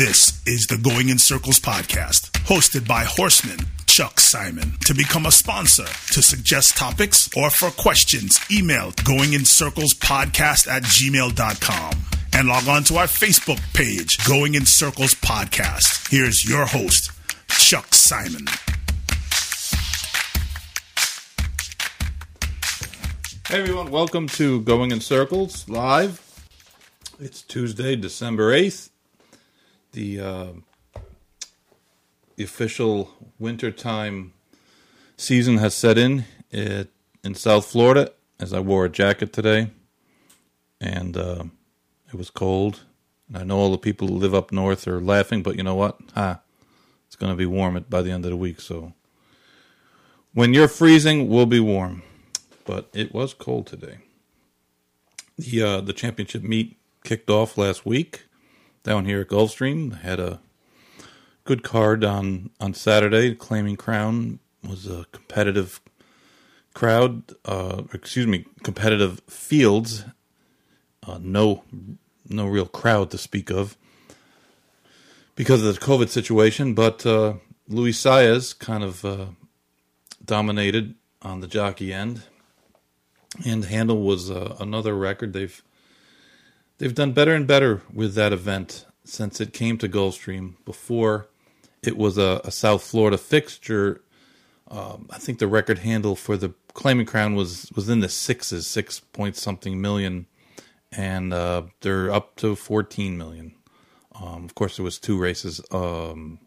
This is the Going in Circles podcast, hosted by Horseman Chuck Simon. To become a sponsor, to suggest topics, or for questions, email Going in Circles podcast at gmail.com and log on to our Facebook page, Going in Circles Podcast. Here's your host, Chuck Simon. Hey everyone, welcome to Going in Circles live. It's Tuesday, December 8th. The uh, the official wintertime season has set in it, in South Florida as I wore a jacket today and uh, it was cold. And I know all the people who live up north are laughing, but you know what? Ha, it's going to be warm by the end of the week. So when you're freezing, we'll be warm but it was cold today. The uh, the championship meet kicked off last week down here at Gulfstream. Had a good card on on Saturday. Claiming Crown was a competitive crowd. Uh, excuse me, competitive fields. Uh, no no real crowd to speak of because of the COVID situation. But uh, Luis Saez kind of uh, dominated on the jockey end and Handle was uh, another record. They've they've done better and better with that event since it came to Gulfstream. Before it was a, a South Florida fixture. Um, I think the record handle for the Claiming Crown was was in the sixes, six point something million, and uh, they're up to fourteen million. Um, of course, there was two races um,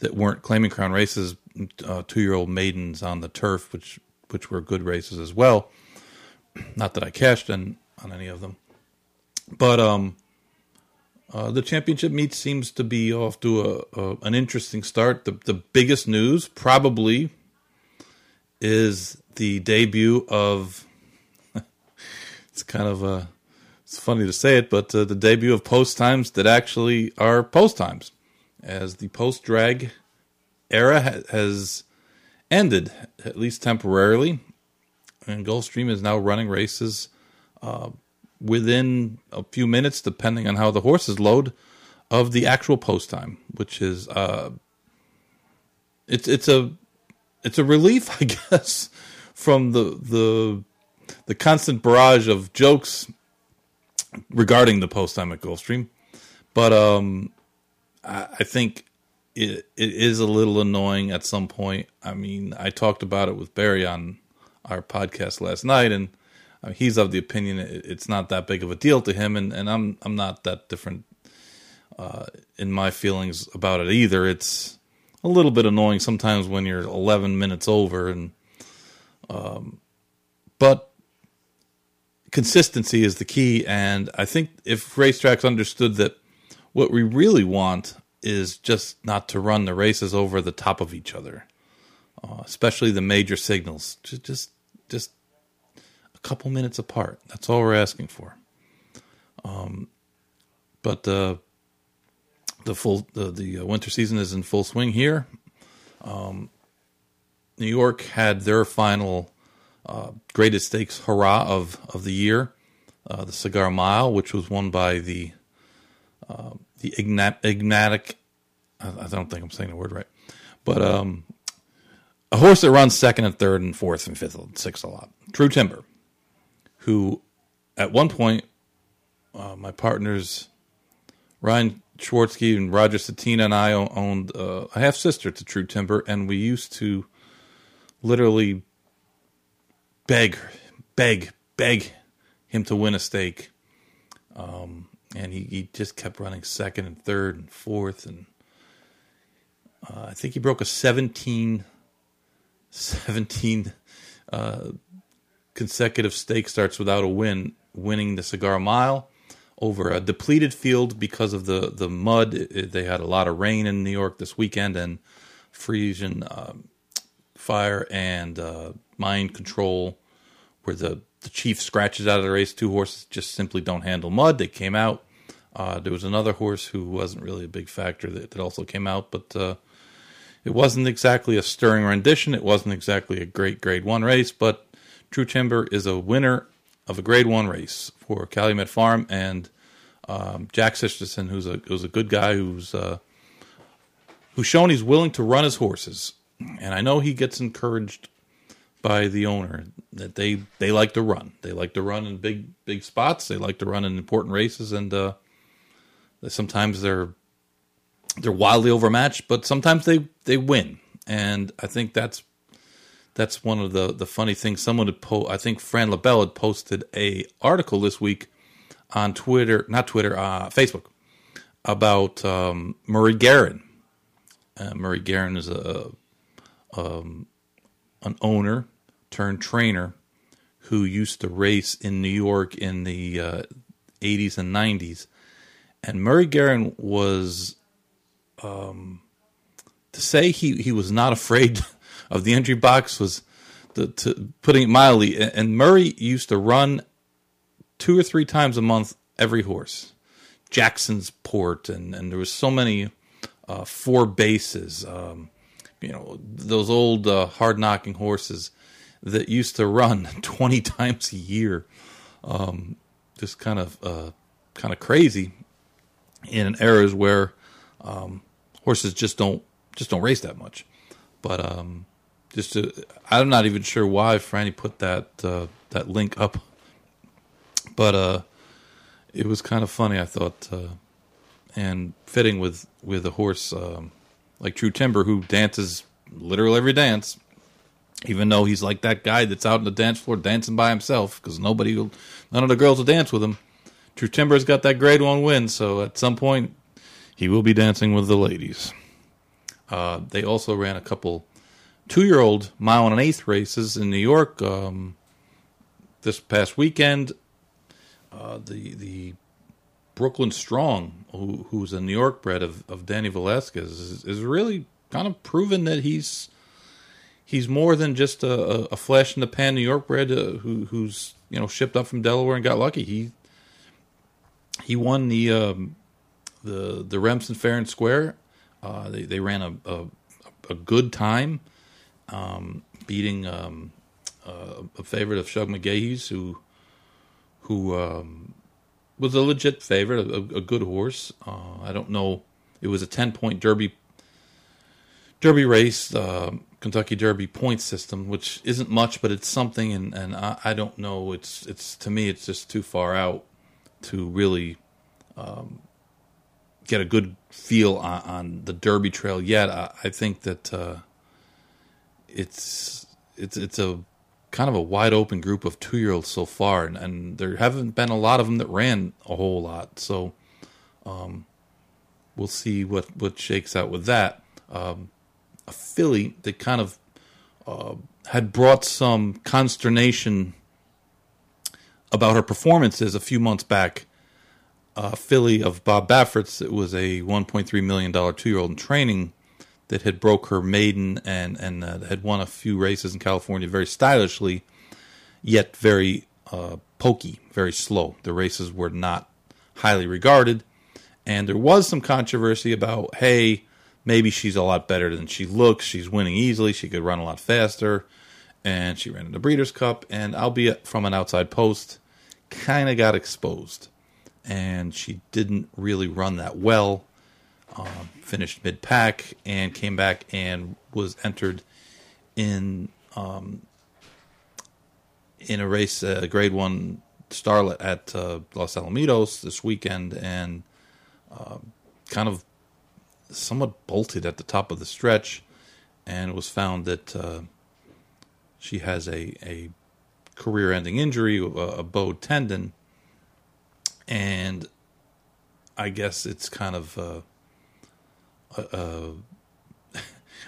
that weren't Claiming Crown races, uh, two year old maidens on the turf, which which were good races as well. Not that I cashed in on any of them, but um, uh, the championship meet seems to be off to a, a, an interesting start. The the biggest news probably is the debut of. it's kind of a. It's funny to say it, but uh, the debut of post times that actually are post times, as the post drag era ha- has ended, at least temporarily. And Gulfstream is now running races uh, within a few minutes, depending on how the horses load, of the actual post time, which is uh, it's it's a it's a relief, I guess, from the the the constant barrage of jokes regarding the post time at Gulfstream. But um, I, I think it it is a little annoying at some point. I mean, I talked about it with Barry on our podcast last night, and I mean, he's of the opinion it's not that big of a deal to him, and, and I'm I'm not that different uh, in my feelings about it either. It's a little bit annoying sometimes when you're 11 minutes over, and um, but consistency is the key, and I think if racetracks understood that what we really want is just not to run the races over the top of each other, uh, especially the major signals. Just, just, just couple minutes apart. That's all we're asking for. Um, but uh, the full the the uh, winter season is in full swing here. Um, New York had their final uh, greatest stakes hurrah of of the year, uh, the Cigar Mile, which was won by the uh, the Ignatic. I don't think I'm saying the word right, but um, a horse that runs second and third and fourth and fifth and sixth a lot. True Timber, who at one point uh, my partners Ryan Schwartzky and Roger Satina and I owned uh, a half sister to True Timber, and we used to literally beg, beg, beg him to win a stake. Um, and he, he just kept running second and third and fourth and uh, I think he broke a 17, 17 uh, consecutive stake starts without a win, winning the Cigar Mile over a depleted field because of the the mud. It, they had a lot of rain in New York this weekend and Firenze um, fire and uh, mind control, where the the chief scratches out of the race. Two horses just simply don't handle mud. They came out. Uh, there was another horse who wasn't really a big factor that, that also came out, but uh, it wasn't exactly a stirring rendition. It wasn't exactly a great Grade One race, but True Timber is a winner of a Grade One race for Calumet Farm, and um, Jack Sisterson, who's a who's a good guy, who's uh, who's shown he's willing to run his horses, and I know he gets encouraged by the owner that they they like to run. They like to run in big big spots. They like to run in important races, and uh, sometimes they're they're wildly overmatched, but sometimes they they win. And I think that's that's one of the the funny things. Someone had po- I think Fran LaBelle had posted a article this week on Twitter, not Twitter, uh, Facebook, about um, Murray Garren. Uh, Murray Garren is a um, an owner turned trainer who used to race in New York in the uh, 80s and 90s. And Murray Garren was, um, to say he, he was not afraid of the entry box was to, to putting it mildly. And Murray used to run two or three times a month every horse. Jackson's Port, and, and there was so many uh, four bases. Um, you know those old uh, hard knocking horses that used to run 20 times a year um, just kind of uh, kind of crazy in eras where um, horses just don't just don't race that much but um, just to, I'm not even sure why Franny put that uh, that link up but uh, it was kind of funny I thought uh, and fitting with with a horse um, like True Timber who dances literally every dance even though he's like that guy that's out on the dance floor dancing by himself because nobody, will, none of the girls will dance with him. True Timber's got that grade one win, so at some point he will be dancing with the ladies. Uh, they also ran a couple two-year-old mile and an eighth races in New York um, this past weekend. Uh, the the Brooklyn Strong, who, who's a New York bred of, of Danny Velazquez, is, is really kind of proven that he's he's more than just a, a flash in the pan New York bred uh, who, who's you know shipped up from Delaware and got lucky. He he won the um, the the Remsen Fair and Square. Uh, they they ran a a, a good time, um, beating um, uh, a favorite of Shug McGaughey's who who um, was a legit favorite, a, a good horse. Uh, I don't know. It was a ten point Derby Derby race. Uh, Kentucky Derby point system, which isn't much, but it's something. And, and I, I, don't know. It's it's to me, it's just too far out to really um, get a good feel on, on, the Derby trail yet. I, I think that uh, it's it's it's a kind of a wide open group of two year olds so far, and, and, there haven't been a lot of them that ran a whole lot. So um, we'll see what what shakes out with that. Um, a filly that kind of uh, had brought some consternation about her performances a few months back. A filly of Bob Baffert's. It was a 1.3 million dollar two year old in training that had broke her maiden and and uh, had won a few races in California very stylishly, yet very uh, pokey, very slow. The races were not highly regarded, and there was some controversy about hey maybe she's a lot better than she looks. She's winning easily. She could run a lot faster. And she ran in the Breeders' Cup, and albeit from an outside post, kind of got exposed. And she didn't really run that well. Um, finished mid pack and came back and was entered in um, in a race, uh, Grade One Starlet at uh, Los Alamitos this weekend, and uh, kind of somewhat bolted at the top of the stretch, and it was found that uh, she has a, a career ending injury, a, a bowed tendon, and I guess it's kind of. Uh,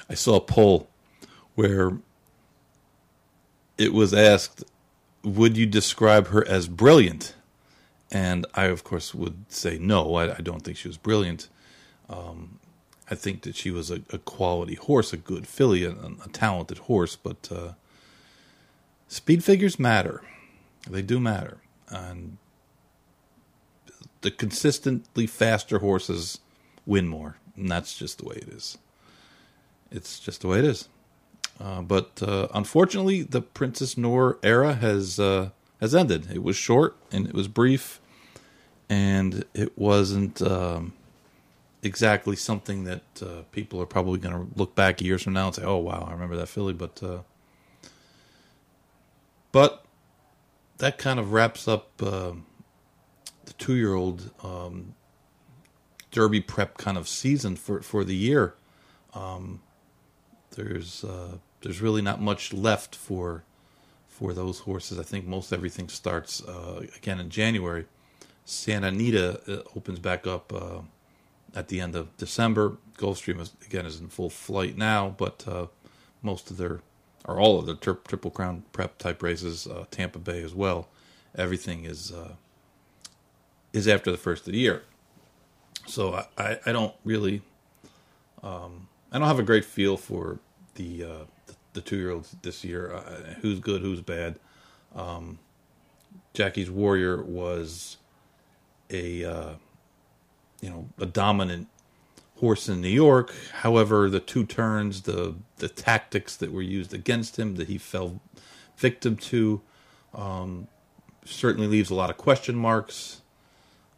I saw a poll where it was asked, Would you describe her as brilliant? And I, of course, would say no, I, I don't think she was brilliant. Um, I think that she was a, a quality horse, a good filly, a, a talented horse. But uh, speed figures matter; they do matter, and the consistently faster horses win more, and that's just the way it is. It's just the way it is. Uh, but uh, unfortunately, the Princess Noor era has uh, has ended. It was short and it was brief, and it wasn't um, exactly something that uh, people are probably going to look back years from now and say, "Oh wow, I remember that filly." But uh, but that kind of wraps up uh, the two-year-old um, Derby prep kind of season for for the year. Um, there's uh, there's really not much left for for those horses. I think most everything starts uh, again in January. Santa Anita uh, opens back up uh, at the end of December. Gulfstream is, again is in full flight now, but uh, most of their or all of the tri- Triple Crown prep type races, uh, Tampa Bay as well. Everything is is after the first of the year. So I, I, don't really um, I don't have a great feel for the uh, the, the two year olds this year. Uh, who's good, who's bad. Um, Jackie's Warrior was a uh, you know a dominant horse in New York. However, the two turns, the the tactics that were used against him, that he fell victim to, um, certainly leaves a lot of question marks.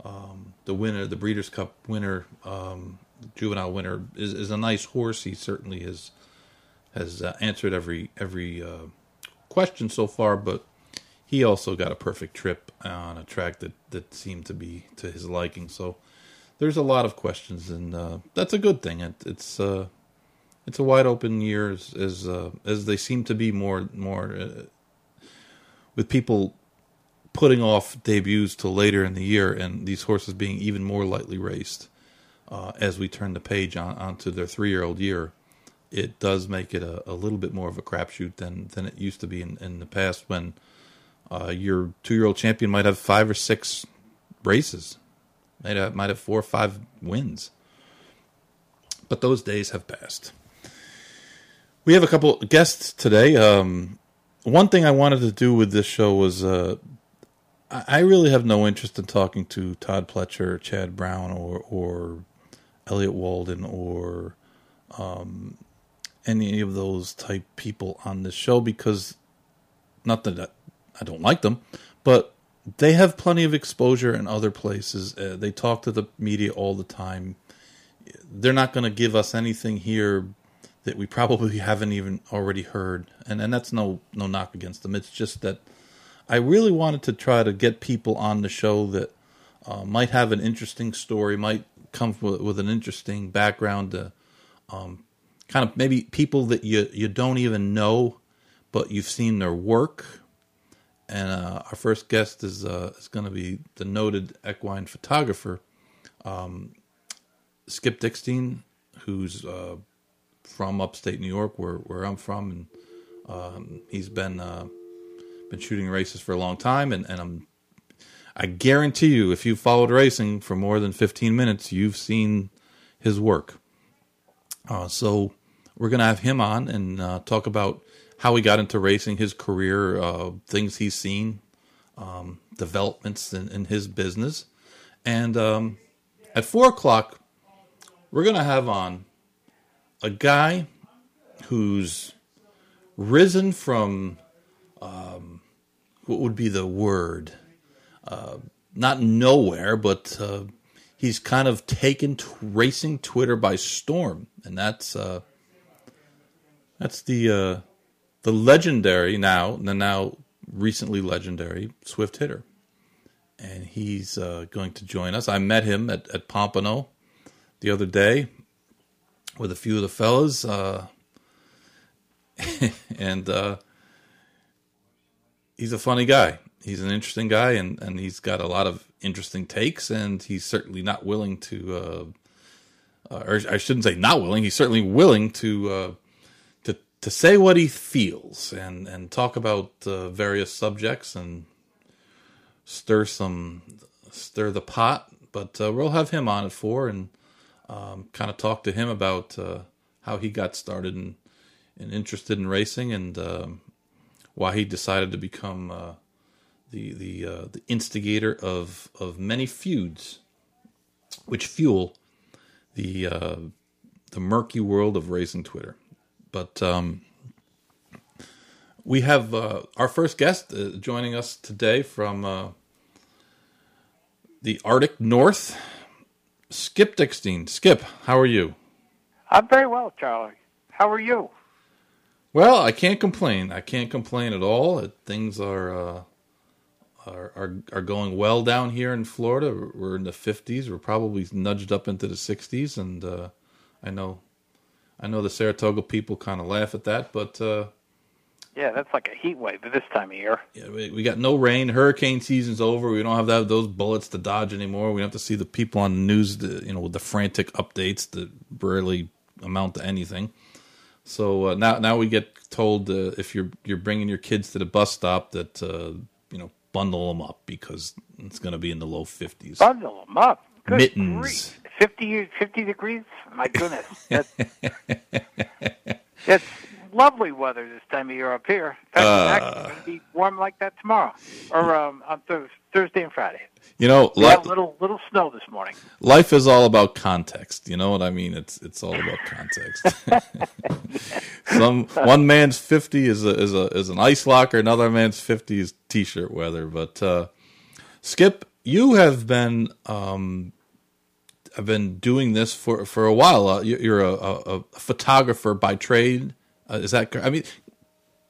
Um, the winner, the Breeders' Cup winner, um, juvenile winner, is, is a nice horse. He certainly has has uh, answered every every uh, question so far, but he also got a perfect trip on a track that that seemed to be to his liking. So there's a lot of questions, and uh, that's a good thing. It, it's uh, it's a wide open year as as, uh, as they seem to be more more uh, with people putting off debuts till later in the year, and these horses being even more lightly raced uh, as we turn the page on onto their three year. It does make it a, a little bit more of a crapshoot than than it used to be in, in the past when uh, your two year old champion might have five or six races, might have, might have four or five wins. But those days have passed. We have a couple guests today. Um, one thing I wanted to do with this show was uh, I really have no interest in talking to Todd Pletcher, Chad Brown, or or Elliott Walden, or um, any of those type people on this show because not that I don't like them, but they have plenty of exposure in other places. Uh, they talk to the media all the time. They're not going to give us anything here that we probably haven't even already heard, and and that's no no knock against them. It's just that I really wanted to try to get people on the show that uh, might have an interesting story, might come with, with an interesting background, to, um, kind of maybe people that you you don't even know, but you've seen their work. And uh, our first guest is uh, is going to be the noted equine photographer, um, Skip Dickstein, who's uh, from upstate New York, where where I'm from, and um, he's been uh, been shooting races for a long time, and, and I'm I guarantee you, if you've followed racing for more than 15 minutes, you've seen his work. Uh, so we're going to have him on and uh, talk about how he got into racing, his career, uh, things he's seen, um, developments in, in, his business. And um, at four o'clock, we're going to have on a guy who's risen from um, what would be the word? Uh, not nowhere, but uh, he's kind of taken t- racing Twitter by storm, and that's uh, that's the uh, the legendary now, the now recently legendary Swift hitter. And he's uh, going to join us. I met him at, at Pompano the other day with a few of the fellas. Uh, and uh, he's a funny guy. He's an interesting guy, and, and he's got a lot of interesting takes, and he's certainly not willing to, uh, uh, or I shouldn't say not willing, he's certainly willing to uh, to say what he feels and and talk about uh, various subjects and stir some stir the pot. But uh, we'll have him on at four and um, kind of talk to him about uh, how he got started and, and interested in racing and um, why he decided to become uh, the the uh, the instigator of of many feuds, which fuel the uh, the murky world of racing Twitter. But um, we have uh, our first guest uh, joining us today from uh, the Arctic North. Skip Dickstein. Skip, how are you? I'm very well, Charlie. How are you? Well, I can't complain. I can't complain at all. Things are uh, are, are are going well down here in Florida. We're in the 50s. We're probably nudged up into the 60s, and uh, I know I know the Saratoga people kind of laugh at that, but uh, yeah, that's like a heat wave this time of year. Yeah, we, we, got no rain. Hurricane season's over. We don't have that, those bullets to dodge anymore. We don't have to see the people on the news, to, you know, with the frantic updates that barely amount to anything. So uh, now, now we get told uh, if you're you're bringing your kids to the bus stop that uh, you know bundle them up because it's going to be in the low fifties. Bundle them up. Good Mittens. Grief. 50, 50 degrees. My goodness. That's, that's lovely weather this time of year up here. In fact, Uh. it's actually going to be warm like that tomorrow, or um, on th- Thursday and Friday. You know, li- little little snow this morning. life is all about context. You know what I mean? It's it's all about context. Some one man's fifty is a is a is an ice locker. Another man's fifty is t-shirt weather. But uh, Skip, you have been um, have been doing this for for a while. Uh, you- you're a, a, a photographer by trade. Uh, is that correct? I mean,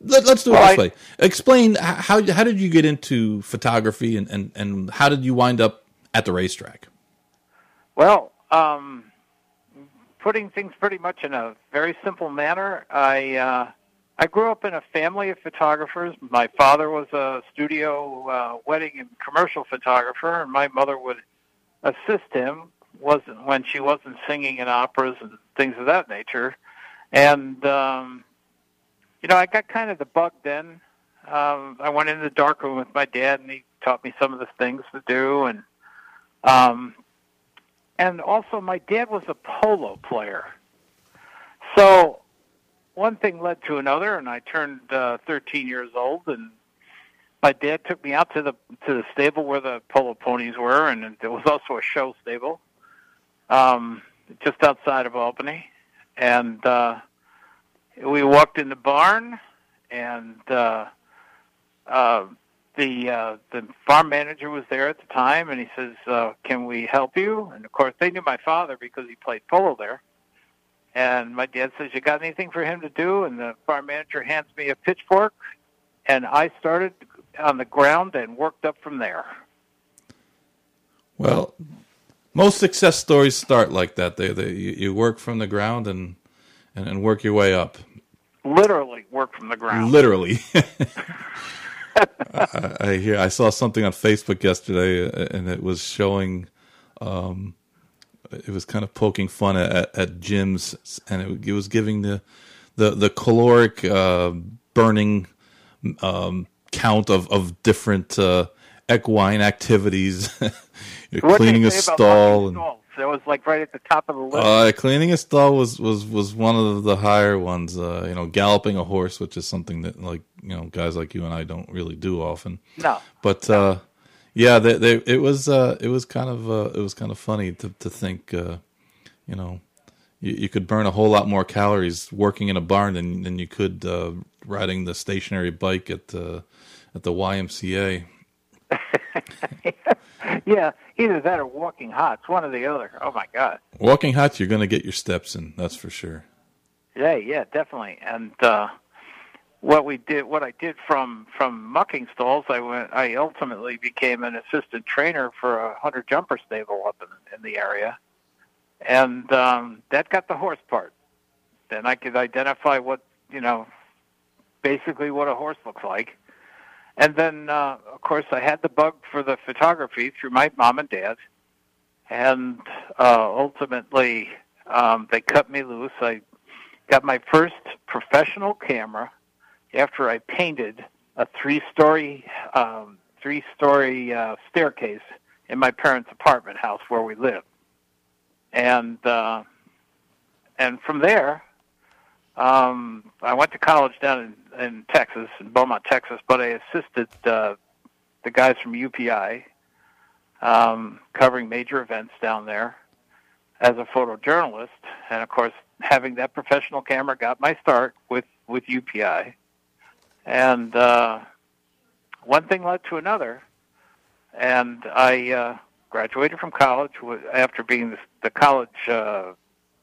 let, us do it Well, this I- way. Explain how how did you get into photography and, and, and how did you wind up at the racetrack? Well, um, putting things pretty much in a very simple manner, I uh, I grew up in a family of photographers. My father was a studio uh, wedding and commercial photographer, and my mother would assist him wasn't when she wasn't singing in operas and things of that nature. And um, you know, I got kind of the bug then. Um, I went into the darkroom with my dad, and he taught me some of the things to do, and um, and also my dad was a polo player. So one thing led to another, and I turned uh, 13 years old, and my dad took me out to the to the stable where the polo ponies were, and there was also a show stable, um, just outside of Albany, and uh, we walked in the barn, and uh, uh, the uh, the farm manager was there at the time, and he says, uh, "Can we help you?" And of course, they knew my father because he played polo there. And my dad says, "You got anything for him to do?" And the farm manager hands me a pitchfork, and I started on the ground and worked up from there. Well, most success stories start like that. They, they you, you work from the ground and, and and work your way up. Literally work from the ground. Literally. I, I hear. I saw something on Facebook yesterday, uh, and it was showing. Um, it was kind of poking fun at, at gyms, and it, it was giving the the the caloric uh, burning um, count of of different uh, equine activities. You're What cleaning a stall and stalls? That was like right at the top of the list. uh, cleaning a stall was, was, was one of the higher ones. Uh, you know, galloping a horse, which is something that like you know guys like you and I don't really do often. no, But uh, yeah, they, they, it was uh, it was kind of uh, it was kind of funny to to think, uh, you know, you, you could burn a whole lot more calories working in a barn than than you could uh, riding the stationary bike at the at the YMCA. yeah, either that or walking hot. It's one or the other. Oh my god. Walking hot, you're going to get your steps in. That's for sure. Yeah, yeah, definitely. And uh, what we did, what I did from from mucking stalls, I went. I ultimately became an assistant trainer for a hunter jumper stable up in, in the area, and um, that got the horse part. Then I could identify what you know, basically what a horse looks like. And then, uh, of course, I had the bug for the photography through my mom and dad, and uh, ultimately um, they cut me loose. I got my first professional camera after I painted a three-story um, three-story uh, staircase in my parents' apartment house where we lived, and uh, and from there, um, I went to college down in, in Texas, in Beaumont, Texas, but I assisted uh, the guys from UPI um, covering major events down there as a photojournalist, and of course, having that professional camera got my start with with UPI. And uh, one thing led to another, and I uh, graduated from college after being the, the college uh,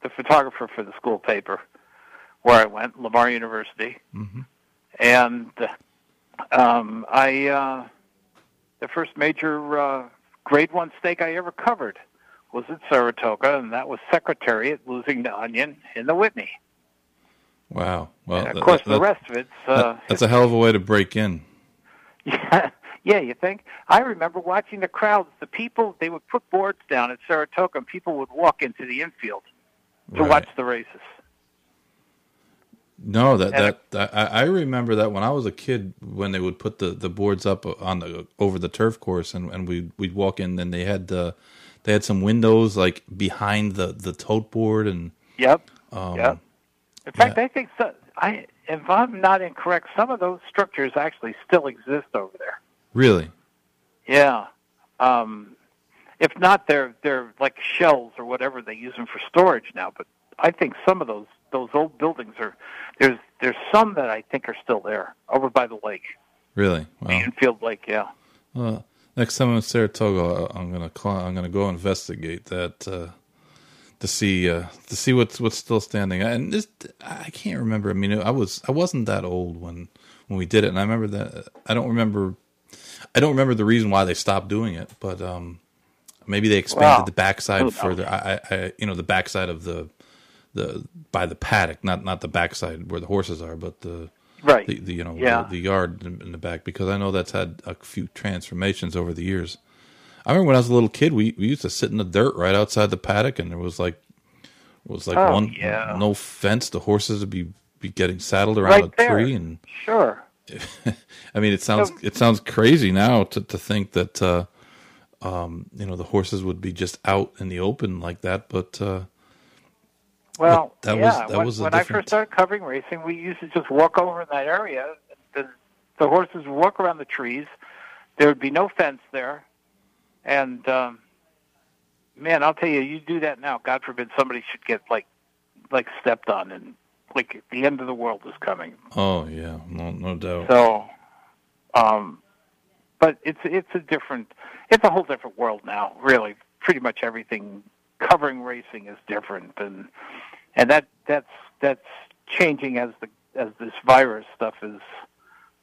the photographer for the school paper where I went, Lamar University, hmm and um, I uh, the first major uh, grade one stake I ever covered was at Saratoga, and that was Secretariat losing to Onion in the Whitney. Wow. Well, and of that- course, that- the rest of it's uh, that- that's a hell of a way to break in. Yeah, yeah, you think? I remember watching the crowds. The people they would put boards down at Saratoga, and people would walk into the infield to Right. watch the races. No, that And- that, I, I remember that when I was a kid, when they would put the, the boards up on the over the turf course, and, and we we'd walk in, and they had uh, they had some windows like behind the the tote board, and Yep. um, Yep. In fact, yeah. I think so, I, if I'm not incorrect, some of those structures actually still exist over there. really, Yeah. Um, if not, they're they're like shells or whatever they use them for storage now. But I think some of those those old buildings are there's there's some that I think are still there over by the lake, really. Well, infield lake. Yeah. uh, next time I'm in Saratoga, I'm gonna call, I'm gonna go investigate that uh, to see uh, to see what's what's still standing. And this I can't remember. I mean, I was I wasn't that old when when we did it, and I remember that I don't remember I don't remember the reason why they stopped doing it, but um, maybe they expanded Well, the backside further. I, I, you know, the backside of the the by the paddock, not not the backside where the horses are, but the Right. the, the you know Yeah. the, the yard in, in the back because I know that's had a few transformations over the years. I remember when I was a little kid, we, we used to sit in the dirt right outside the paddock, and there was like was like Oh, one yeah. no fence. The horses would be be getting saddled around Right a there. tree, and Sure. I mean it sounds So- it sounds crazy now to to think that uh, um, you know the horses would be just out in the open like that, but uh, Well, that was- yeah. that when was when I first started covering racing, we used to just walk over in that area. The, the horses would walk around the trees. There would be no fence there, and um, man, I'll tell you, you do that now. God forbid somebody should get like like stepped on, and like the end of the world is coming. oh yeah, no no doubt. So, um, but it's it's a different, it's a whole different world now. Really, pretty much everything covering racing is different, and and that that's that's changing as the as this virus stuff is.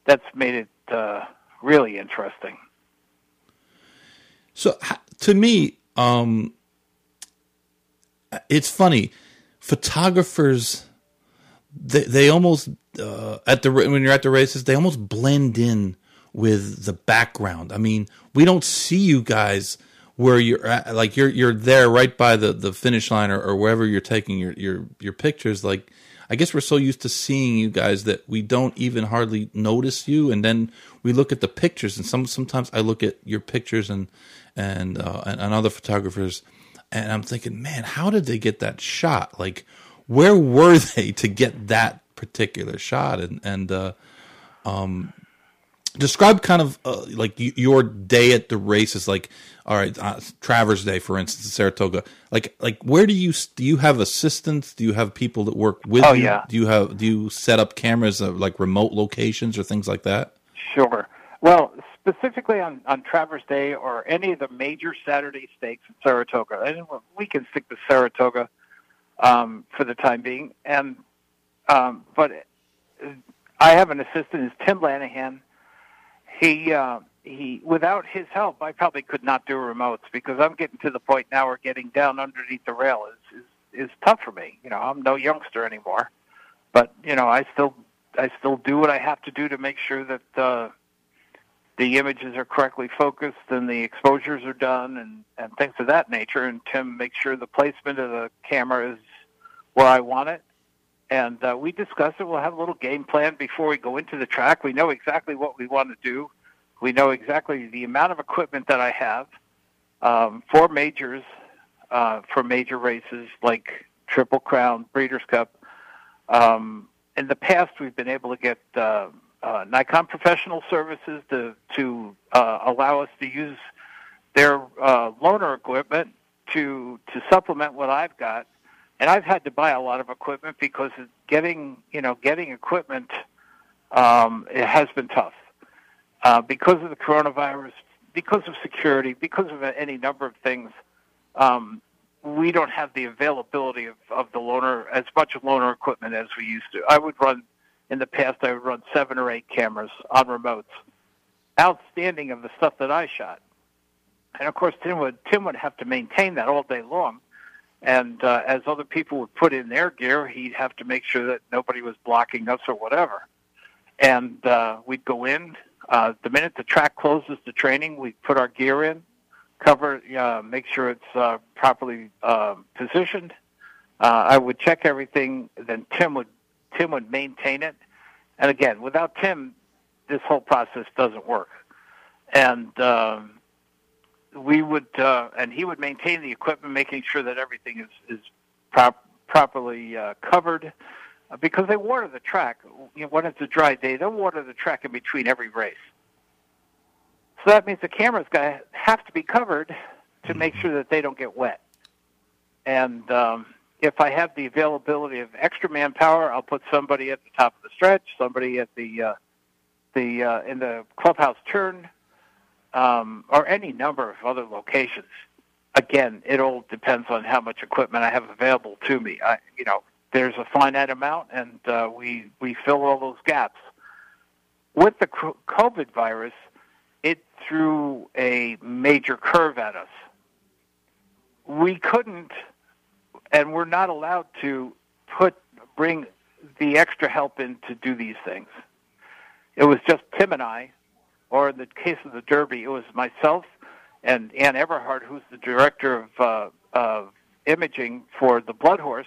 That's made it uh, really interesting. So to me, um, it's funny. Photographers, they they almost uh, at the when you're at the races, they almost blend in with the background. I mean, we don't see you guys where you're at, like you're you're there right by the, the finish line or, or wherever you're taking your, your your pictures. Like I guess we're so used to seeing you guys that we don't even hardly notice you, and then we look at the pictures. And some sometimes I look at your pictures and and uh, and, and other photographers, and I'm thinking, man, how did they get that shot? Like, where were they to get that particular shot? And and uh, describe kind of uh, like your day at the races like all right uh, travers day for instance in saratoga like like where do you do you have assistants do you have people that work with Oh, you yeah. do you have do you set up cameras at like remote locations or things like that Sure. Well, specifically on, on Travers Day or any of the major Saturday stakes in Saratoga, and we can stick with Saratoga um, for the time being. And um, but I have an assistant, is Tim Lanahan. He uh, he, without his help, I probably could not do remotes because I'm getting to the point now where getting down underneath the rail is is, is tough for me. You know, I'm no youngster anymore, but you know, I still I still do what I have to do to make sure that uh, the images are correctly focused and the exposures are done and, and things of that nature. And Tim makes sure the placement of the camera is where I want it. And uh, we discuss it. We'll have a little game plan before we go into the track. We know exactly what we want to do. We know exactly the amount of equipment that I have um, for majors, uh, for major races like Triple Crown, Breeders' Cup. Um, in the past, we've been able to get uh, uh, Nikon Professional Services to to uh, allow us to use their uh, loaner equipment to to supplement what I've got. And I've had to buy a lot of equipment because getting you know getting equipment um, it has been tough uh, because of the coronavirus. because of security, because of any number of things, um, we don't have the availability of, of the loaner as much loaner equipment as we used to. I would run in the past. I would run seven or eight cameras on remotes, outstanding of the stuff that I shot. And of course, Tim would Tim would have to maintain that all day long. And uh, as other people would put in their gear, he'd have to make sure that nobody was blocking us or whatever. And uh, we'd go in. Uh, the minute the track closes to training, we'd put our gear in, cover, uh, make sure it's uh, properly uh, positioned. Uh, I would check everything. Then Tim would Tim would maintain it. And again, without Tim, this whole process doesn't work. And um, we would, uh, and he would maintain the equipment, making sure that everything is is prop- properly uh, covered. Uh, because they water the track you know, when it's a dry day, they'll water the track in between every race. So that means the camera's got have to be covered to make sure that they don't get wet. And um, if I have the availability of extra manpower, I'll put somebody at the top of the stretch, somebody at the uh, the uh, in the clubhouse turn, um, or any number of other locations. Again, it all depends on how much equipment I have available to me. I, you know, there's a finite amount, and uh, we we fill all those gaps. With the COVID virus, it threw a major curve at us. We couldn't, and we're not allowed to put bring the extra help in to do these things. It was just Tim and I or in the case of the Derby, it was myself and Anne Eberhardt, who's the director of, uh, of imaging for the Blood Horse.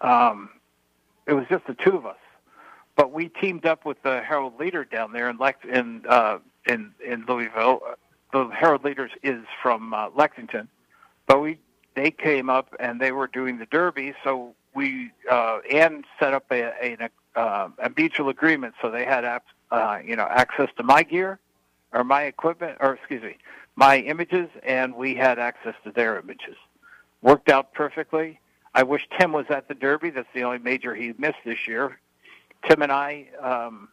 Um, it was just the two of us, but we teamed up with the Herald Leader down there in Lex- in uh, in in Louisville. The Herald Leaders is from uh, Lexington, but we they came up and they were doing the Derby, so we uh, Anne set up a a, uh, a mutual agreement, so they had uh, you know, access to my gear or my equipment, or excuse me, my images, and we had access to their images. Worked out perfectly. I wish Tim was at the Derby. That's the only major he missed this year. Tim and I, um,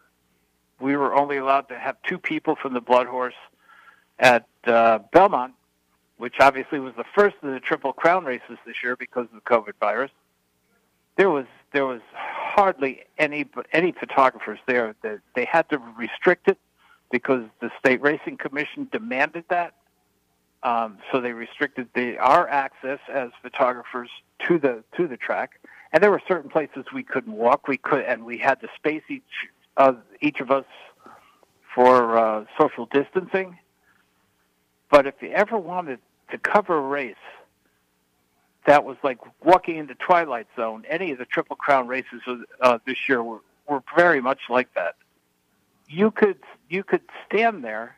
we were only allowed to have two people from the Blood Horse at uh, Belmont, which obviously was the first of the Triple Crown races this year because of the COVID virus. There was there was hardly any any photographers there. That they had to restrict it because the state racing commission demanded that. Um, so they restricted the our access as photographers to the to the track, and there were certain places we couldn't walk. We could, and we had to space each of each of us for uh, social distancing. But if you ever wanted to cover a race that was like walking into Twilight Zone. Any of the Triple Crown races uh, this year were, were very much like that. You could you could stand there,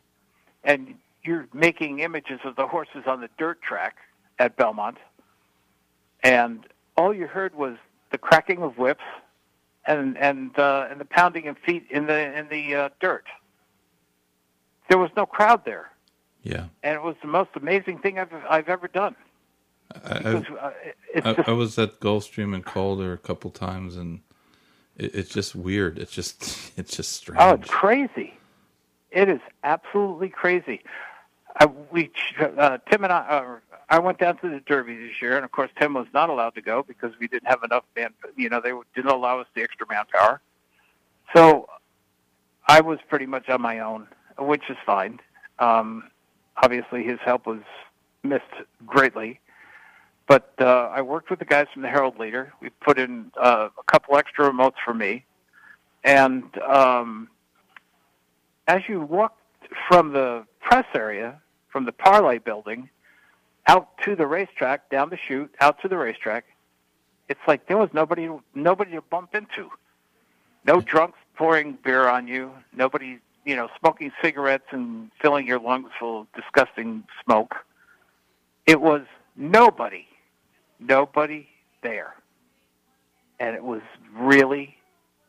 and you're making images of the horses on the dirt track at Belmont, and all you heard was the cracking of whips and and uh, and the pounding of feet in the in the uh, dirt. There was no crowd there. Yeah, and it was the most amazing thing I've I've ever done. I, uh, I, just, I, was at Gulfstream and Calder a couple times, and it, it's just weird. It's just it's just strange. Oh, it's crazy! It is absolutely crazy. I, we uh, Tim and I. Uh, I went down to the Derby this year, and of course Tim was not allowed to go because we didn't have enough man. You know, they didn't allow us the extra manpower. So I was pretty much on my own, which is fine. Um, obviously, his help was missed greatly. But uh, I worked with the guys from the Herald Leader. We put in uh, a couple extra remotes for me, and um, as you walk from the press area, from the parlay building, out to the racetrack, down the chute, out to the racetrack, it's like there was nobody, nobody to bump into. No drunks pouring beer on you. Nobody, you know, smoking cigarettes and filling your lungs full of disgusting smoke. It was nobody nobody there. And it was really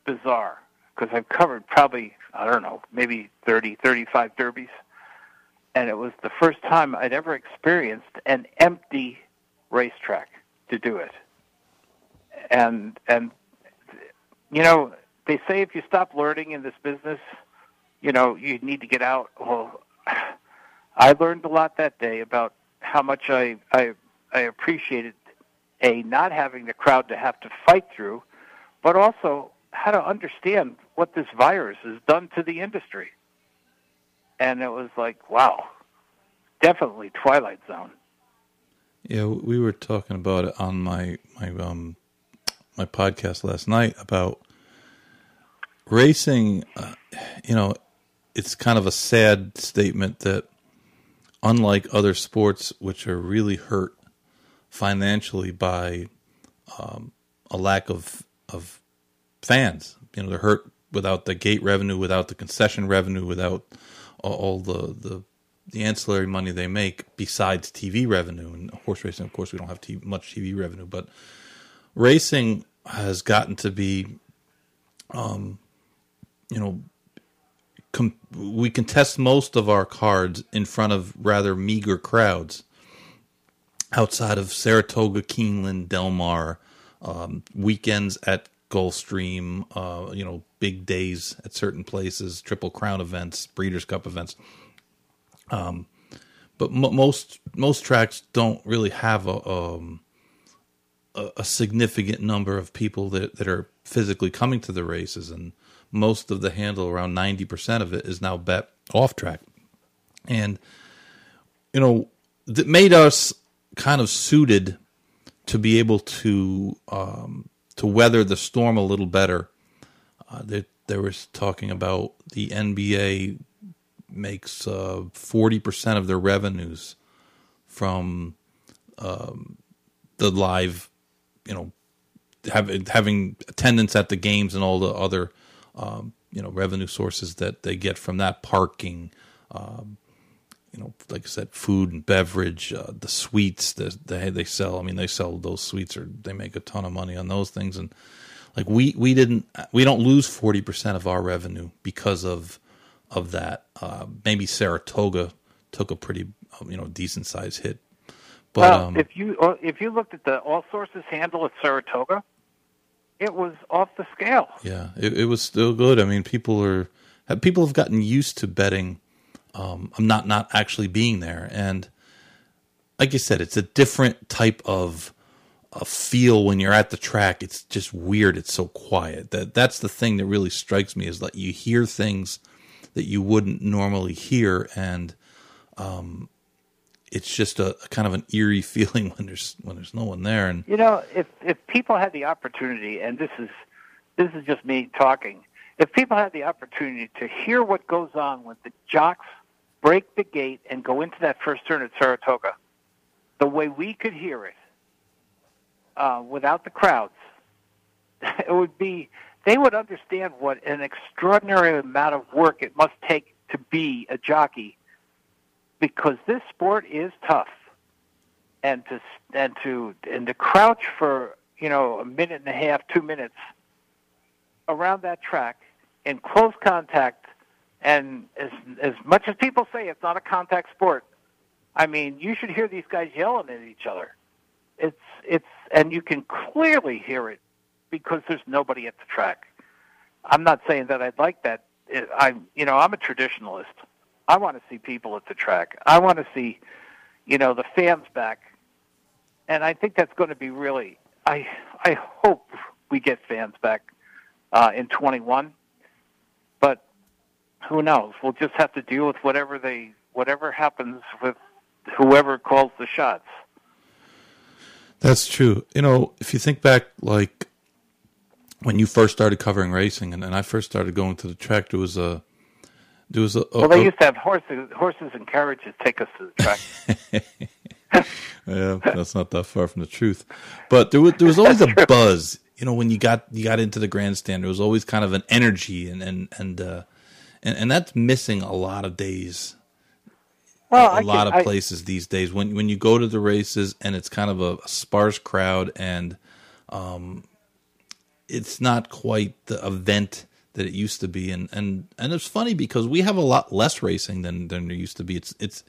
bizarre because I've covered probably, I don't know, maybe 30, 35 derbies. And it was the first time I'd ever experienced an empty racetrack to do it. And, and, you know, they say if you stop learning in this business, you know, you need to get out. Well, I learned a lot that day about how much I I, I appreciated a not having the crowd to have to fight through, but also how to understand what this virus has done to the industry. And it was like, wow, definitely Twilight Zone. Yeah, we were talking about it on my my um my podcast last night about racing. Uh, you know, it's kind of a sad statement that unlike other sports, which are really hurt financially by um, a lack of of fans, you know, they're hurt without the gate revenue, without the concession revenue, without all the the the ancillary money they make besides TV revenue and horse racing. Of course, we don't have TV, much TV revenue, but racing has gotten to be, um, you know, com- we contest most of our cards in front of rather meager crowds outside of Saratoga, Keeneland, Del Mar, um, weekends at Gulfstream, uh, you know, big days at certain places, Triple Crown events, Breeders' Cup events. Um, but m- most most tracks don't really have a, um, a, a significant number of people that that are physically coming to the races, and most of the handle, around ninety percent of it, is now bet off track, and you know that made us kind of suited to be able to um, to weather the storm a little better. Uh, there, there was talking about the NBA makes uh, forty uh, percent of their revenues from um, the live, you know, having having attendance at the games and all the other, um, you know, revenue sources that they get from that parking. Um, you know, like I said, food and beverage, uh, the suites that they they sell. I mean, they sell those suites, or they make a ton of money on those things. And like we we didn't we don't lose forty percent of our revenue because of of that. Uh, maybe Saratoga took a pretty you know decent sized hit. But well, um, if you uh, if you looked at the all sources handle at Saratoga, it was off the scale. Yeah, it, it was still good. I mean, people are people have gotten used to betting um, I'm not not actually being there. And like you said, it's a different type of a feel when you're at the track. It's just weird. It's so quiet. That that's the thing that really strikes me is that you hear things that you wouldn't normally hear, and um, it's just a, a, kind of an eerie feeling when there's when there's no one there. And you know, if if people had the opportunity, and this is this is just me talking, if people had the opportunity to hear what goes on when the jocks break the gate and go into that first turn at Saratoga, the way we could hear it uh, without the crowds, it would be they would understand what an extraordinary amount of work it must take to be a jockey. Because this sport is tough. And to and to and to crouch for you know a minute and a half two minutes around that track in close contact and as as much as people say it's not a contact sport, I mean, you should hear these guys yelling at each other. It's it's and you can clearly hear it because there's nobody at the track. I'm not saying that I'd like that. I'm you know I'm a traditionalist. I want to see people at the track. I want to see you know the fans back, and I think that's going to be really. I I hope we get fans back uh, in 21 who knows? We'll just have to deal with whatever they whatever happens with whoever calls the shots. That's true. You know, if you think back, like when you first started covering racing, and, and I first started going to the track, there was a there was a, a well, they used to have horses, horses and carriages take us to the track. yeah, that's not that far from the truth. But there was there was always a buzz. You know, when you got you got into the grandstand, there was always kind of an energy and and and uh, and and that's missing a lot of days. Well, a I lot can, of places I, these days. When when you go to the races and it's kind of a, a sparse crowd and um, it's not quite the event that it used to be. And and and it's funny because we have a lot less racing than than there used to be. It's it's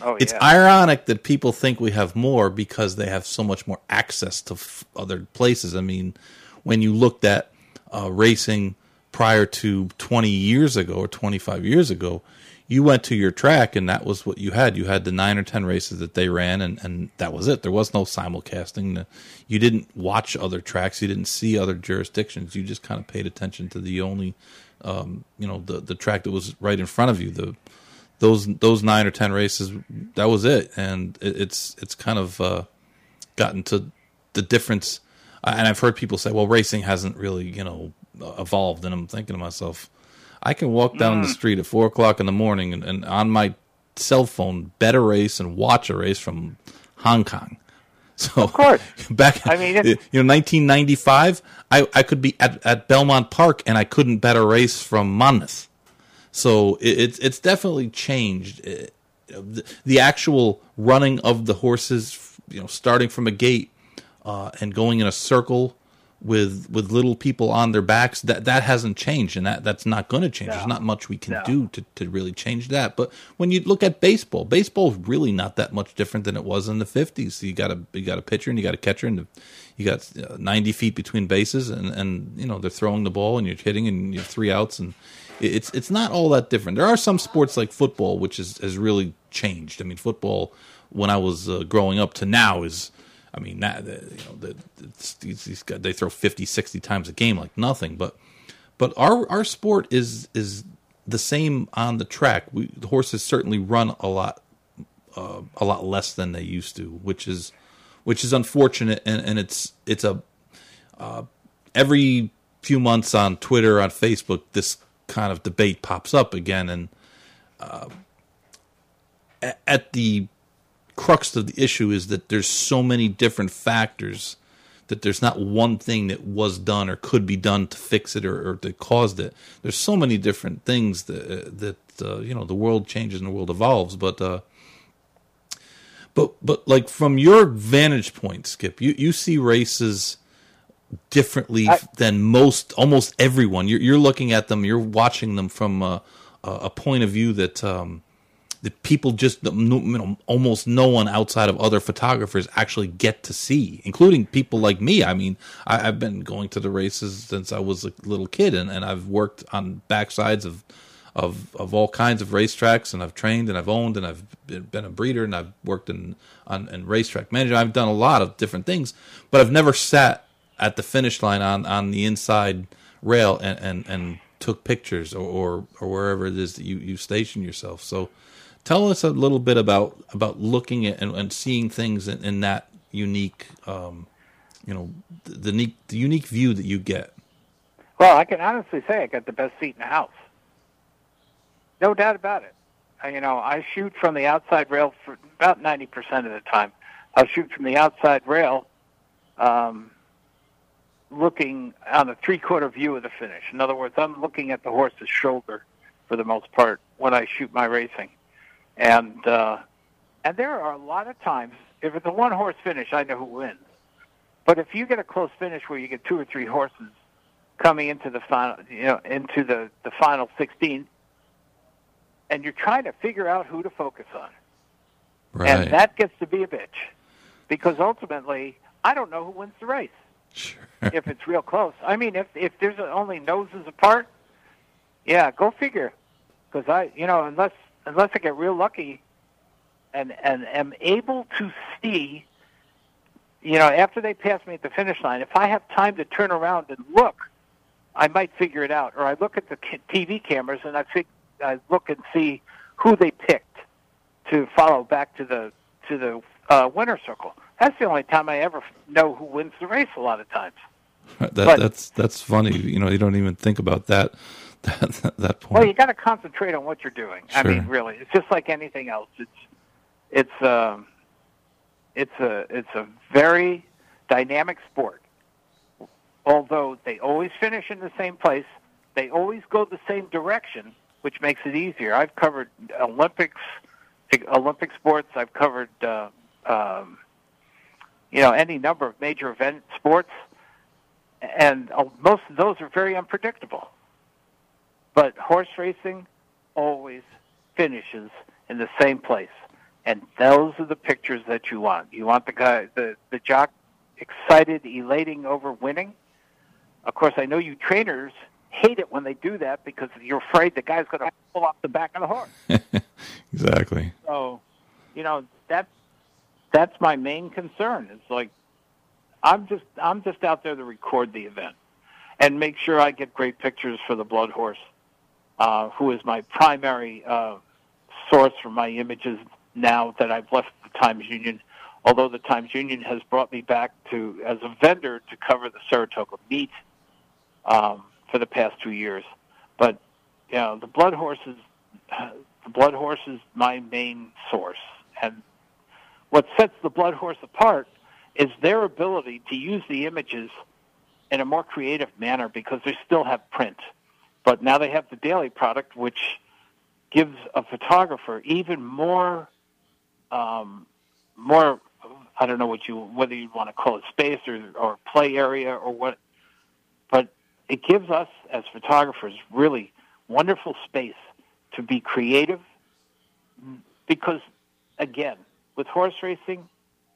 oh, it's ironic that people think we have more because they have so much more access to f- other places. I mean when you looked at uh, racing prior to 20 years ago or 25 years ago, you went to your track and that was what you had. You had the nine or ten races that they ran, and, and that was it. There was no simulcasting. You didn't watch other tracks. You didn't see other jurisdictions. You just kind of paid attention to the only, um, you know, the the track that was right in front of you. The those those nine or ten races, that was it. And it, it's it's kind of uh, gotten to the difference. And I've heard people say, "Well, racing hasn't really, you know, evolved." And I'm thinking to myself I can walk down mm. the street at four o'clock in the morning and, and, on my cell phone bet a race and watch a race from Hong Kong. So of course, back I mean, you know, 1995, I, I could be at, at Belmont Park and I couldn't bet a race from Monmouth. So it, it's it's definitely changed. It, the, the, actual running of the horses, you know, starting from a gate uh, and going in a circle with with little people on their backs that that hasn't changed and that that's not going to change no. there's not much we can no. do to, to really change that. But when you look at baseball baseball is really not that much different than it was in the 50s so you got a you got a pitcher and you got a catcher and you got uh, 90 feet between bases and and you know they're throwing the ball and you're hitting and you have three outs and it's it's not all that different. There are some sports like football which is has really changed. I mean football when i was uh, growing up to now is I mean, that you know, the, these, these guys, they throw 50, 60 times a game like nothing. But but our our sport is is the same on the track. We, the horses certainly run a lot uh, a lot less than they used to, which is which is unfortunate. And, and it's it's a uh, every few months on Twitter on Facebook this kind of debate pops up again, and uh, at the crux of the issue is that there's so many different factors that there's not one thing that was done or could be done to fix it or, or that caused it. There's so many different things that that uh, you know the world changes and the world evolves, but uh, but but like from your vantage point, Skip, you you see races differently I, than most almost everyone. You're you're looking at them, you're watching them from a, a point of view that. Um, the people just you know, almost no one outside of other photographers actually get to see, including people like me. I mean, I, have been going to the races since I was a little kid, and, and I've worked on backsides of of of all kinds of racetracks, and I've trained and I've owned and I've been a breeder and I've worked in on in racetrack management. I've done a lot of different things, but I've never sat at the finish line on on the inside rail and and, and took pictures or, or or wherever it is that you you station yourself. So tell us a little bit about about looking at and, and seeing things in, in that unique, um, you know, the, the, unique the unique view that you get. Well, I can honestly say I got the best seat in the house. No doubt about it. You know, I shoot from the outside rail for about ninety percent of the time. I'll shoot from the outside rail, um, looking on a three-quarter view of the finish. In other words, I'm looking at the horse's shoulder for the most part when I shoot my racing. And uh, and there are a lot of times if it's a one horse finish, I know who wins. But if you get a close finish where you get two or three horses coming into the final, you know, into the the final sixteen, and you're trying to figure out who to focus on, right. and that gets to be a bitch, because ultimately I don't know who wins the race. Sure. if it's real close, I mean, if if there's only noses apart, yeah, go figure. Because I, you know, unless unless I get real lucky and and am able to see you know after they pass me at the finish line if i have time to turn around and look i might figure it out. Or i look at the tv cameras and i fig- i look and see who they picked to follow back to the to the uh, winner circle. That's the only time i ever know who wins the race a lot of times. That, but, that's that's funny. You know you don't even think about that that, that point. Well, you got to concentrate on what you're doing. Sure. I mean, really, it's just like anything else. It's it's um, it's a it's a very dynamic sport. Although they always finish in the same place, they always go the same direction, which makes it easier. I've covered Olympics, Olympic sports. I've covered uh, um, you know any number of major event sports, and uh, most of those are very unpredictable. But horse racing always finishes in the same place. And those are the pictures that you want. You want the guy, the, the jock excited, elating over winning. Of course, I know you trainers hate it when they do that because you're afraid the guy's going to pull off the back of the horse. exactly. So, you know, that's that's my main concern. It's like I'm just I'm just out there to record the event and make sure I get great pictures for the BloodHorse, uh, who is my primary uh, source for my images now that I've left the Times Union. Although the Times Union has brought me back to as a vendor to cover the Saratoga meet um, for the past two years, but you know the blood the BloodHorse is my main source, and what sets the BloodHorse apart is their ability to use the images in a more creative manner because they still have print. But now they have the daily product, which gives a photographer even more, um, more. I don't know what you whether you want to call it space or or play area or what, but it gives us as photographers really wonderful space to be creative because again with horse racing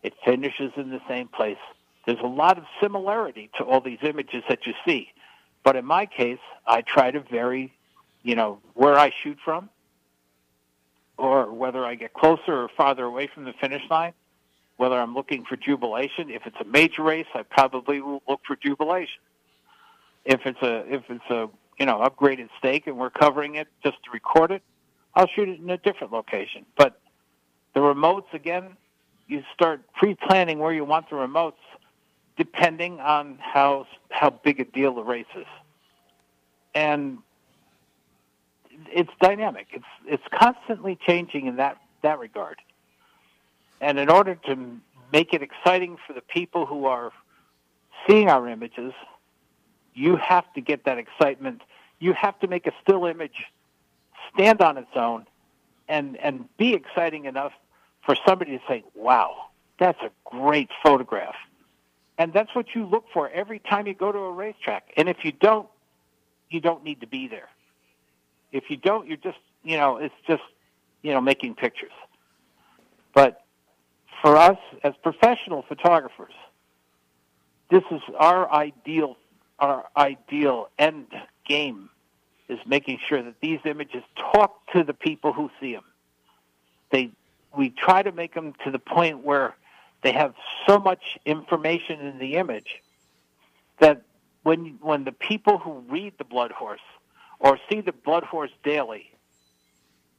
it finishes in the same place there's a lot of similarity to all these images that you see. But in my case, I try to vary, you know, where I shoot from or whether I get closer or farther away from the finish line, whether I'm looking for jubilation. If it's a major race, I probably will look for jubilation. If it's a if it's a you know upgraded stake and we're covering it just to record it, I'll shoot it in a different location. But the remotes again, you start pre-planning where you want the remotes depending on how how big a deal the race is. And it's dynamic. It's it's constantly changing in that that regard. And in order to make it exciting for the people who are seeing our images, you have to get that excitement. You have to make a still image stand on its own and and be exciting enough for somebody to say, "Wow, that's a great photograph." And that's what you look for every time you go to a racetrack. And if you don't, you don't need to be there. If you don't, you're just, you know, it's just, you know, making pictures. But for us as professional photographers, this is our ideal, our ideal end game is making sure that these images talk to the people who see them. They, we try to make them to the point where they have so much information in the image that when when the people who read the BloodHorse or see the BloodHorse daily,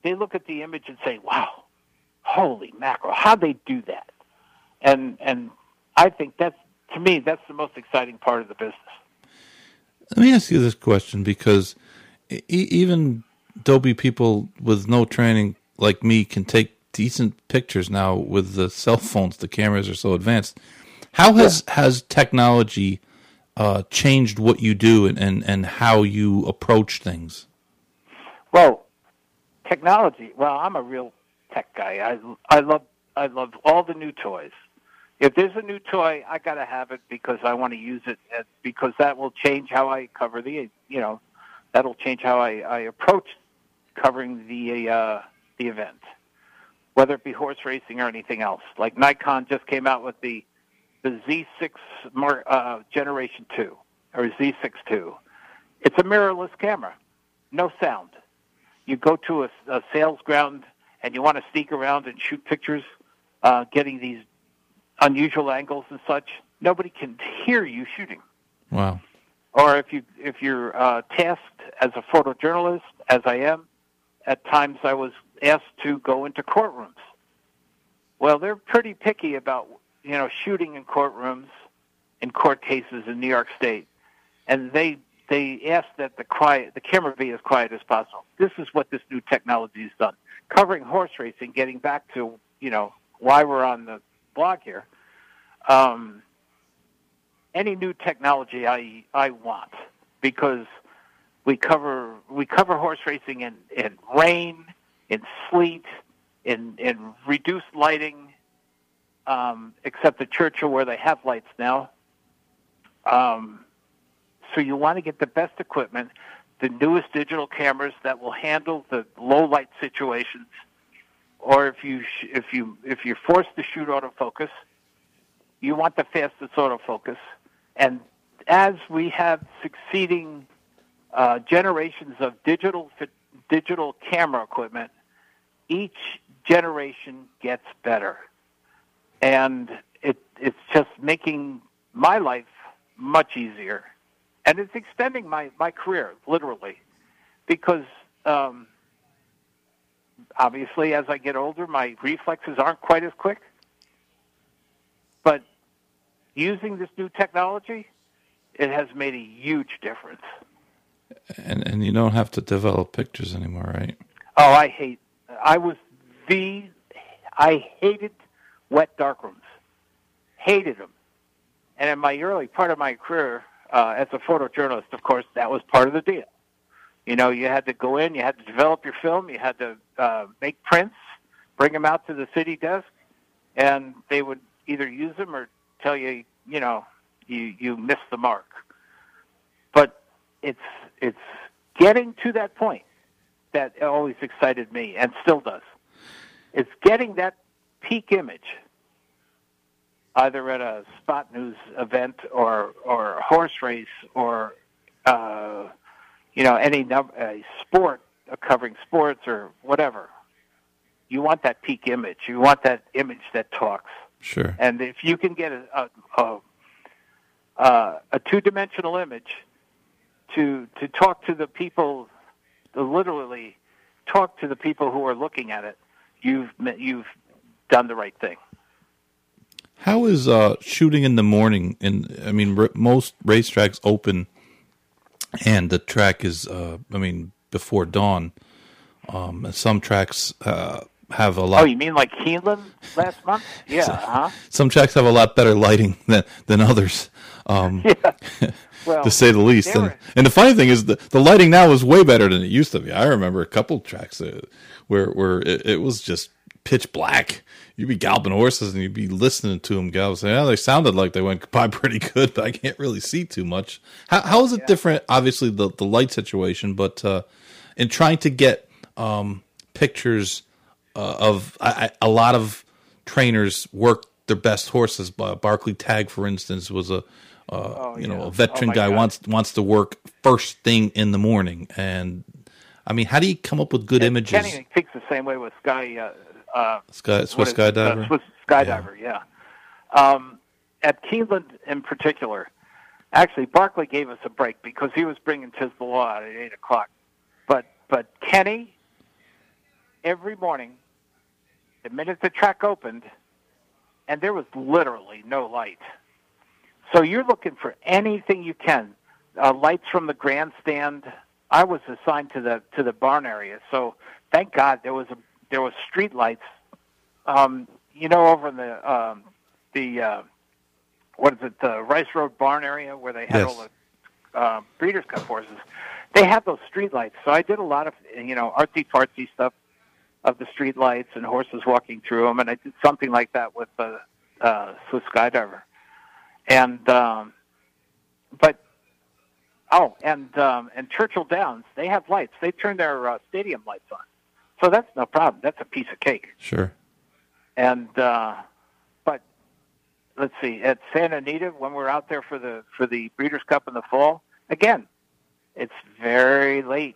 they look at the image and say, "Wow, holy mackerel! How'd they do that?" And and I think that's to me that's the most exciting part of the business. Let me ask you this question because e- even dopey people with no training like me can take decent pictures now with the cell phones. The cameras are so advanced. How has yeah. has technology uh, changed what you do and, and, and how you approach things? Well, technology. Well, I'm a real tech guy. I I love I love all the new toys. If there's a new toy, I got to have it because I want to use it because that will change how I cover the you know that'll change how I, I approach covering the uh, the event whether it be horse racing or anything else. Like Nikon just came out with the the Z6 uh, Generation 2 or Z6 II. It's a mirrorless camera, no sound. You go to a, a sales ground and you want to sneak around and shoot pictures, uh, getting these unusual angles and such. Nobody can hear you shooting. Wow. Or if you if you're uh, tasked as a photojournalist, as I am, at times I was asked to go into courtrooms. Well, they're pretty picky about you know shooting in courtrooms, in court cases in New York State, and they they ask that the quiet the camera be as quiet as possible. This is what this new technology has done. Covering horse racing, getting back to you know why we're on the blog here. Um, any new technology I I want because we cover we cover horse racing in, in rain, in sleet, in in reduced lighting, um, except the Churchill where they have lights now. Um, so you want to get the best equipment, the newest digital cameras that will handle the low light situations, or if you sh- if you if you're forced to shoot autofocus, you want the fastest autofocus. And as we have succeeding uh, generations of digital digital camera equipment. Each generation gets better, and it it's just making my life much easier, and it's extending my my career literally, because. Um, obviously, as I get older, my reflexes aren't quite as quick. But using this new technology, it has made a huge difference. And and you don't have to develop pictures anymore, right? Oh, I hate. I was the. I hated wet darkrooms. Hated them. And in my early part of my career uh, as a photojournalist, of course, that was part of the deal. You know, you had to go in, you had to develop your film, you had to uh, make prints, bring them out to the city desk, and they would either use them or tell you, you know, you you missed the mark. But it's it's getting to that point that always excited me and still does. It's getting that peak image, either at a spot news event or or a horse race or uh, you know any num- a sport uh, covering sports or whatever. You want that peak image. You want that image that talks. Sure. And if you can get a a, a, uh, a two-dimensional image to to talk to the people, literally talk to the people who are looking at it, you've you've done the right thing. How is uh, shooting in the morning? And I mean, r- most racetracks open, and the track is, uh, I mean, before dawn. Um, some tracks uh, have a lot. Oh, you mean like Keeneland last month? Yeah, huh? Some tracks have a lot better lighting than than others. Um, Yeah. Well, to say the least. And, were- and the funny thing is, the, the lighting now is way better than it used to be. I remember a couple tracks where where it, it was just pitch black. You'd be galloping horses and you'd be listening to them gallop. Saying, "Yeah, they sounded like they went by pretty good, but I can't really see too much." How, how is it different? Obviously, the the light situation, but uh, in trying to get um, pictures uh, of I, a lot of trainers work their best horses. Bar- Barclay Tagg, for instance, was a uh, you know yeah. a veteran Oh, guy God. wants wants to work first thing in the morning, and I mean, how do you come up with good images? Kenny thinks the same way with Sky. Uh, uh, Sky, Swiss? Uh, skydiver. Swiss skydiver, yeah. Um, at Keeneland in particular, actually, barclay gave us a break because he was bringing Tiz the Law out at eight o'clock. But but Kenny, every morning, the minute the track opened, and there was literally no light. So you're looking for anything you can. Uh, lights from the grandstand. I was assigned to the to the barn area, so thank God there was a there was street lights. Um, you know, over in the um, the uh, what is it, the Rice Road barn area where they had Yes. all the uh, Breeders' Cup horses. They had those street lights, so I did a lot of you know artsy fartsy stuff of the street lights and horses walking through them, and I did something like that with the uh, Swiss Skydiver. And um, but oh, and um, and Churchill Downs, they have lights. They turn their uh, stadium lights on, so that's no problem. That's a piece of cake. Sure. And uh, but let's see, at Santa Anita when we're out there for the for the Breeders' Cup in the fall, again, it's very late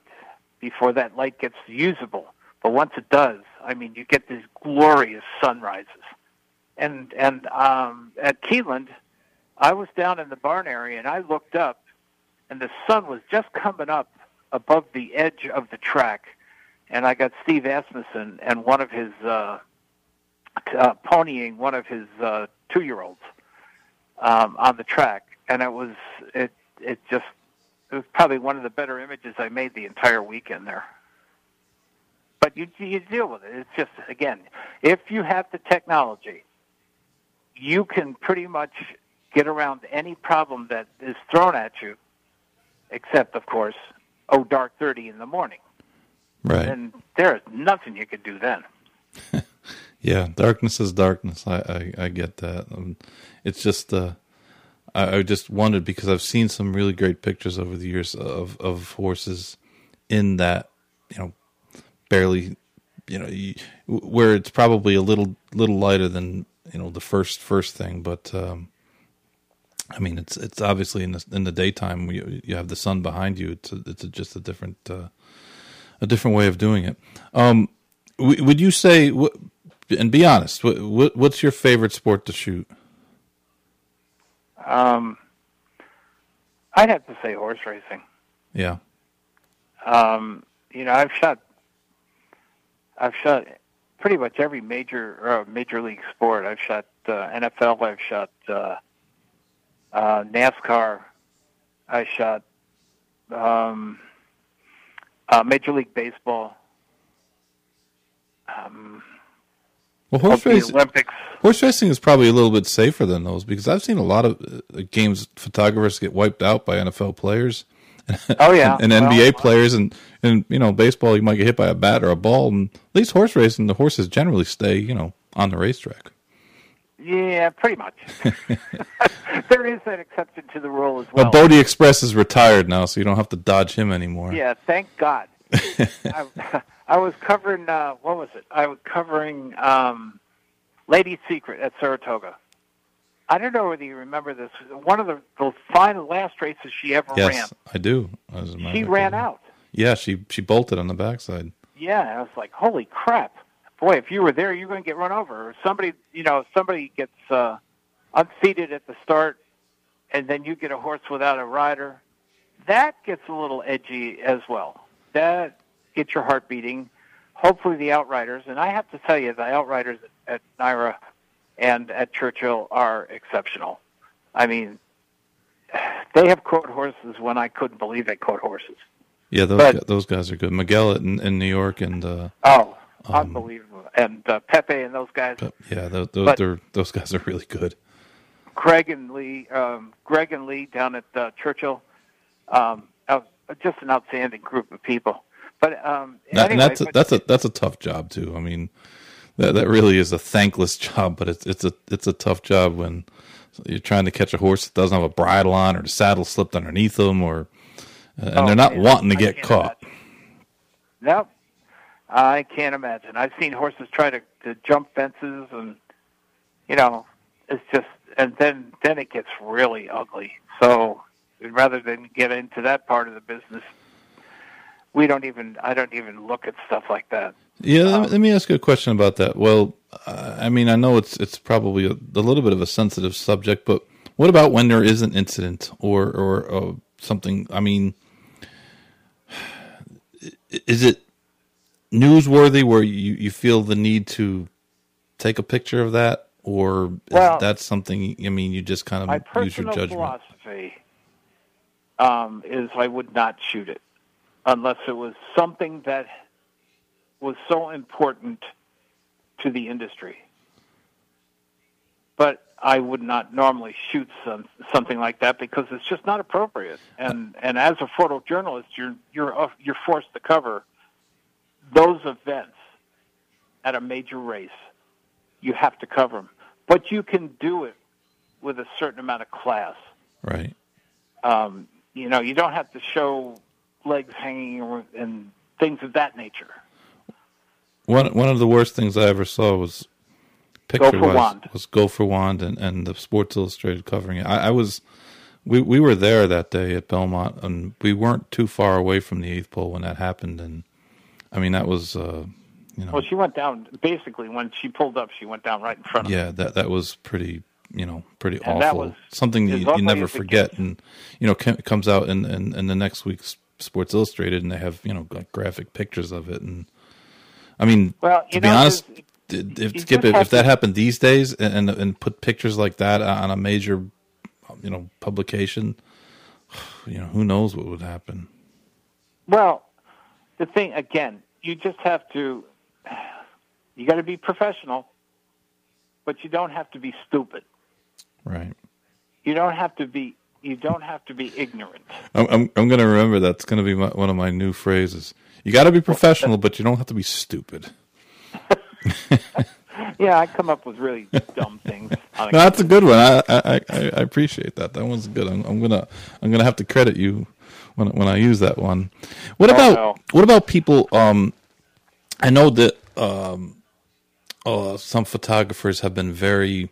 before that light gets usable. But once it does, I mean, you get these glorious sunrises. And and um, at Keeneland, I was down in the barn area and I looked up, and the sun was just coming up above the edge of the track, and I got Steve Asmussen and one of his uh, uh, ponying one of his uh, two-year-olds um, on the track, and it was it it just it was probably one of the better images I made the entire weekend there. But you you deal with it. It's just again, if you have the technology, you can pretty much get around any problem that is thrown at you, except of course, oh dark thirty in the morning, Right. and there is nothing you could do then. Yeah, darkness is darkness. I I, I get that. Um, it's just uh, I, I just wondered because I've seen some really great pictures over the years of of horses in that you know barely you know you, where it's probably a little little lighter than you know the first first thing, but um, I mean, it's it's obviously in the in the daytime you you have the sun behind you. It's a, it's a, just a different uh, a different way of doing it. Um, w- would you say? and be honest. What, what's your favorite sport to shoot? Um, I'd have to say horse racing. Yeah. Um, you know, I've shot, I've shot pretty much every major uh, major league sport. I've shot uh, NFL. I've shot uh, uh, NASCAR. I shot um, uh, Major League Baseball. Um, well, horse racing, Olympics. Horse racing is probably a little bit safer than those because I've seen a lot of uh, games photographers get wiped out by NFL players. Oh yeah, and, and well, NBA players, and and you know baseball, you might get hit by a bat or a ball, and at least horse racing, the horses generally stay, you know, on the racetrack. Yeah, pretty much. there is an exception to the rule as well. But Bodie Express is retired now, so you don't have to dodge him anymore. Yeah, thank God. I, I, was covering uh, what was it? I was covering um, Lady's Secret at Saratoga. I don't know whether you remember this. One of the, the final last races she ever yes, ran. I do. she ran out. Yeah, she she bolted on the backside. Yeah, I was like, holy crap! Boy, if you were there, you're going to get run over. Or somebody, you know, somebody gets uh, unseated at the start, and then you get a horse without a rider. That gets a little edgy as well. That gets your heart beating. Hopefully, the outriders, and I have to tell you, the outriders at NYRA and at Churchill are exceptional. I mean, they have quote horses when I couldn't believe they quote horses. Yeah, those but, those guys are good. Miguel in, in New York and uh, oh, um, unbelievable, and uh, Pepe and those guys. yeah, those those, those guys are really good. Greg and Lee, um, Greg and Lee down at uh, Churchill, um, just an outstanding group of people. But um, that, anyway, that's a, that's a that's a tough job too. I mean, that that really is a thankless job, but it's it's a it's a tough job when you're trying to catch a horse that doesn't have a bridle on or the saddle slipped underneath them or uh, and oh, they're not man, wanting to get caught. Imagine. Nope. I can't imagine. I've seen horses try to, to jump fences and you know, it's just and then then it gets really ugly. So rather than get into that part of the business, we don't even I don't even look at stuff like that. Yeah, um, let, me ask you a question about that. Well, I mean, I know it's it's probably a, a, little bit of a sensitive subject, but what about when there is an incident or or uh, something? I mean, is it newsworthy where you, you feel the need to take a picture of that, or well, that something? I mean, you just kind of use your judgment. philosophy um, is I would not shoot it unless it was something that was so important to the industry. But I would not normally shoot some, something like that because it's just not appropriate. And and as a photojournalist, you're you're you're forced to cover those events at a major race. You have to cover them, but you can do it with a certain amount of class. Right. Um, you know, you don't have to show legs hanging and things of that nature. One one of the worst things I ever saw was picture wise was Go for Wand and, and the Sports Illustrated covering it. I, I, was we we were there that day at Belmont and we weren't too far away from the eighth pole when that happened and I mean that was uh, you know Well she went down basically when she pulled up she went down right in front of Yeah, that that was pretty you know, pretty and awful. Something you, you never forget, and you know, comes out in, in, in the next week's Sports Illustrated, and they have you know like graphic pictures of it, and I mean, well, to be know, honest, if Skip, if, if that happened these days, and, and and put pictures like that on a major, you know, publication, you know, who knows what would happen. Well, the thing again, you just have to, you got to be professional, but you don't have to be stupid. Right. You don't have to be you don't have to be ignorant. I'm I'm, I'm going to remember that's going to be my, one of my new phrases. You got to be professional, but you don't have to be stupid. yeah, I come up with really dumb things. no, that's a good one. I, I I appreciate that. That one's good. I'm, I'm gonna I'm gonna have to credit you when when I use that one. What oh, about no. what about people? Um, I know that um, uh, some photographers have been very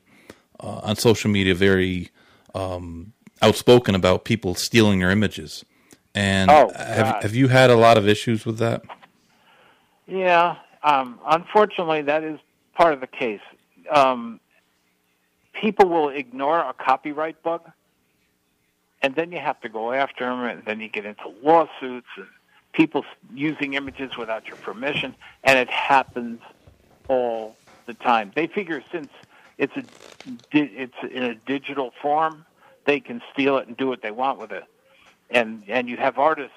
uh, on social media very um, outspoken about people stealing your images. And Oh, have have you had a lot of issues with that? Yeah, um, unfortunately, that is part of the case. Um, people will ignore a copyright bug, and then you have to go after them, and then you get into lawsuits and people using images without your permission, and it happens all the time. They figure since it's a it's in a digital form, they can steal it and do what they want with it. And and you have artists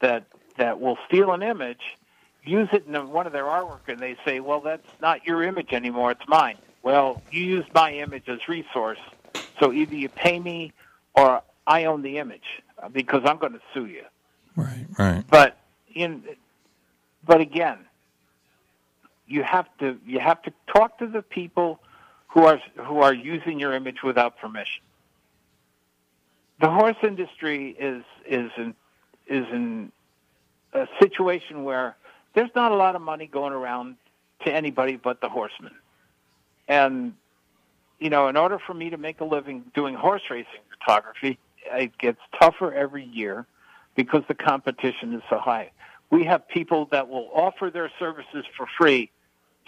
that that will steal an image, use it in one of their artwork, and they say, "Well, that's not your image anymore; it's mine." Well, you used my image as resource, so either you pay me or I own the image uh, because I'm going to sue you. Right, right. But in, but again, you have to you have to talk to the people who are who are using your image without permission. The horse industry is is in is in a situation where there's not a lot of money going around to anybody but the horsemen. And you know, in order for me to make a living doing horse racing photography, it gets tougher every year because the competition is so high. We have people that will offer their services for free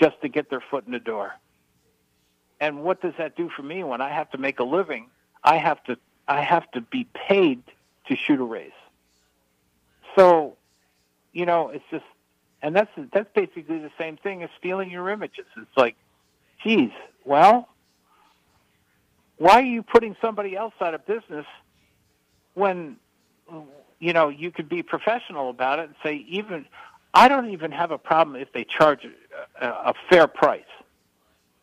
just to get their foot in the door. And what does that do for me when I have to make a living? I have to I have to be paid to shoot a race. So, you know, it's just and that's that's basically the same thing as stealing your images. It's like, geez, well, why are you putting somebody else out of business when you know you could be professional about it and say even I don't even have a problem if they charge a, a fair price,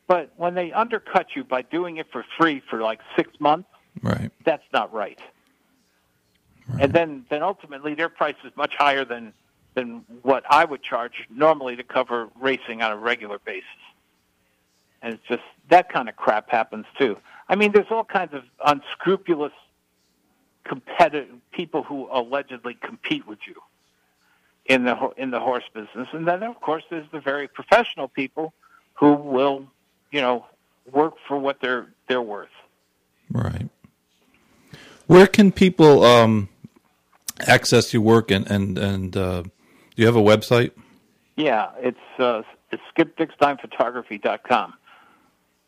but when they undercut you by doing it for free for like six months, Right. that's not right. And then then ultimately their price is much higher than than what I would charge normally to cover racing on a regular basis. And it's just that kind of crap happens too. I mean, there's all kinds of unscrupulous competitive people who allegedly compete with you in the in the horse business, and then of course there's the very professional people who will, you know, work for what they're they're worth. Right. Where can people um, access your work and and and uh, do you have a website? Yeah, it's uh, it's skipdicksteinphotography.com.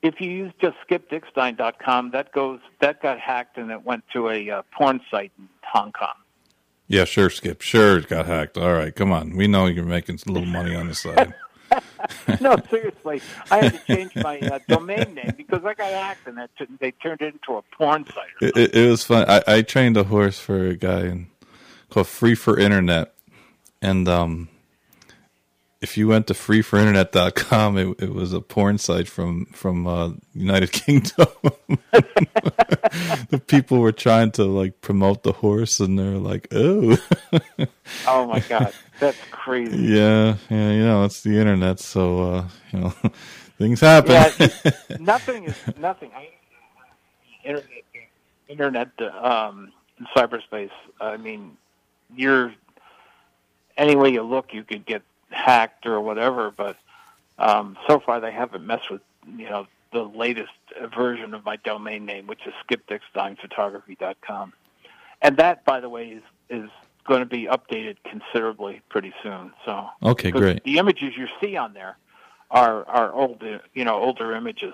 If you use just skipdickstein.com, that goes that got hacked and it went to a uh, porn site in Hong Kong. Yeah, sure, Skip. Sure, it got hacked. All right, come on. We know you're making a little money on the side. no, seriously, I had to change my uh, domain name because I got hacked and that they turned it into a porn site. It, it, it was fun. I, I trained a horse for a guy in, called Free for Internet, and um, if you went to freeforinternet.com, it, it was a porn site from from uh, United Kingdom. the people were trying to like promote the horse, and they're like, "Oh, Oh my god, that's crazy. yeah, yeah, you know, it's the internet, so uh, you know, things happen." Yeah, nothing is nothing. I, internet, internet, um, cyberspace. I mean, you're any way you look, you could get hacked or whatever. But um, so far, they haven't messed with you know the latest version of my domain name, which is skipdicksteinphotography.com. And that, by the way, is is going to be updated considerably pretty soon. So okay, great. The images you see on there are are older, you know, older images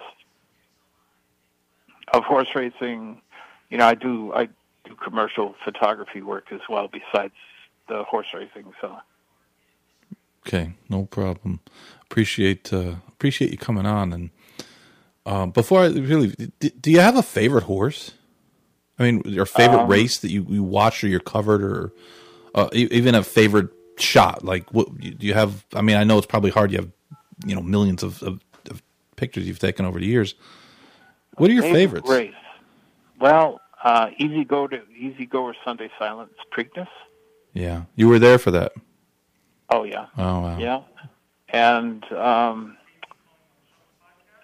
of horse racing. You know, I do I do commercial photography work as well besides the horse racing. So Okay, no problem. Appreciate uh, appreciate you coming on. And um, before I really, do, do you have a favorite horse? I mean, your favorite Um, race that you, you watch or you're covered, or uh, even a favorite shot? Like, what do you have? I mean, I know it's probably hard. You have you know millions of, of, of pictures you've taken over the years. What are your Favorite favorites? race. Well, uh, easy go to easy goer Sunday Silence Preakness. Yeah, you were there for that. Oh yeah. Oh wow. Yeah, and um,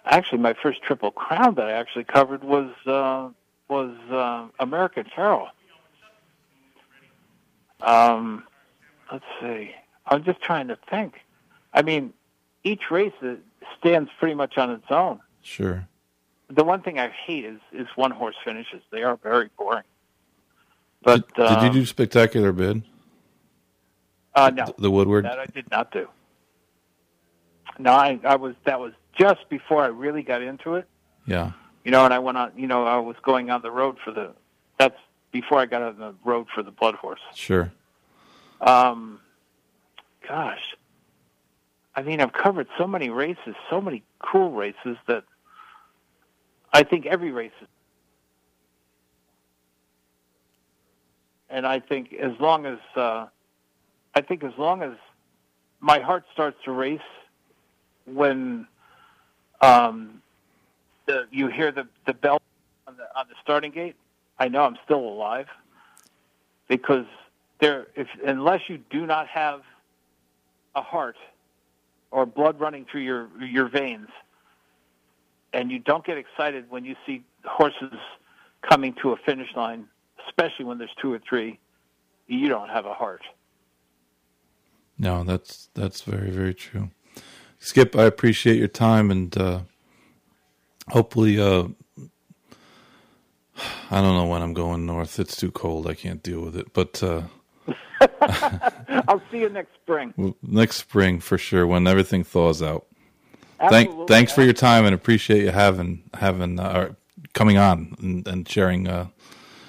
actually, my first Triple Crown that I actually covered was uh, was uh, American Pharoah. Um, let's see. I'm just trying to think. I mean, each race uh, stands pretty much on its own. Sure. the one thing I hate is is one horse finishes. They are very boring. But did, did you um, do spectacular bid? Uh, no, The Woodward. that I did not do. No, I, I was that was just before I really got into it. Yeah. You know, and I went on. You know, I was going on the road for the. That's before I got on the road for the BloodHorse. Sure. Um, gosh, I mean, I've covered so many races, so many cool races that I think every race is. And I think as long as uh, I think as long as my heart starts to race when um, the, you hear the the bell on the on the starting gate, I know I'm still alive. Because there if unless you do not have a heart or blood running through your your veins and you don't get excited when you see horses coming to a finish line especially when there's two or three you don't have a heart No, that's that's very very true. Skip, I appreciate your time and uh, hopefully, uh, I don't know when I'm going north. It's too cold. I can't deal with it. But uh, I'll see you next spring next spring for sure when everything thaws out. Thank, Absolutely. thanks for your time and appreciate you having having uh, coming on and, and sharing. Uh,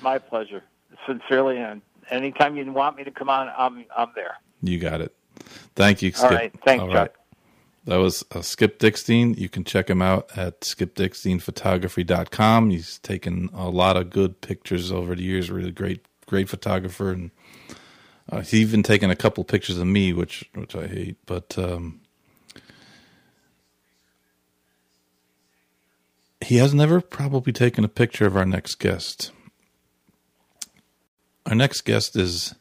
my pleasure sincerely and anytime you want me to come on I'm I'm there you got it. Thank you, Skip. all right thanks All Chuck. That was uh, Skip Dickstein. You can check him out at skipdicksteinphotography.com. He's taken a lot of good pictures over the years. Really great, great photographer, and uh, he's even taken a couple pictures of me, which which I hate. But um, he has never probably taken a picture of our next guest. Our next guest is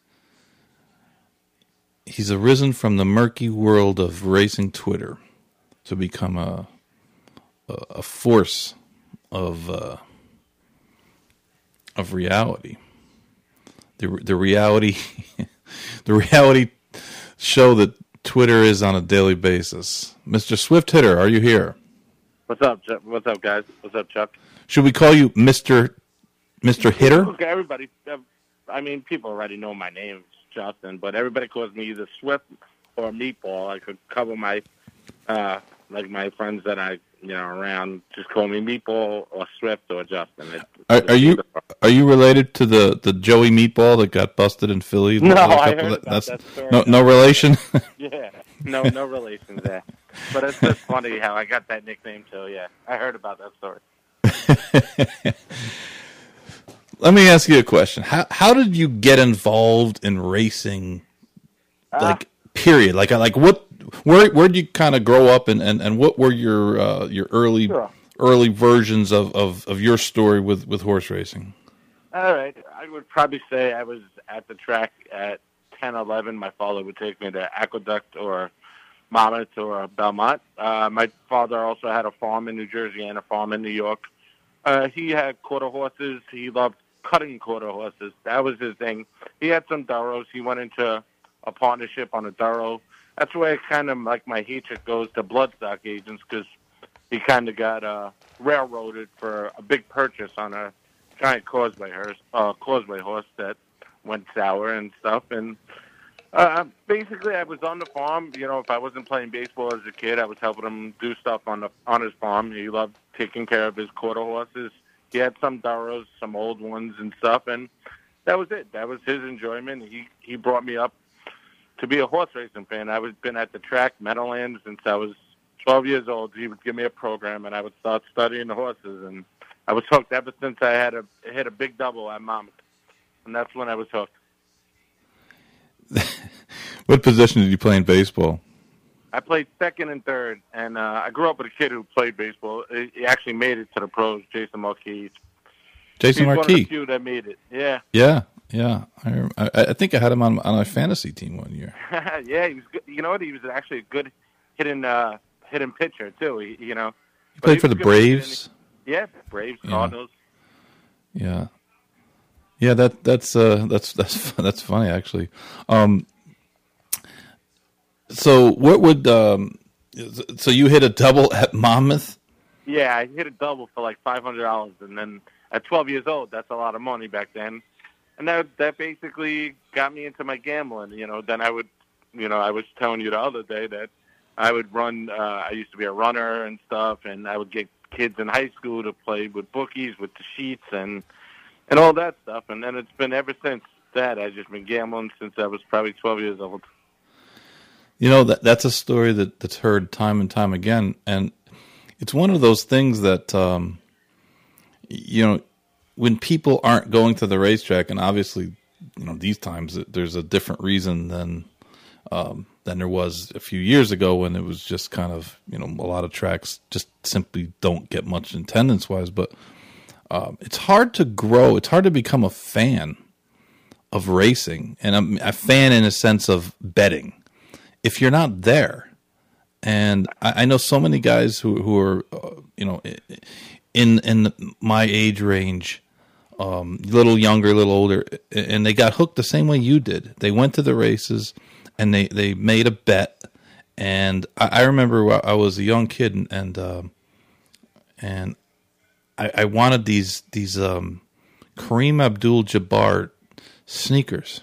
he's arisen from the murky world of racing Twitter to become a a, a force of uh, of reality. The the reality the reality show that Twitter is on a daily basis. Mr. Swift Hitter, are you here? What's up? Chuck? What's up, guys? What's up, Chuck? Should we call you Mr. Mr. Hitter? Okay, everybody. uh, I mean, people already know my name, Justin, but everybody calls me either Swift or Meatball. I could cover my, uh, like my friends that I, you know, around. Just call me Meatball or Swift or Justin. It, Are, are you are you related to the, the Joey Meatball that got busted in Philly? No, I heard about that's that story. no no relation. Yeah, no, no relations there. But it's just funny how I got that nickname too. Yeah, I heard about that story. Let me ask you a question. How how did you get involved in racing? Like period. Like like what where where did you kind of grow up and, and, and what were your uh, your early Sure. early versions of, of, of your story with, with horse racing? All right. I would probably say I was at the track at 10, 11. My father would take me to Aqueduct or Monmouth or Belmont. Uh, my father also had a farm in New Jersey and a farm in New York. Uh, he had quarter horses. He loved cutting quarter horses. That was his thing. He had some Duros. He went into a partnership on a Duro. That's where kind of like my hatred goes to bloodstock agents because he kind of got uh, railroaded for a big purchase on a Giant's Causeway horse, uh, causeway horse that went sour and stuff. And uh, basically, I was on the farm. You know, if I wasn't playing baseball as a kid, I was helping him do stuff on the on his farm. He loved taking care of his quarter horses. He had some Duros, some old ones and stuff, and that was it. That was his enjoyment. He he brought me up to be a horse racing fan. I was been at the track Meadowlands since I was 12 years old. He would give me a program, and I would start studying the horses. And I was hooked ever since I had a hit a big double at Monmouth, and that's when I was hooked. What position did you play in baseball? I played second and third, and uh, I grew up with a kid who played baseball. He actually made it to the pros, Jason Marquis. Jason He's Marquis. the few that made it. Yeah, Yeah, yeah. I, I think I had him on on my fantasy team one year. yeah. He was. Good. You know what? He was actually a good hitting uh, hitting pitcher too. He, you know, He played he for the. Braves. Yeah, Braves, Yeah. Cardinals. Yeah, yeah. That that's uh that's that's that's funny actually. Um, so what would um, so you hit a double at Monmouth? Yeah, I hit a double for like five hundred dollars, and then at twelve years old, that's a lot of money back then. And that that basically got me into my gambling. You know, then I would, you know, I was telling you the other day that I would run. Uh, I used to be a runner and stuff, and I would get kids in high school to play with bookies, with the sheets, and and all that stuff. And then it's been ever since that. I've just been gambling since I was probably twelve years old. You know that that's a story that that's heard time and time again, and it's one of those things that um, you know when people aren't going to the racetrack, and obviously, you know, these times there's a different reason than um, than there was a few years ago when it was just kind of you know a lot of tracks just simply don't get much attendance wise. But um, it's hard to grow. It's hard to become a fan of racing, and a fan in a sense of betting. If you're not there, and I, I know so many guys who who are uh, you know in in my age range, um, little younger, a little older, and they got hooked the same way you did. They went to the races and they they made a bet. And I, I remember I was a young kid and and, uh, and I, I, wanted these these um, Kareem Abdul-Jabbar sneakers.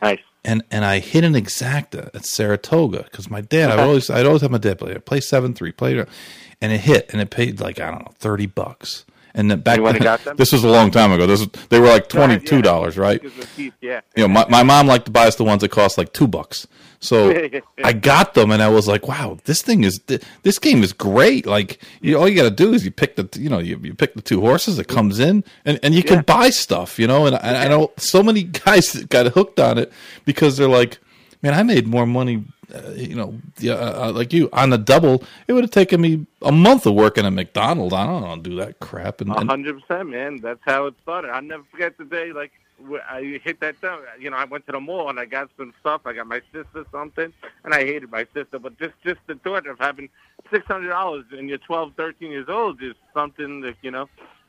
Nice. And and I hit an exacta at Saratoga because my dad. I always I'd always have my dad play. play seven three. Play and it hit, and it paid like I don't know thirty bucks. And then back then, this was a long time ago. This was, they were like twenty two dollars, right? Yeah. You know, my, my mom liked to buy us the ones that cost like two bucks. So I got them, and I was like, "Wow, this thing is this game is great!" Like, you, all you got to do is you pick the you know you, you pick the two horses that comes in, and, and you can yeah. buy stuff, you know. And I, I know so many guys that got hooked on it because they're like, "Man, I made more money uh, you know, uh, uh, like you on the double, it would have taken me a month of working at McDonald's. I don't want to do that crap. And hundred percent, man. That's how it started. I never forget the day like I hit that down. You know, I went to the mall and I got some stuff. I got my sister something, and I hated my sister. But just just the thought of having six hundred dollars and you're twelve, thirteen years old is something that you know.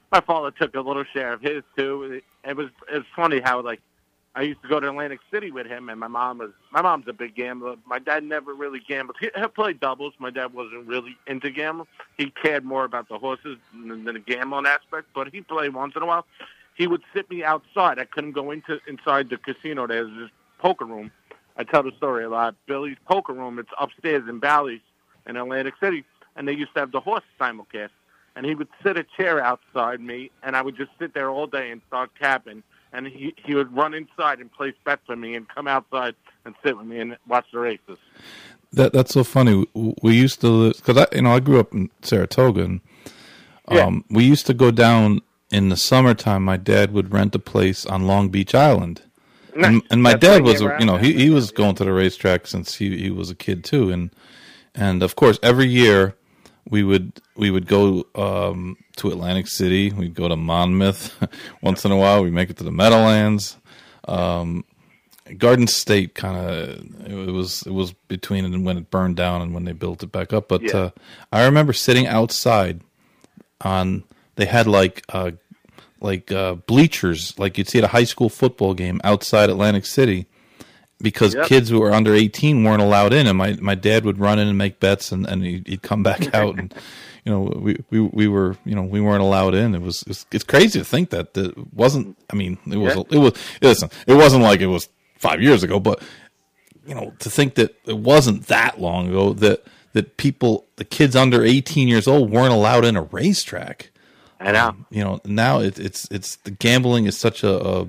My father took a little share of his too. It was it's funny how like I used to go to Atlantic City with him, and my mom was my mom's a big gambler. My dad never really gambled. He, he played doubles. My dad wasn't really into gambling. He cared more about the horses than, than the gambling aspect, but he played once in a while. He would sit me outside. I couldn't go into inside the casino. There's this poker room. I tell the story a lot. Billy's poker room. It's upstairs in Bally's in Atlantic City, and they used to have the horse simulcast. And he would sit a chair outside me, and I would just sit there all day and start capping and he he would run inside and place bets with me and come outside and sit with me and watch the races. That that's so funny. We used to because I you know I grew up in Saratoga and um, yeah. we used to go down in the summertime. My dad would rent a place on Long Beach Island. Nice. And, and, my that's dad was, you know, he, he was going to the racetrack since he, he was a kid too, and and of course every year we would we would go um, to Atlantic City. We'd go to Monmouth once in a while. We make it to the Meadowlands. Um, Garden State kind of it was it was between when it burned down and when they built it back up. But yeah. uh, I remember sitting outside on they had like uh, like uh, bleachers like you'd see at a high school football game outside Atlantic City because yep. kids who were under 18 weren't allowed in and my, my dad would run in and make bets and, and he'd, he'd come back out and you know we, we we were you know we weren't allowed in it was it's, it's crazy to think that it wasn't i mean it was yeah. it was listen it wasn't like it was five years ago but you know to think that it wasn't that long ago that that people the kids under 18 years old weren't allowed in a racetrack i know um, you know now it, it's it's the gambling is such a, a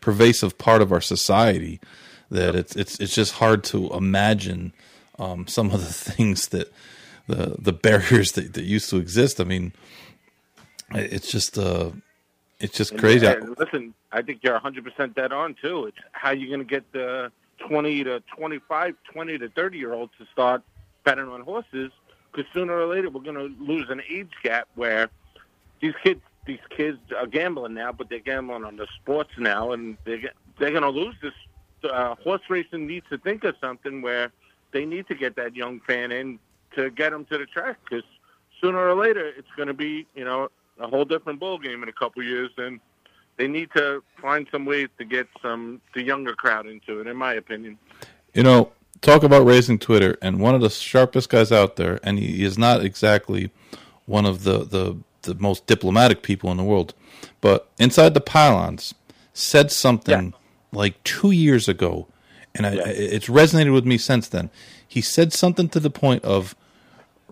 pervasive part of our society that it's it's it's just hard to imagine um, some of the things that the the barriers that, that used to exist. I mean, it's just uh, it's just crazy. And, listen, I think you're 100 percent dead on too. It's how you're going to get the 20 to 25, 20 to 30 year olds to start betting on horses because sooner or later we're going to lose an age gap where these kids these kids are gambling now, but they're gambling on the sports now, and they're they're going to lose this uh, horse racing needs to think of something where they need to get that young fan in to get them to the track because sooner or later it's going to be you know a whole different ball game in a couple years and they need to find some ways to get some the younger crowd into it in my opinion you know talk about raising twitter and one of the sharpest guys out there and he is not exactly one of the, the, the most diplomatic people in the world. But inside the pylons said something yeah. Like two years ago, and I, yeah. it's resonated with me since then. He said something to the point of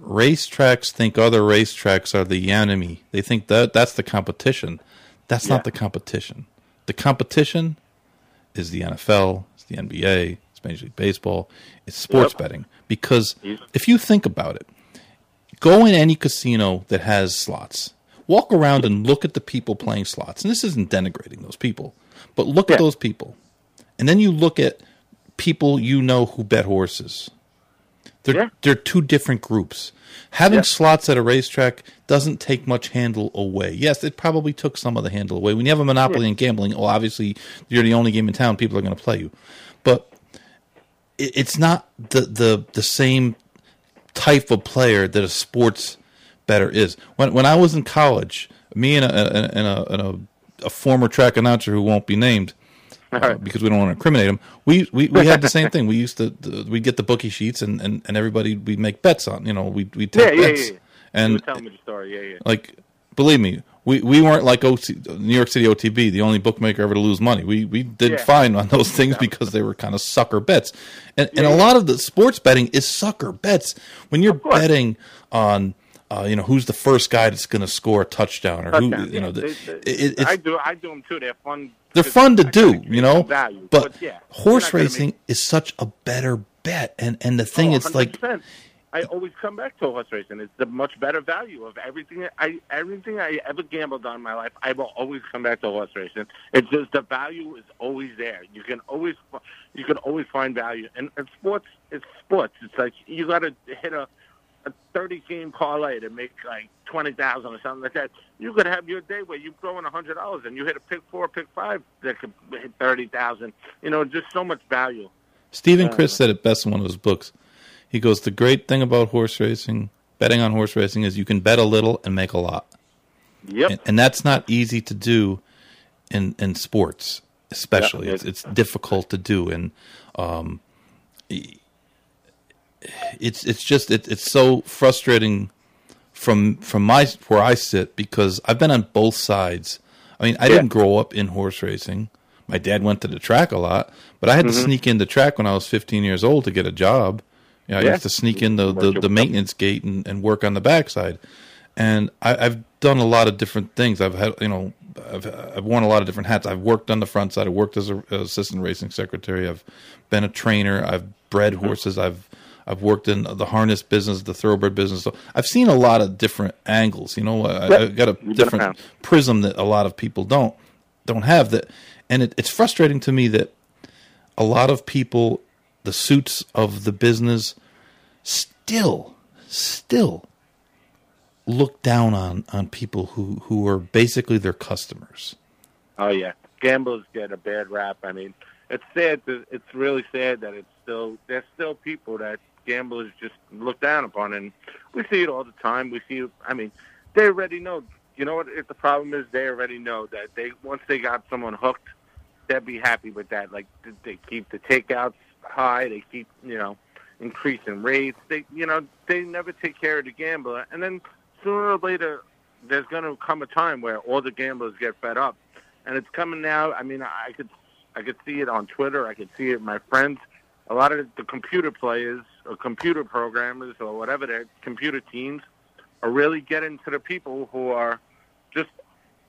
racetracks think other racetracks are the enemy. They think that that's the competition. That's yeah. not the competition. The competition is the NFL, it's the NBA, it's Major League Baseball, it's sports yep. betting. Because if you think about it, go in any casino that has slots, walk around and look at the people playing slots. And this isn't denigrating those people, but look yeah. at those people. And then you look at people you know who bet horses. They're, yeah. they're two different groups. Having yeah. slots at a racetrack doesn't take much handle away. Yes, it probably took some of the handle away. When you have a monopoly in gambling, well, obviously you're the only game in town. People are going to play you, but it, it's not the the the same type of player that a sports better is. When when I was in college, me and a and a, and a, a former track announcer who won't be named uh, because we don't want to incriminate him. We we, we had the same thing. We used to we get the bookie sheets and, and, and everybody we make bets on. You know, we we take yeah, bets. Yeah, yeah, and tell me the story. Yeah, yeah. Like, believe me, we, we weren't like OC, New York City OTB, the only bookmaker ever to lose money. We we did yeah. fine on those things because they were kind of sucker bets, and yeah. and a lot of the sports betting is sucker bets. When you're betting on uh, you know, who's the first guy that's going to score a touchdown, or touchdown. who, you know, the, it, I do, I do them too. They're fun. They're fun to do, you know. Value, but, but yeah, horse racing make... is such a better bet, and and the thing oh, is like. I always come back to horse racing. It's the much better value of everything I everything I ever gambled on in my life. I will always come back to horse racing. It's just the value is always there. You can always you can always find value. And, and sports, it's sports. It's like you got to hit a a 30 game parlay to make like 20,000 or something like that. You could have your day where you throw in $100 and you hit a pick four, pick five that could hit 30,000. You know, just so much value. Steven uh, Crist said it best in one of his books. He goes, The great thing about horse racing, betting on horse racing, is you can bet a little and make a lot. Yep. And, and that's not easy to do in, in sports, especially. Yep. It's, it's difficult to do. And, um, it's it's just it, it's so frustrating from from my where I sit because I've been on both sides. I mean, I yeah. didn't grow up in horse racing. My dad went to the track a lot, but I had mm-hmm. to sneak in the track when I was 15 years old to get a job. You know, I yeah. used to sneak in the, the, the maintenance gate and, and work on the backside. And I, have done a lot of different things. I've had, you know, I've, I've worn a lot of different hats. I've worked on the front side. I've worked as an assistant racing secretary. I've been a trainer. I've bred mm-hmm. horses. I've I've worked in the harness business, the thoroughbred business. So I've seen a lot of different angles. You know, I, have got a different prism that a lot of people don't don't have. That, and it, it's frustrating to me that a lot of people, the suits of the business, still, still look down on on people who who are basically their customers. Oh yeah, gamblers get a bad rap. I mean, it's sad. To, it's really sad that it's still there's still people that gamblers just look down upon. And we see it all the time. We see, I mean, they already know. You know what? If the problem is, they already know that they once they got someone hooked, they'd be happy with that. Like they keep the takeouts high. They keep, you know, increasing rates. They, you know, they never take care of the gambler. And then sooner or later, there's going to come a time where all the gamblers get fed up, and it's coming now. I mean, I could, I could see it on Twitter. I could see it. My friends a lot of the computer players or computer programmers or whatever their computer teams are really getting to the people who are just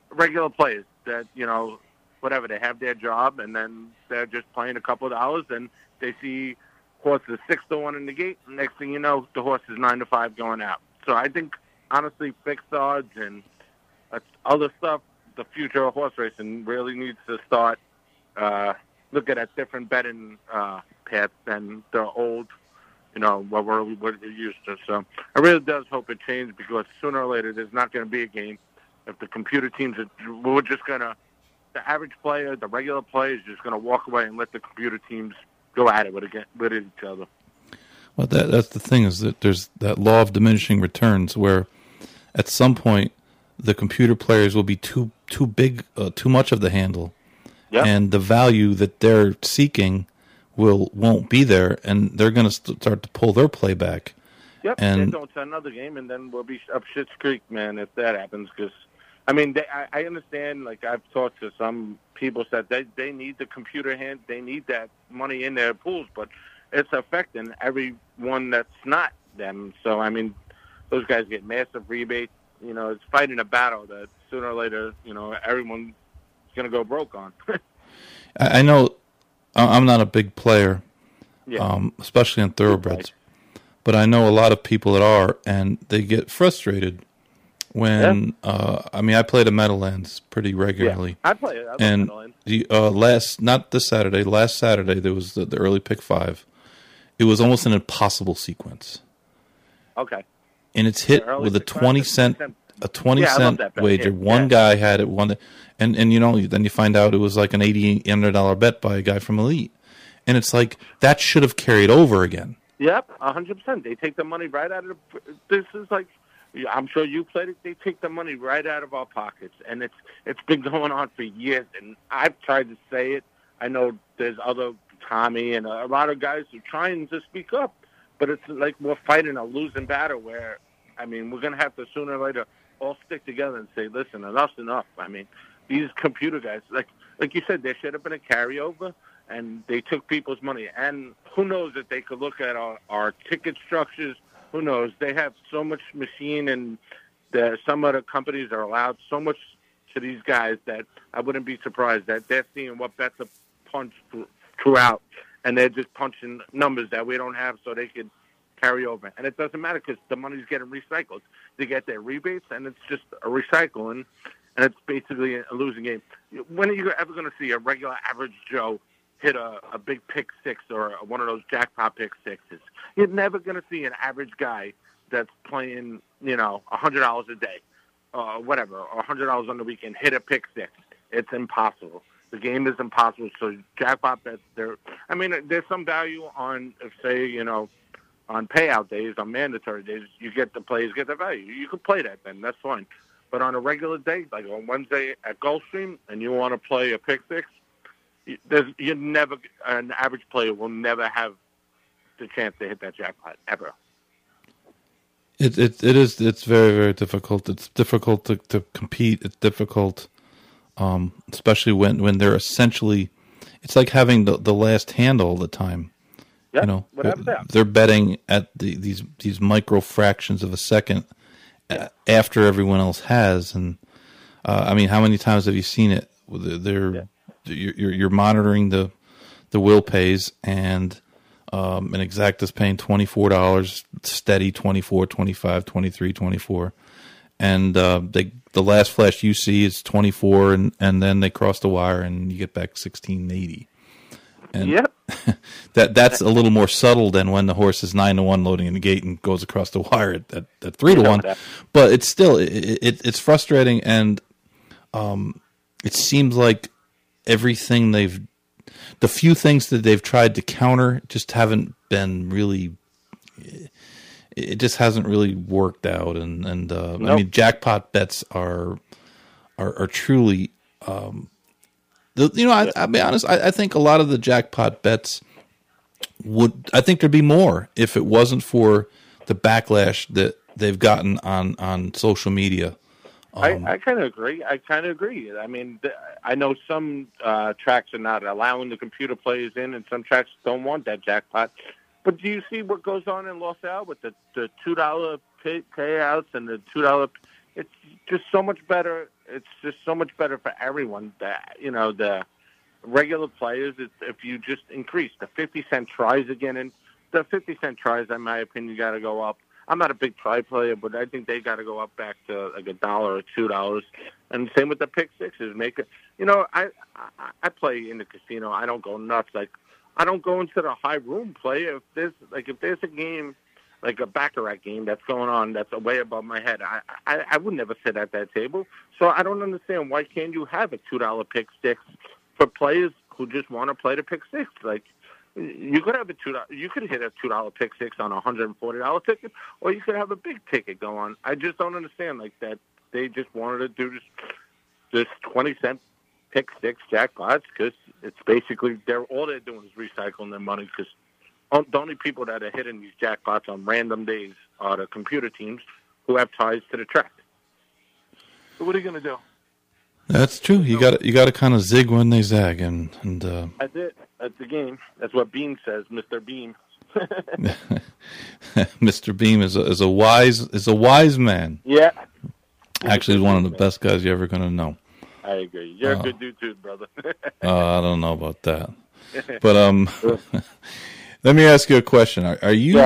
regular players that you know whatever they have their job and then they're just playing a couple of hours and they see horses six to one in the gate. And next thing you know the horse is nine to five going out. So i think honestly fixed odds and other stuff the future of horse racing really needs to start uh, looking at different betting uh, paths than the old, you know, what we're, what we're used to. So I really does hope it changes because sooner or later there's not going to be a game if the computer teams are, we're just going to, the average player, the regular player is just going to walk away and let the computer teams go at it with, again, with each other. Well, that that's the thing is that there's that law of diminishing returns where at some point the computer players will be too too big, uh, too much of the handle, yeah. and the value that they're seeking will won't be there, and they're going to start to pull their play back, Yep, And- and going to another game, and then we'll be up Shit's Creek, man, if that happens. Because, I mean, they, I, I understand. Like I've talked to some people said they they need the computer hand, they need that money in their pools, but it's affecting everyone that's not them. So I mean, those guys get massive rebates. You know, it's fighting a battle that sooner or later, you know, everyone's going to go broke on. I, I know I'm not a big player, yeah, um, especially on thoroughbreds, but I know a lot of people that are, and they get frustrated when. Uh, I mean, I play the Meadowlands pretty yeah. regularly. I play it. I and Meadowlands. the uh, last not this Saturday, last Saturday there was the, the early pick five. It was almost an impossible sequence, Okay. and it's hit with a twenty cent the cent 20 a twenty Yeah, cent wager. Yeah, One guy had it one, and and you know then you find out it was like an eighty hundred dollar bet by a guy from Elite, and it's like that should have carried over again. Yep, a hundred percent. They take the money right out of the. This is like, I'm sure you played it. They take the money right out of our pockets, and it's it's been going on for years. And I've tried to say it. I know there's other Tommy and a lot of guys who are trying to speak up, but it's like we're fighting a losing battle. Where, I mean, we're gonna have to sooner or later all stick together and say, listen, enough's enough. I mean, these computer guys, like like you said, there should have been a carryover and they took people's money. And who knows if they could look at our, our ticket structures? Who knows? They have so much machine, and the, some other companies are allowed so much to these guys that I wouldn't be surprised that they're seeing what bets are punched throughout, and they're just punching numbers that we don't have so they could carry over. And it doesn't matter because the money's getting recycled. They get their rebates, and it's just a recycling, and it's basically a losing game. When are you ever going to see a regular average Joe hit a, a big pick six or one of those jackpot pick sixes? You're never going to see an average guy that's playing, you know, a hundred dollars a day, uh, whatever, or a hundred dollars on the weekend hit a pick six. It's impossible. The game is impossible. So jackpot bets, there. I mean, there's some value on, say, you know, on payout days, on mandatory days, you get the plays, get the value. You can play that then. That's fine. But on a regular day, like on Wednesday at Gulfstream, and you want to play a pick six, there's you never an average player will never have the chance to hit that jackpot ever. It it it is it's very very difficult. It's difficult to, to compete. It's difficult, um, especially when when they're essentially. It's like having the, the last hand all the time. Yeah, you know, whatever they're, they're betting at the, these these micro fractions of a second uh, after everyone else has, and uh, I mean, how many times have you seen it? They're you're, you're you're monitoring the the will pays and um, an exact is paying twenty four dollars steady 24 25 23 24 and uh, they the last flash you see is 24 and and then they cross the wire and you get back 1680 and Yep. that that's a little more subtle than when the horse is nine to one loading in the gate and goes across the wire at, at, at three to one. But it's still it, it, it's frustrating, and um, it seems like everything they've the few things that they've tried to counter just haven't been really. It just hasn't really worked out, and and uh, I mean jackpot bets are are, are truly um, the, you know, I, I'll be honest. I, I think a lot of the jackpot bets would. I think there'd be more if it wasn't for the backlash that they've gotten on on social media. Um, I, I kind of agree. I kind of agree. I mean, th- I know some uh, tracks are not allowing the computer players in, and some tracks don't want that jackpot. But do you see what goes on in Los Al with the the two dollar pay, payouts and the two dollar? It's just so much better. It's just so much better for everyone. That you know the regular players. If you just increase the fifty cent tries again, and the fifty cent tries, in my opinion, got to go up. I'm not a big try player, but I think they got to go up back to like a dollar or two dollars. And same with the pick sixes. Make it. You know, I, I I play in the casino. I don't go nuts. Like I don't go into the high room play. If there's like if there's a game like a baccarat game that's going on that's way above my head, I I, I would never sit at that table. So I don't understand why can't you have a two dollar pick six for players who just want to play the pick six? Like you could have a two you could hit a two dollar pick six on a hundred and forty dollar ticket, or you could have a big ticket go on. I just don't understand like that. They just wanted to do this this twenty cent pick six jackpots because it's basically they're all they're doing is recycling their money because the only people that are hitting these jackpots on random days are the computer teams who have ties to the track. So what are you going to do? That's true. You got you got to kind of zig when they zag, and and uh, That's it. That's the game. That's what Beam says, Mr. Beam. Mr. Beam is a, is a wise is a wise man. Yeah, Actually, he's one of the best guys you're ever going to know. I agree. You're Oh. a good dude too, brother. Uh, I don't know about that, but um, let me ask you a question. Are, are you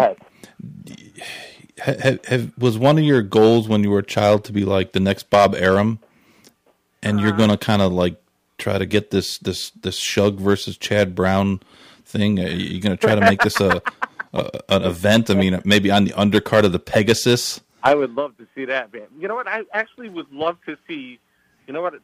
have, have was one of your goals when you were a child to be like the next Bob Arum, and you're uh-huh. going to kind of like try to get this this this Shug versus Chad Brown thing? Uh, are you going to try to make this a, a an event? I mean, maybe on the undercard of the Pegasus. I would love to see that, man. You know what? I actually would love to see. You know what?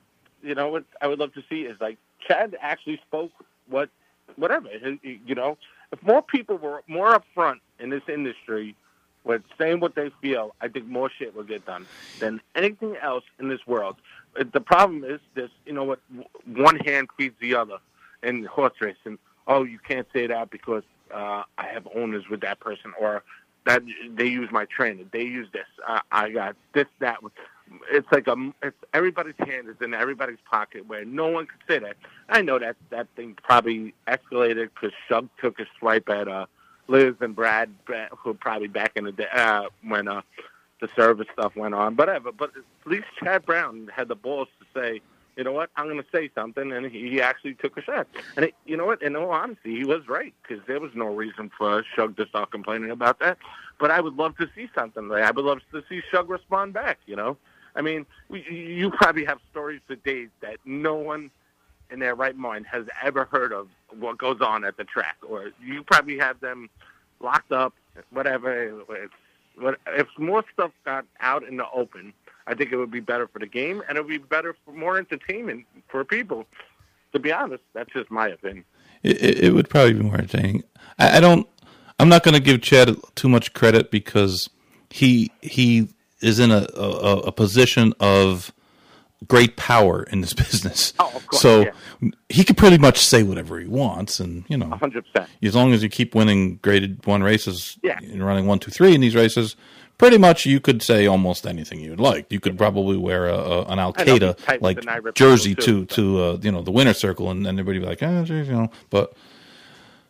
You know what? I would love to see is like Chad actually spoke what, whatever. You know, if more people were more upfront in this industry with saying what they feel, I think more shit will get done than anything else in this world. The problem is this. You know what? One hand feeds the other in horse racing. Oh, you can't say that because uh, I have owners with that person, or that they use my trainer. They use this. Uh, I got this, that. It's like a. It's everybody's hand is in everybody's pocket where no one could say that. I know that that thing probably escalated because Shug took a swipe at uh, Liz and Brad, who probably back in the day uh, when uh, the Servis stuff went on. Whatever. But at least Chad Brown had the balls to say, you know what, I'm going to say something, and he he actually took a shot. And it, you know what, in all honesty, he was right because there was no reason for Shug to start complaining about that. But I would love to see something. Like, I would love to see Shug respond back. You know, I mean, you probably have stories for days that no one in their right mind has ever heard of what goes on at the track, or you probably have them locked up, whatever. If more stuff got out in the open, I think it would be better for the game, and it would be better for more entertainment for people. To be honest, that's just my opinion. It, it would probably be more entertaining. I, I don't. I'm not going to give Chad too much credit because he he is in a a, a position of great power in this business. Oh, of course, so yeah. he could pretty much say whatever he wants, and you know, 100%. as long as you keep winning graded one races Yeah. and running one, two, three in these races, pretty much you could say almost anything you'd like. You could probably wear a, a an Al Qaeda like the night rip jersey too, to to uh, you know the winner circle, and, and everybody be like, ah, geez, you know, but.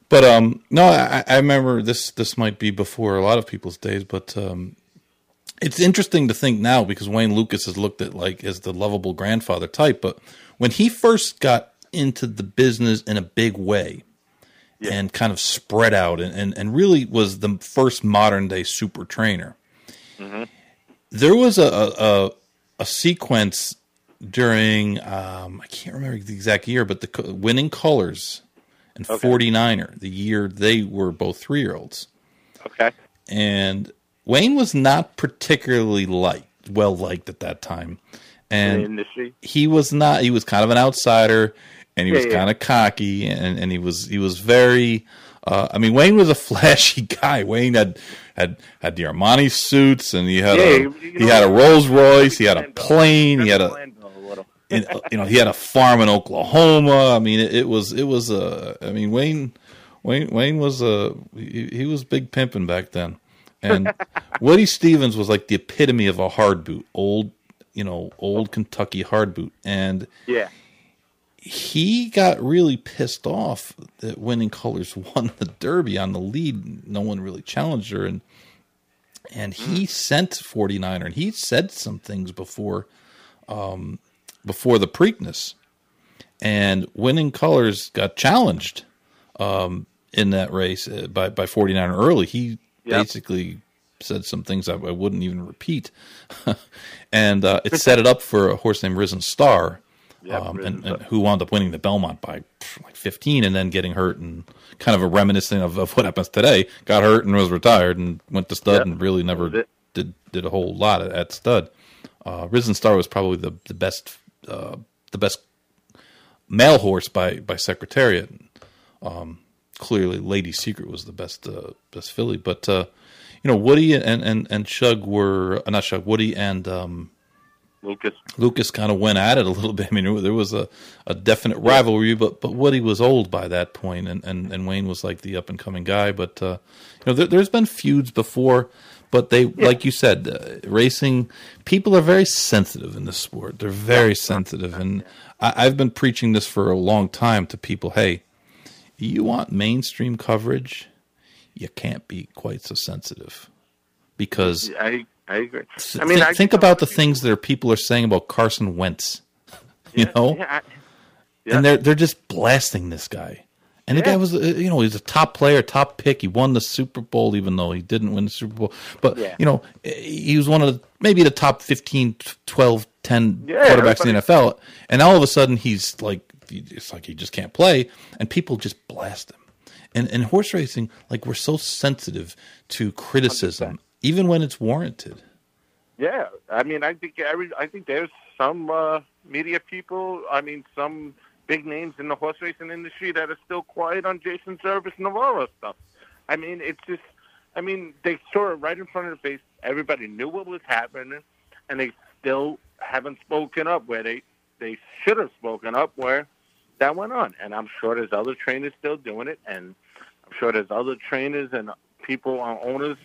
But um, no, I, I remember this. This might be before a lot of people's days, but um, it's interesting to think now because Wayne Lukas is looked at like as the lovable grandfather type. But when he first got into the business in a big way and kind of spread out and, and, and really was the first modern day super trainer, there was a, a, a, sequence during, um, I can't remember the exact year, but the winning colors and 49er, the year they were both three year olds Okay. and Wayne was not particularly liked, well liked at that time, and he was not. He was kind of an outsider, and he was Yeah, yeah. kind of cocky, and, and he was he was very. Uh, I mean, Wayne was a flashy guy. Wayne had had had the Armani suits, and he had Yeah, a you he had a Rolls Royce, he had a plane, he had a Landau a little. in, you know, he had a farm in Oklahoma. I mean, it, it was it was a. I mean, Wayne Wayne Wayne was a he, he was big pimping back then, and Woody Stephens was like the epitome of a hard boot, old you know, old Kentucky hard boot, and Yeah. he got really pissed off that Winning Colors won the Derby on the lead. No one really challenged her, and and he sent 49er, and he said some things before um, before the Preakness, and Winning Colors got challenged um, in that race uh, by by 49er early. He Yep. basically said some things I, I wouldn't even repeat, and uh, it set it up for a horse named Risen Star Yep, um, Risen and, and who wound up winning the Belmont by like 15 and then getting hurt and kind of a reminiscent of, of what happens today. Got hurt and was retired and went to stud Yep, and really never did did a whole lot at, at stud. Uh, Risen Star was probably the the best uh, the best male horse by by Secretariat. Um, clearly, Lady Secret was the best uh, best filly, but uh, you know Woody and and and Shug were uh, not Shug Woody and um, Lukas. Lukas kind of went at it a little bit. I mean, there was a, a definite rivalry, but but Woody was old by that point, and, and, and Wayne was like the up and coming guy. But uh, you know, there, has been feuds before, but they, yeah. like you said, uh, racing people are very sensitive in this sport. They're very sensitive, and I, I've been preaching this for a long time to people. Hey, you want mainstream coverage, you can't be quite so sensitive because I I agree. I mean, think, I, think about the things that people are saying about Carson Wentz. You yeah, know, yeah, I, yeah. and they're they're just blasting this guy. And the guy was, uh, you know, he's a top player, top pick. He won the Super Bowl, even though he didn't win the Super Bowl. But, you know, he was one of the, maybe the top 15, 12, 10 quarterbacks in the NFL. And all of a sudden, he's like, it's like he just can't play. And people just blast him. And, and horse racing, like, we're so sensitive to criticism 100% even when it's warranted. Yeah, I mean, I think every, I think there's some uh, media people. I mean, some big names in the horse racing industry that are still quiet on Jason Servis and Navarro stuff. I mean, it's just, I mean, they saw it right in front of their face. Everybody knew what was happening, and they still haven't spoken up where they they should have spoken up where that went on. And I'm sure there's other trainers still doing it, and I'm sure there's other trainers and people, uh, owners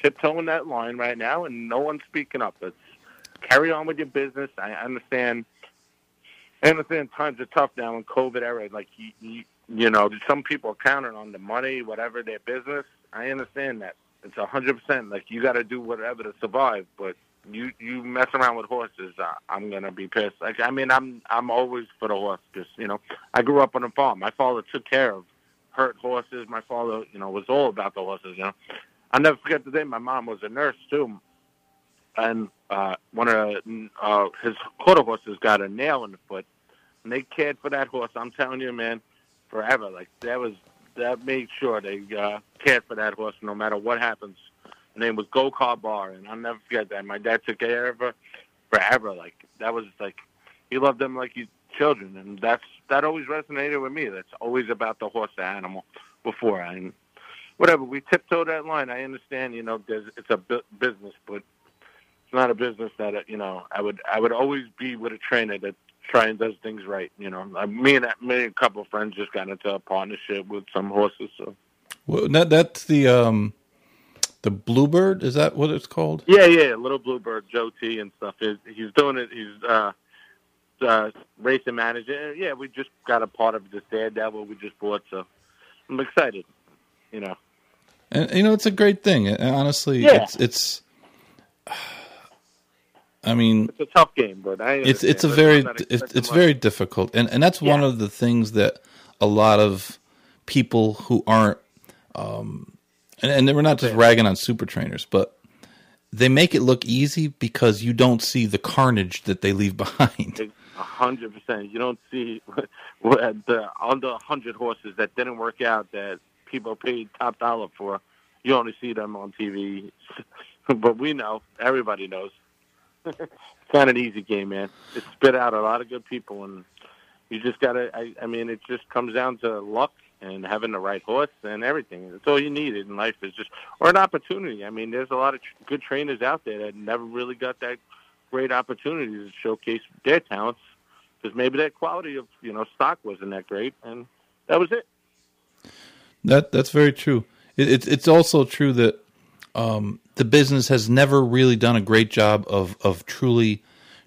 tiptoeing that line right now, and no one's speaking up. It's carry on with your business. I understand. I understand times are tough now in COVID era. Like you, you, you know, some people are counting on the money, whatever their business. I understand that. It's a hundred percent. Like you got to do whatever to survive. But you you mess around with horses, uh, I'm gonna be pissed. Like I mean, I'm I'm always for the horse you know I grew up on a farm. My father took care of hurt horses. My father, you know, was all about the horses. You know, I'll never forget the day my mom was a nurse too, and uh, one of uh, his quarter horses got a nail in the foot, and they cared for that horse. I'm telling you, man, forever. Like that was that made sure they uh, cared for that horse no matter what happens. Her name was Go Car Bar, and I'll never forget that. My dad took care of her forever. Like that was like he loved them like his children, and that's that always resonated with me. That's always about the horse, the animal. Before I whatever. We tiptoe that line. I understand, you know, there's, it's a bu- business, but it's not a business that uh, you know. I would I would always be with a trainer that try and does things right. You know, I, me and me and a couple of friends just got into a partnership with some horses. So well, that that's the um the bluebird is that what it's called? Yeah, yeah, little bluebird, Joe T and stuff. He's, he's doing it. He's uh, uh, racing manager. Yeah, we just got a part of this Daredevil we just bought, so I'm excited. You know. And you know, it's a great thing. Honestly, yeah. it's it's. I mean, it's a tough game, but I it's it's a very it's, it's very difficult, and and that's yeah. one of the things that a lot of people who aren't, um, and, and we're not just ragging on super trainers, but they make it look easy because you don't see the carnage that they leave behind. A hundred percent. You don't see the under a hundred horses that didn't work out that people paid top dollar for. You only see them on TV, but we know everybody knows. it's not an easy game, man. It spit out a lot of good people, and you just gotta. I, I mean, it just comes down to luck and having the right horse and everything. That's all you need in life is just or an opportunity. I mean, there's a lot of tr- good trainers out there that never really got that great opportunity to showcase their talents because maybe that quality of you know stock wasn't that great, and that was it. That that's very true. It, it's it's also true that um, the business has never really done a great job of of truly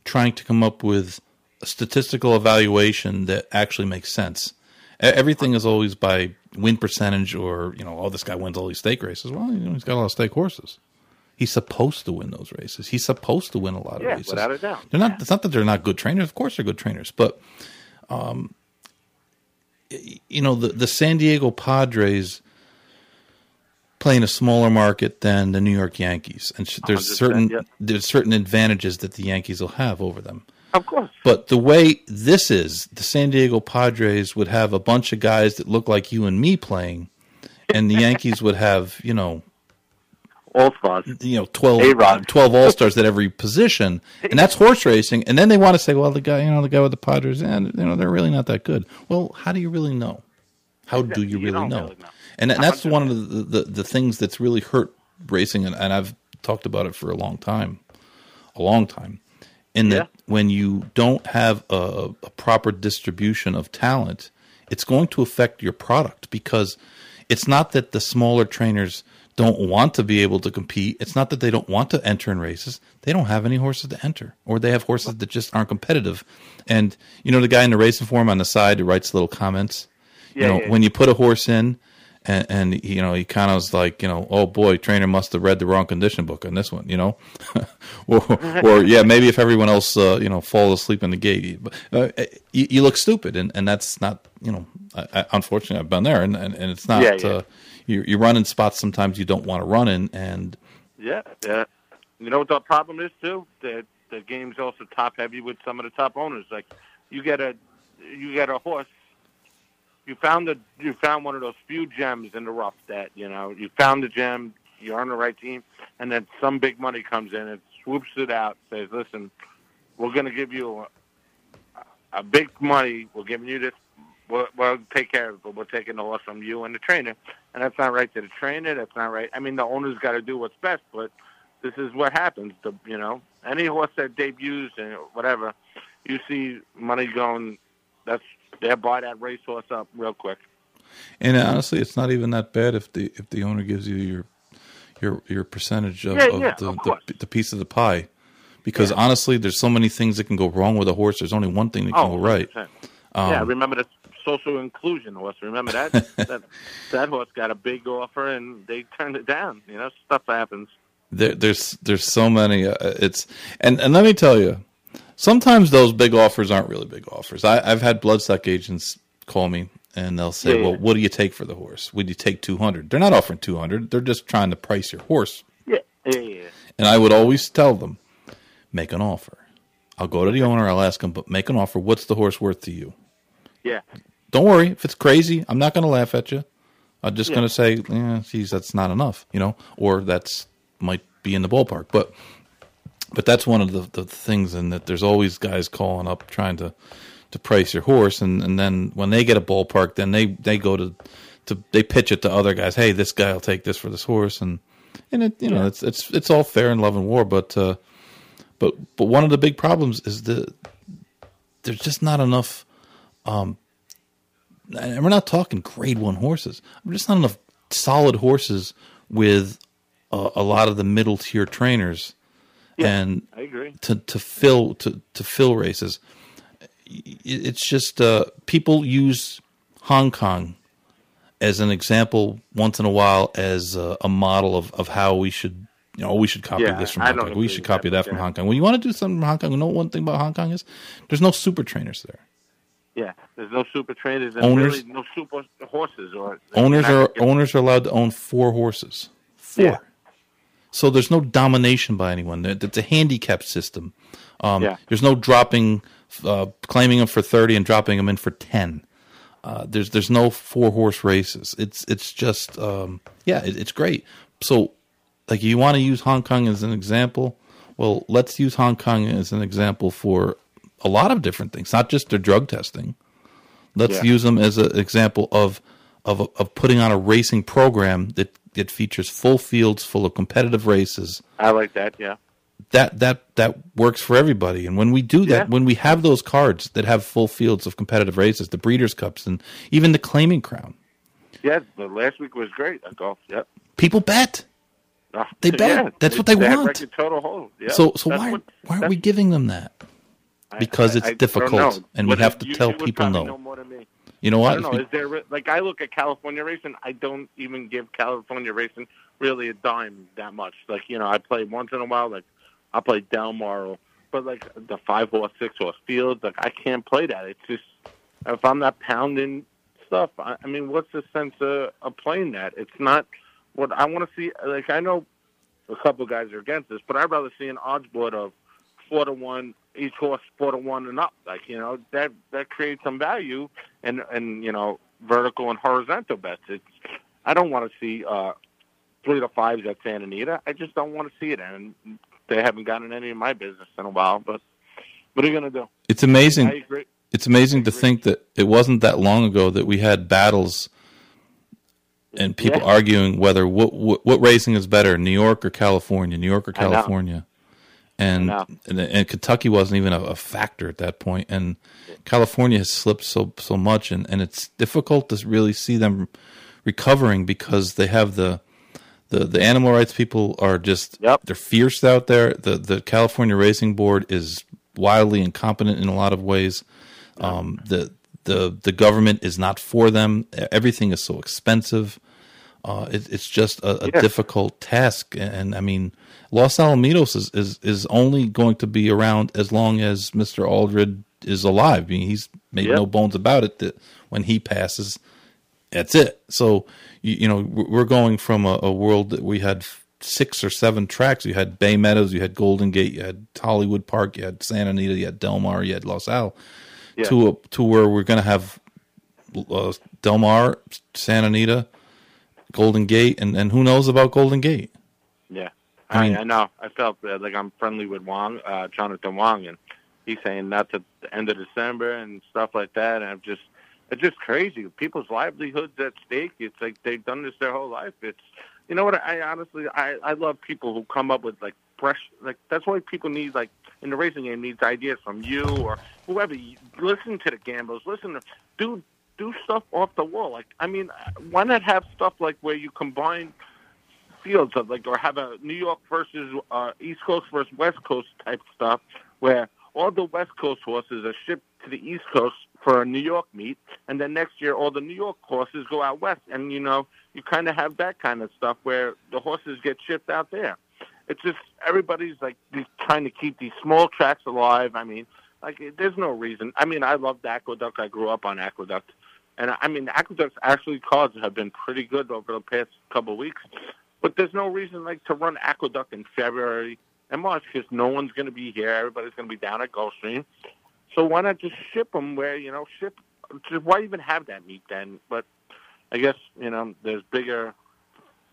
trying to come up with a statistical evaluation that actually makes sense. Everything is always by win percentage, or you know, oh, this guy wins all these stake races. Well, you know, he's got a lot of stake horses. He's supposed to win those races. He's supposed to win a lot of yeah, races. without a doubt. They're not. It's not that they're not good trainers. Of course, they're good trainers, but um, you know, the, the San Diego Padres playing a smaller market than the New York Yankees, and there's certain yeah. there's certain advantages that the Yankees will have over them. Of course. But the way this is, the San Diego Padres would have a bunch of guys that look like you and me playing, and the Yankees would have, you know, all stars. You know, 12, 12 all stars at every position, and that's horse racing. And then they want to say, well, the guy, you know, the guy with the Padres, and you know, they're really not that good. Well, how do you really know? How do you, really, know? really know? And, and that's one of the, the, the things that's really hurt racing, and, and I've talked about it for a long time, a long time, in that Yeah. when you don't have a, a proper distribution of talent, it's going to affect your product because it's not that the smaller trainers don't want to be able to compete. It's not that they don't want to enter in races. They don't have any horses to enter, or they have horses that just aren't competitive. And you know the guy in the racing forum on the side who writes little comments. Yeah, you know yeah. when you put a horse in, and, and you know he kind of was like, you know, oh boy, trainer must have read the wrong condition book on this one, you know, or, or yeah, maybe if everyone else, uh, you know, fall asleep in the gate, uh, you, you look stupid, and, and that's not, you know, I, I, unfortunately I've been there, and, and, and it's not. Yeah, yeah. Uh, you you run in spots sometimes you don't want to run in, and Yeah, yeah. You know what the problem is too? that the game's also top heavy with some of the top owners. Like you get a you get a horse. You found the you found one of those few gems in the rough that you know you found the gem. You're on the right team, and then some big money comes in and swoops it out. Says, "Listen, we're going to give you a, a big money. We're giving you this. We'll, we'll take care of it, but we're taking the horse from you and the trainer." And that's not right to the trainer. That's not right. I mean, the owner's got to do what's best, but this is what happens. The you know any horse that debuts and whatever, you see money going. That's they buy that racehorse up real quick. and honestly, it's not even that bad if the if the owner gives you your your your percentage of, Yeah, of, yeah, the, of the the piece of the pie. Because honestly, there's so many things that can go wrong with a horse. There's only one thing that can Oh, go right. Um, yeah, remember the social inclusion horse. Remember that? that that horse got a big offer and they turned it down. You know, stuff happens. there, there's there's so many. Uh, it's and and let me tell you, sometimes those big offers aren't really big offers. I, I've had bloodstock agents call me and they'll say, Yeah, "Well, yeah. what do you take for the horse? Would you take two hundred? They're not offering two hundred. They're just trying to price your horse. Yeah, yeah, yeah. And I would always tell them, make an offer. I'll go to the owner. I'll ask him, but make an offer. What's the horse worth to you? yeah. Don't worry. If it's crazy, I'm not going to laugh at you. I'm just Yeah. going to say, yeah, geez, that's not enough, you know, or that's might be in the ballpark. But but that's one of the, the things in that there's always guys calling up trying to to price your horse, and, and then when they get a ballpark, then they they go to to they pitch it to other guys. Hey, this guy will take this for this horse, and and it you know it's it's it's all fair in love and war, but uh, but but one of the big problems is the there's just not enough and we're not talking grade one horses. There's just not enough solid horses with a, a lot of the middle tier trainers, and I agree. to to fill to to fill races. It's just uh, people use Hong Kong as an example once in a while as a, a model of, of how we should you know we should copy Yeah, this from Hong Kong. We should copy that, that from yeah. Hong Kong. When you want to do something from Hong Kong, you know one thing about Hong Kong is there's no super trainers there. Yeah, there's no super trainers and Owners- really no super horses or owners are owners are allowed to own four horses. Four. Yeah. So there's no domination by anyone. It's a handicap system. Um, Yeah. There's no dropping, uh, claiming them for thirty and dropping them in for ten. Uh, there's there's no four horse races. It's it's just um, yeah, it, it's great. So like you want to use Hong Kong as an example. Well, let's use Hong Kong as an example for a lot of different things, not just their drug testing. Let's Yeah. use them as an example of of of putting on a racing program that that features full fields full of competitive races. I like that. Yeah. That that that works for everybody. And when we do that, Yeah. when we have those cards that have full fields of competitive races, the Breeders' Cups, and even the Claiming Crown, Yeah. The last week was great at golf. Yep. people bet. Oh, They bet. That's what they had want. record total hold. So so That's why what- why aren't we giving them that? Because I- it's I difficult, and we have to tell people no. Know more than me. You know what? I don't know. Is there like I look at California racing? I don't even give California racing really a dime that much. Like you know, I play once in a while. Like I play Del Mar, but like the five horse, six horse fields, like I can't play that. It's just if I'm not pounding stuff. I, I mean, what's the sense of, of playing that? It's not what I want to see. Like I know a couple of guys are against this, but I'd rather see an odds board of four to one each horse four to one and up. Like you know that that creates some value and and you know vertical and horizontal bets. It's I don't want to see uh, three to fives at Santa Anita. I just don't want to see it, and they haven't gotten any of my business in a while. But what are you gonna do? It's amazing. I agree. it's amazing to think that it wasn't that long ago that we had battles and people Yeah. arguing whether what, what what racing is better, New York or California, New York or California. And and, and Kentucky wasn't even a, a, factor at that point, and California has slipped so so much, and, and it's difficult to really see them recovering because they have the the, the animal rights people are just yep. they're fierce out there. The the California Racing Board is wildly incompetent in a lot of ways. Um, the the the government is not for them. Everything is so expensive. Uh, it, it's just a, a yeah. difficult task, and, and, I mean, Los Alamitos is, is is only going to be around as long as Mister Allred is alive. I mean, he's made yep. no bones about it that when he passes, that's it. So you, you know, we're going from a, a, world that we had six or seven tracks. You had Bay Meadows, you had Golden Gate, you had Hollywood Park, you had Santa Anita, you had Del Mar, you had Los Al, yeah. to a, to where we're going to have uh, Del Mar, Santa Anita, Golden Gate, and, and who knows about Golden Gate? Yeah, I, mean, I, know. I felt uh, like I'm friendly with Wong, uh, Jonathan Wong, and he's saying that's at the end of December and stuff like that. And I'm just, it's just crazy. People's livelihoods at stake. It's like they've done this their whole life. It's, you know what? I honestly, I, I love people who come up with like fresh, like that's why people need like in the racing game needs ideas from you or whoever. You, listen to the gamblers. Listen to do do stuff off the wall. Like I mean, why not have stuff like where you combine fields of like or have a New York versus uh, East Coast versus West Coast type stuff where all the West Coast horses are shipped to the East Coast for a New York meet, and then next year all the New York horses go out west, and you know you kind of have that kind of stuff where the horses get shipped out there. It's just everybody's like trying to keep these small tracks alive. I mean, like there's no reason. I mean, I love the Aqueduct. I grew up on Aqueduct, and I mean, Aqueduct's actually cards have been pretty good over the past couple of weeks. But there's no reason like to run Aqueduct in February and March because no one's going to be here. Everybody's going to be down at Gulfstream. So why not just ship them where you know ship? Just why even have that meet then? But I guess you know there's bigger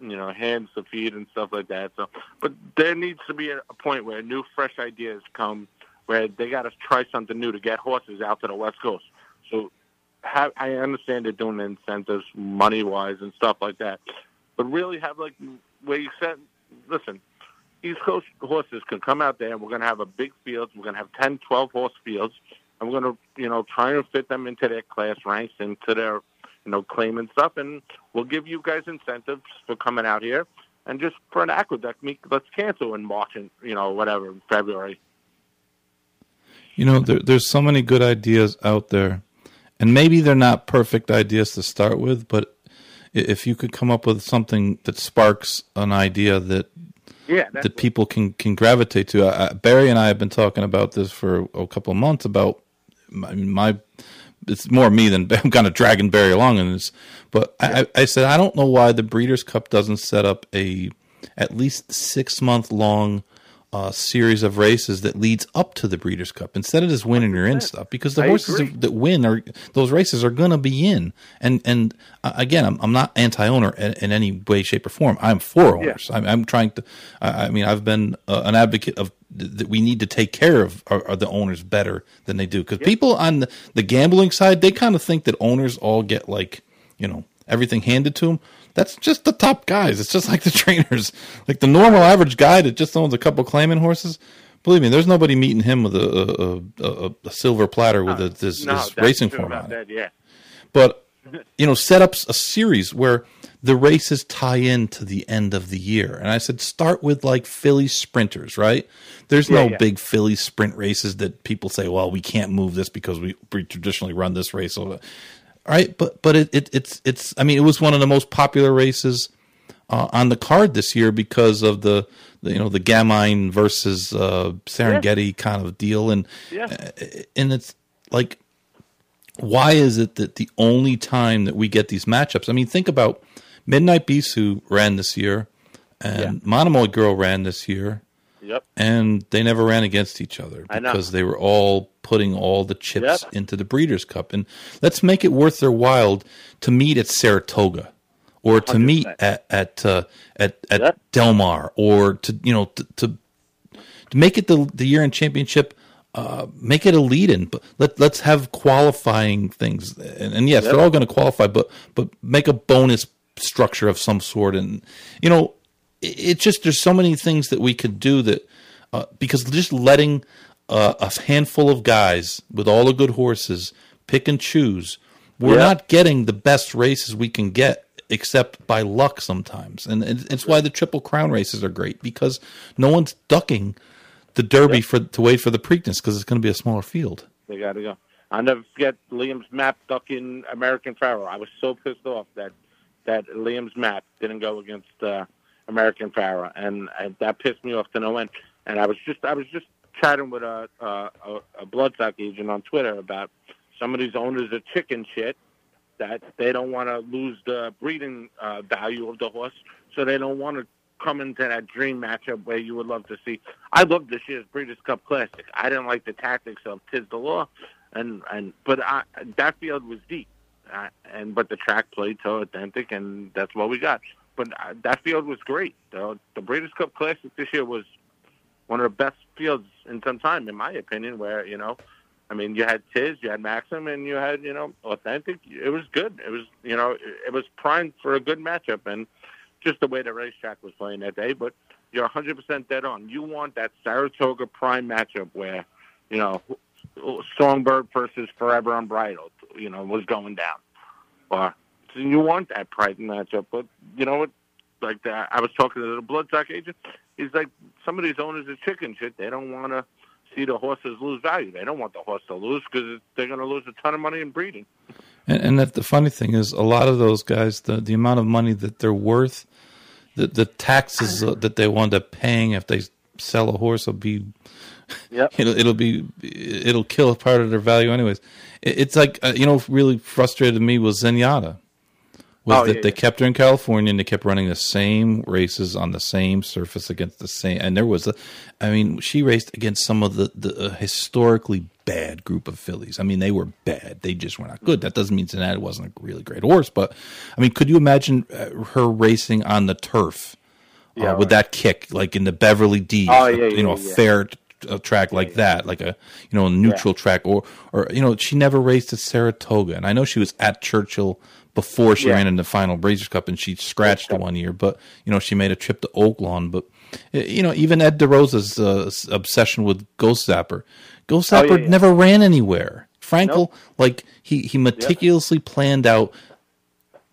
you know hands to feed and stuff like that. So, but there needs to be a, a point where new, fresh ideas come where they got to try something new to get horses out to the West Coast. So, have, I understand they're doing incentives, money wise, and stuff like that, but really have like where you said, listen, East Coast horses can come out there. and We're going to have a big field. We're going to have 10, 12 horse fields. And we're going to, you know, try and fit them into their class ranks, into their, you know, claim and stuff. And we'll give you guys incentives for coming out here. And just for an aqueduct meet, let's cancel in March and, you know, whatever, February. You know, there, there's so many good ideas out there. And maybe they're not perfect ideas to start with, but if you could come up with something that sparks an idea that yeah, that people can can gravitate to. Uh, Barry and I have been talking about this for a couple of months about my, my it's more me than I'm kind of dragging Barry along in this. But yeah. I, I said I don't know why the Breeders' Cup doesn't set up a at least six month long uh, series of races that leads up to the Breeders' Cup instead of just winning your in stuff because the I horses are, that win are those races are going to be in. And and uh, again, I'm, I'm not anti owner in, in, any way, shape, or form. I'm for owners. Yeah. I'm, I'm, trying to. I, I mean, I've been uh, an advocate of that we need to take care of our, our the owners better than they do because yeah. people on the, the gambling side they kind of think that owners all get like you know everything handed to them that's just the top guys. It's just like the trainers, like the normal average guy that just owns a couple claiming horses. Believe me, there's nobody meeting him with a a, a, a silver platter with a, this, no, this racing form on it. yeah. But you know, set up a series where the races tie in to the end of the year. And I said, start with like Philly sprinters, right? There's yeah, no yeah. big Philly sprint races that people say, well, we can't move this because we, we traditionally run this race right? But but it, it it's it's I mean it was one of the most popular races uh, on the card this year because of the, the you know the Gamine versus uh, Serengeti yeah. kind of deal, and yeah. Uh, and it's like why is it that the only time that we get these matchups? I mean, think about Midnight Bisou who ran this year, and yeah. Monomoy Girl ran this year. Yep. And they never ran against each other because they were all putting all the chips yep. into the Breeders' Cup. And let's make it worth their while to meet at Saratoga or to 100%. meet at at uh, at, at yep. Del Mar or to you know to, to, to make it the the year end championship. Uh, make it a lead in, but let let's have qualifying things, and, and yes, yep. they're all going to qualify, but but make a bonus structure of some sort, and you know, it's just there's so many things that we could do that uh, because just letting uh, a handful of guys with all the good horses pick and choose, we're Yeah. not getting the best races we can get except by luck sometimes, and it's why the Triple Crown races are great because no one's ducking the Derby for to wait for the Preakness because it's going to be a smaller field. They got to go. I'll never forget Liam's map ducking American Pharoah. I was so pissed off that that Liam's map didn't go against uh, American Pharoah, and, and that pissed me off to no end. And I was just I was just chatting with a a, a, bloodstock agent on Twitter about some of these owners of chicken shit that they don't want to lose the breeding uh, value of the horse, so they don't want to come into that dream matchup where you would love to see. I loved this year's Breeders' Cup Classic. I didn't like the tactics of Tiz the Law, and and but I, that field was deep, and but the track played so authentic, and that's what we got. But uh, that field was great. The, the Breeders' Cup Classic this year was one of the best fields in some time, in my opinion. Where you know, I mean, you had Tiz, you had Maxim, and you had you know authentic. It was good. It was you know it, it was primed for a good matchup, and just the way the racetrack was playing that day. But you're 100% dead on. You want that Saratoga prime matchup where you know Songbird versus Forever Unbridled, you know, was going down, or so you want that prime matchup. But you know what? Like that, I was talking to the bloodstock agent. He's like, some of these owners of chicken shit. They don't want to see the horses lose value. They don't want the horse to lose because they're going to lose a ton of money in breeding. And, and that the funny thing is, a lot of those guys, the the amount of money that they're worth, the the taxes uh, that they wind up paying if they sell a horse will be, Yep. it'll it'll be it'll kill a part of their value anyways. It, it's like uh, you know, really frustrated me was Zenyatta. Was Oh, that yeah, they yeah. kept her in California and they kept running the same races on the same surface against the same, and there was a, I mean, she raced against some of the the uh, historically bad group of fillies. I mean, they were bad; they just were not good. That doesn't mean Zenyatta wasn't a really great horse, but I mean, could you imagine uh, her racing on the turf uh, Yeah, with right. that kick, like in the Beverly D, Oh, yeah, you know, yeah, a yeah. fair uh, track like that, like a you know a neutral track, or or you know, she never raced at Saratoga, and I know she was at Churchill before she Yeah. ran in the final Breeders' Cup, and she scratched one year, but you know, she made a trip to Oaklawn, but uh, you know, even Ed DeRosa's uh, obsession with Ghost Zapper, Ghost Oh, yeah, Zapper yeah. never ran anywhere. Frankel, Nope. like he he meticulously planned out.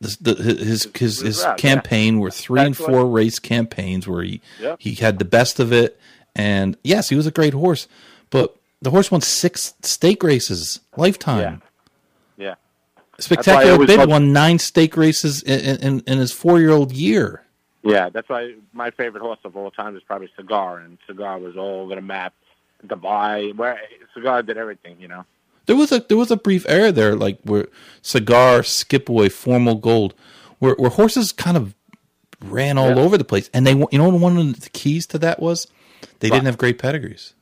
The, the, his his his, his route, yeah. campaign were three and That's what- four race campaigns where he he had the best of it, and yes, he was a great horse, but the horse won six stake races lifetime. Yeah. Spectacular Bid won nine stake races in, in, in his four year old year. Yeah, that's why my favorite horse of all time is probably Cigar, and Cigar was all over the map. Dubai, where Cigar did everything, you know. There was a there was a brief era there, like where Cigar, Skipaway, Formal Gold, where where horses kind of ran all Yeah. over the place, and they you know one of the keys to that was they What? didn't have great pedigrees.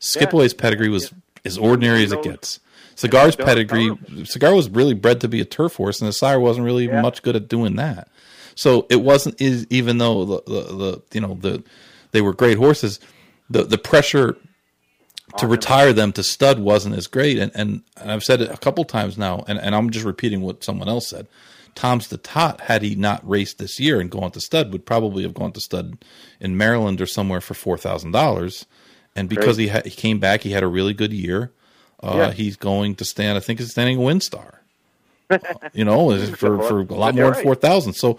Skipaway's pedigree was as ordinary as it gets. Cigar's pedigree. Cigar was really bred to be a turf horse, and the sire wasn't really Yeah. much good at doing that. So it wasn't is even though the, the, the you know the they were great horses, the the pressure to retire them to stud wasn't as great. And, and, and I've said it a couple times now, and, and I'm just repeating what someone else said. Tom's d'Etat, had he not raced this year and gone to stud, would probably have gone to stud in Maryland or somewhere for four thousand dollars. And because he ha- he came back, he had a really good year. Uh, Yeah. He's going to stand. I think he's standing a WinStar. you know, for for a lot more than four thousand. So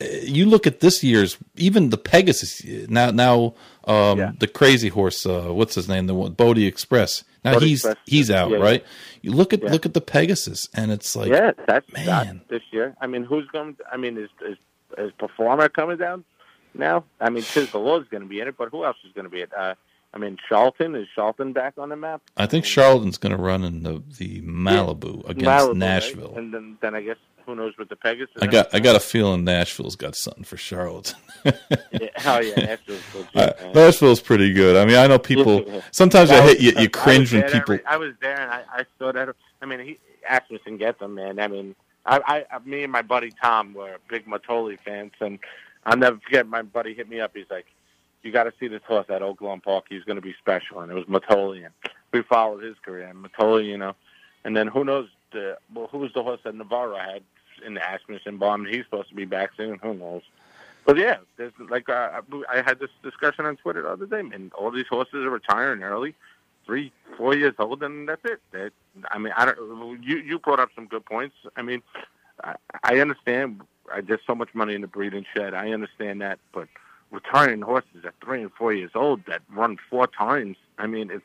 uh, you look at this year's, even the Pegasus now now um, Yeah. the crazy horse. Uh, what's his name? The one Bodexpress. Now Bodie he's Express. he's out, Yeah, right? You look at Yeah. look at the Pegasus, and it's like yeah, that's man. that this year. I mean, who's going? to, I mean, is is, is Performer coming down now? I mean, Tiz the Law's going to be in it, but who else is going to be it? Uh, I mean, Charlatan is Charlatan back on the map? I think Charlatan's going to run in the the Malibu against Malibu, right? Nashville. and then then I guess who knows with the Pegasus? I got I got a feeling Nashville's got something for Charlotte. Yeah, oh yeah, Nashville's legit, Uh. Nashville's pretty good. I mean, I know people. Sometimes I hit you. You cringe when people. I was there and I, I saw that. I mean, he Asmussen gets them, man. I mean, I, I, me and my buddy Tom were big Mitole fans, and I'll never forget. My buddy hit me up. He's like, "You got to see this horse at Oaklawn Park. He's going to be special." And it was Mitole, and we followed his career. And Mitole, you know, and then who knows? The, well, who was the horse that Navarro had in the Asmussen bomb? He's supposed to be back soon. Who knows? But yeah, there's like uh, I had this discussion on Twitter the other day, and all these horses are retiring early, three, four years old, and that's it. That, I mean, I don't. You you brought up some good points. I mean, I, I understand. I, there's so much money in the breeding shed. I understand that, but retiring horses at three and four years old that run four times. I mean, it's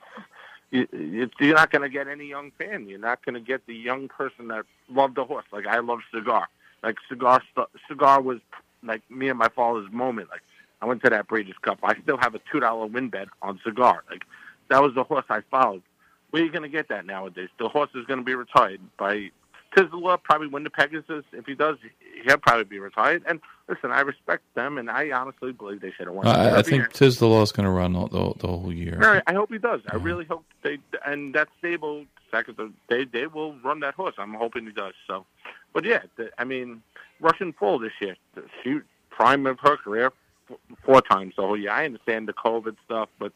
it's, you're not going to get any young fan. You're not going to get the young person that loved the horse. Like I love Cigar. Like Cigar, Cigar was like me and my father's moment. Like I went to that Breeders' Cup. I still have a two dollar win bet on Cigar. Like that was the horse I followed. Where are you going to get that nowadays? The horse is going to be retired by Tiz the Law. Probably win the Pegasus. If he does, he'll probably be retired. And listen, I respect them, and I honestly believe they should have won. I, I think Tiz the Law is going to run the, the, the, whole year. I hope he does. I really hope they and that stable second they they will run that horse. I'm hoping he does. So, but yeah, the, I mean Russian Foal this year. She prime of her career four times. So yeah, I understand the COVID stuff, but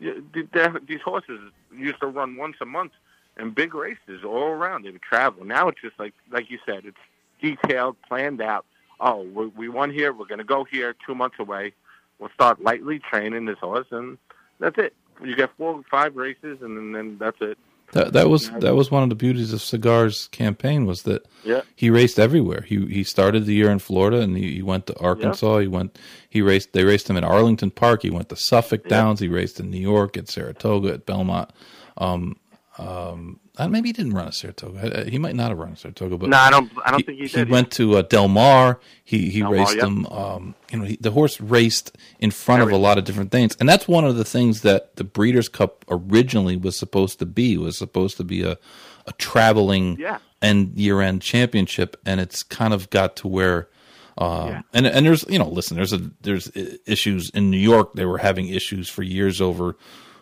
these horses used to run once a month in big races all around. They would travel. Now it's just like like you said, it's detailed, planned out. Oh, we, we won here. We're going to go here. Two months away, we'll start lightly training this horse, and that's it. You get four, five races, and then, then that's it. That that was that was one of the beauties of Cigar's campaign was that yeah. he raced everywhere. He he started the year in Florida and he, he went to Arkansas. Yeah. He went he raced they raced him at Arlington Park. He went to Suffolk yeah. Downs. He raced in New York at Saratoga at Belmont. Um, um, maybe he didn't run a Saratoga. He might not have run a Saratoga, but no, I don't. I don't he, think he did. He went to uh, Del Mar. He he Del raced Mar, him. Um, you know, he, the horse raced in front of a lot of different things, and that's one of the things that the Breeders' Cup originally was supposed to be. Was supposed to be a a traveling yeah. end year end championship, and it's kind of got to where. Um, yeah. and and there's you know listen there's a there's issues in New York they were having issues for years over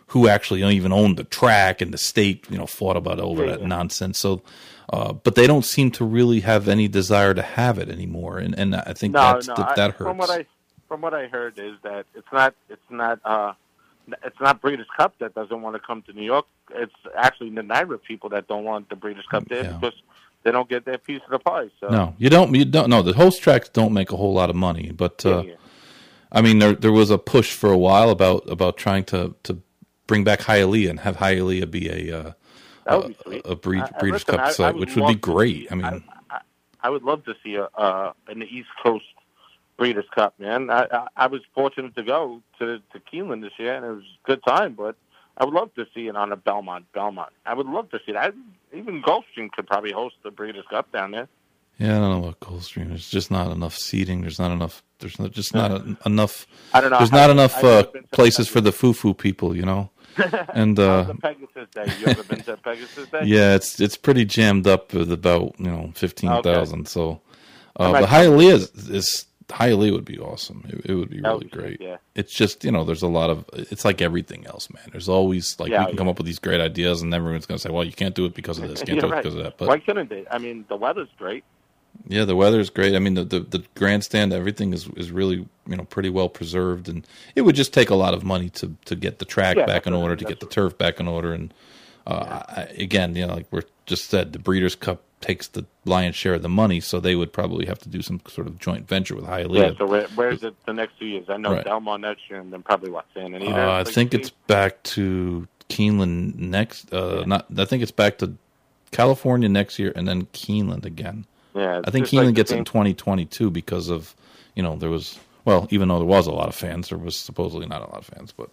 who actually even owned the track and the state, you know, fought about over yeah, that yeah. nonsense. So, uh, but they don't seem to really have any desire to have it anymore, and and I think no, that's, no, that, that hurts. From what I from what I heard is that it's not it's not uh, it's not Breeders' Cup that doesn't want to come to New York. It's actually the NYRA people that don't want the Breeders' Cup there yeah. because they don't get their piece of the pie. So no, you don't. You don't. No, the host tracks don't make a whole lot of money, but. Uh, I mean, there there was a push for a while about about trying to to bring back Hialeah and have Hialeah be a uh, a, be a breed, Breeders' Cup I, site, I which would be great. I mean, I, I, would love to see a uh, an East Coast Breeders' Cup, man. I, I was fortunate to go to to Keeneland this year, and it was a good time. But I would love to see it on a Belmont. Belmont. I would love to see that. Even Gulfstream could probably host the Breeders' Cup down there. Yeah, I don't know about Gulfstream. There's just not enough seating. There's not enough. There's not, just not a, enough. I don't know. There's not enough uh, places for the foo foo people. You know. and uh, the Pegasus Day. You ever been to Pegasus Day? Yeah, it's it's pretty jammed up with about you know fifteen thousand. Okay. So, uh, but Hialeah is, is Hialeah would be awesome. It, it would be really great. Yeah. It's just you know there's a lot of it's like everything else, man. There's always like yeah, we can yeah. come up with these great ideas, and everyone's going to say, well, you can't do it because of this, can't do it right. because of that. But why couldn't they? I mean, the weather's great. Yeah, the weather is great. I mean, the, the, the grandstand, everything is is really you know pretty well preserved, and it would just take a lot of money to to get the track yeah, back in order, to get the turf back in order, and uh, yeah. I, again, you know, like we're just said, the Breeders' Cup takes the lion's share of the money, so they would probably have to do some sort of joint venture with Hialeah. Yeah. So where, where's it the next two years? I know right. Belmont next year, and then probably what Santa Anita. Uh, I think it's back to Keeneland next. Uh, yeah. Not, I think it's back to California next year, and then Keeneland again. Yeah, I think Keeneland like gets it in 2022 because of you know there was well even though there was a lot of fans there was supposedly not a lot of fans but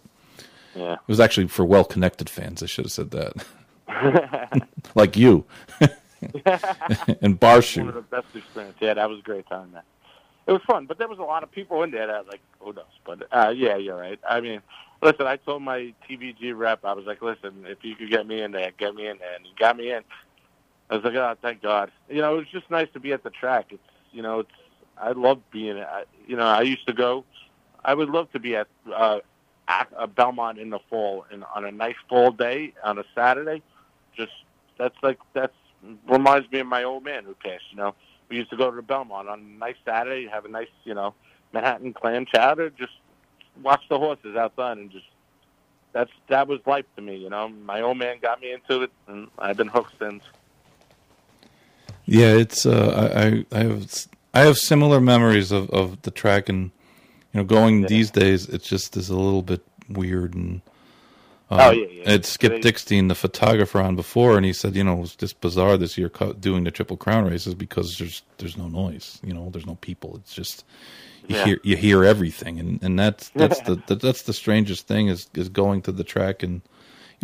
yeah it was actually for well connected fans I should have said that like you and Barshu. One of the best experience. Yeah, that was a great time. Man. It was fun, but there was a lot of people in there that like who knows. But uh, yeah, you're right. I mean, listen, I told my TVG rep, I was like, listen, if you could get me in there, get me in there, and he got me in. I was like, oh, thank God. You know, it was just nice to be at the track. It's, you know, it's, I love being, I, you know, I used to go, I would love to be at, uh, at a Belmont in the fall and on a nice fall day on a Saturday. Just, that's like, that's, reminds me of my old man who passed, you know. We used to go to Belmont on a nice Saturday, have a nice, you know, Manhattan clam chowder, just watch the horses outside and just that's that was life to me, you know. My old man got me into it, and I've been hooked since. Yeah, it's uh, I, I have I have similar memories of, of the track and You know, going Yeah. these days, it just is a little bit weird and. Oh, uh, yeah, yeah. It's Skip They- Dickstein, the photographer, on before, and he said, you know, it was just bizarre this year doing the Triple Crown races because there's there's no noise, you know, there's no people. It's just you Yeah. hear you hear everything, and, and that's that's the, the that's the strangest thing is is going to the track and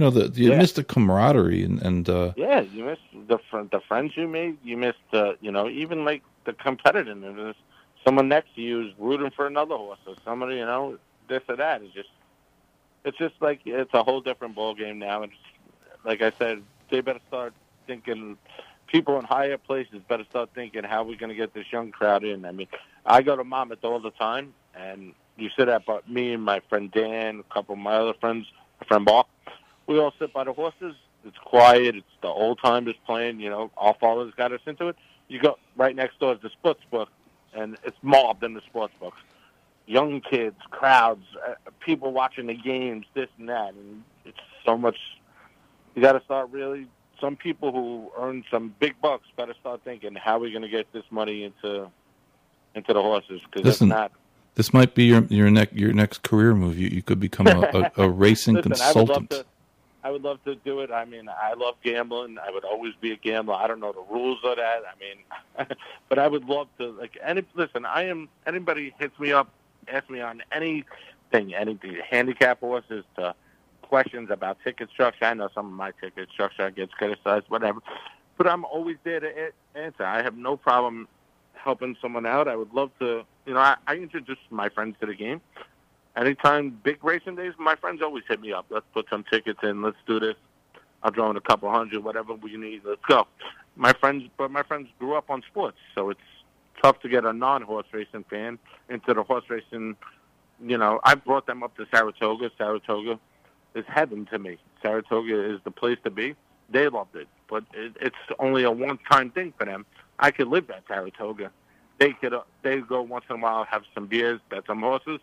you know the you Yeah. miss the camaraderie and and uh, Yeah, you miss the fr- the friends you made. You missed, uh, you know, even like the competitiveness. Someone next to you is rooting for another horse, or somebody, you know, this or that. It's just, it's just like it's a whole different ball game now. And like I said, they better start thinking. People in higher places better start thinking how we're going to get this young crowd in. I mean, I go to Monmouth all the time, and you sit at but me and my friend Dan, a couple of my other friends, my friend Bob. We all sit by the horses. It's quiet. It's the old timers playing. You know, our fathers got us into it. You go right next door is the sports book, and it's mobbed in the sports book. Young kids, crowds, uh, people watching the games, this and that, and it's so much. You got to start really. Some people who earn some big bucks better start thinking, how are we going to get this money into into the horses? Because Listen, not, this might be your your next your next career move. You you could become a, a, a racing Listen, I would consultant. to. I would love to do it. I mean, I love gambling. I would always be a gambler. I don't know the rules of that. I mean, but I would love to. Like any listen, I am. Anybody hits me up, ask me on anything, anything, handicap horses to questions about ticket structure. I know some of my ticket structure gets criticized, whatever. But I'm always there to answer. I have no problem helping someone out. I would love to. You know, I, I introduce my friends to the game anytime big racing days, my friends always hit me up. Let's put some tickets in. Let's do this. I'll draw in a couple hundred, whatever we need. Let's go. My friends, but my friends grew up on sports, so it's tough to get a non-horse racing fan into the horse racing. You know, I brought them up to Saratoga. Saratoga is heaven to me. Saratoga is the place to be. They loved it, but it, it's only a one-time thing for them. I could live at Saratoga. They could. Uh, they go once in a while, have some beers, bet some horses,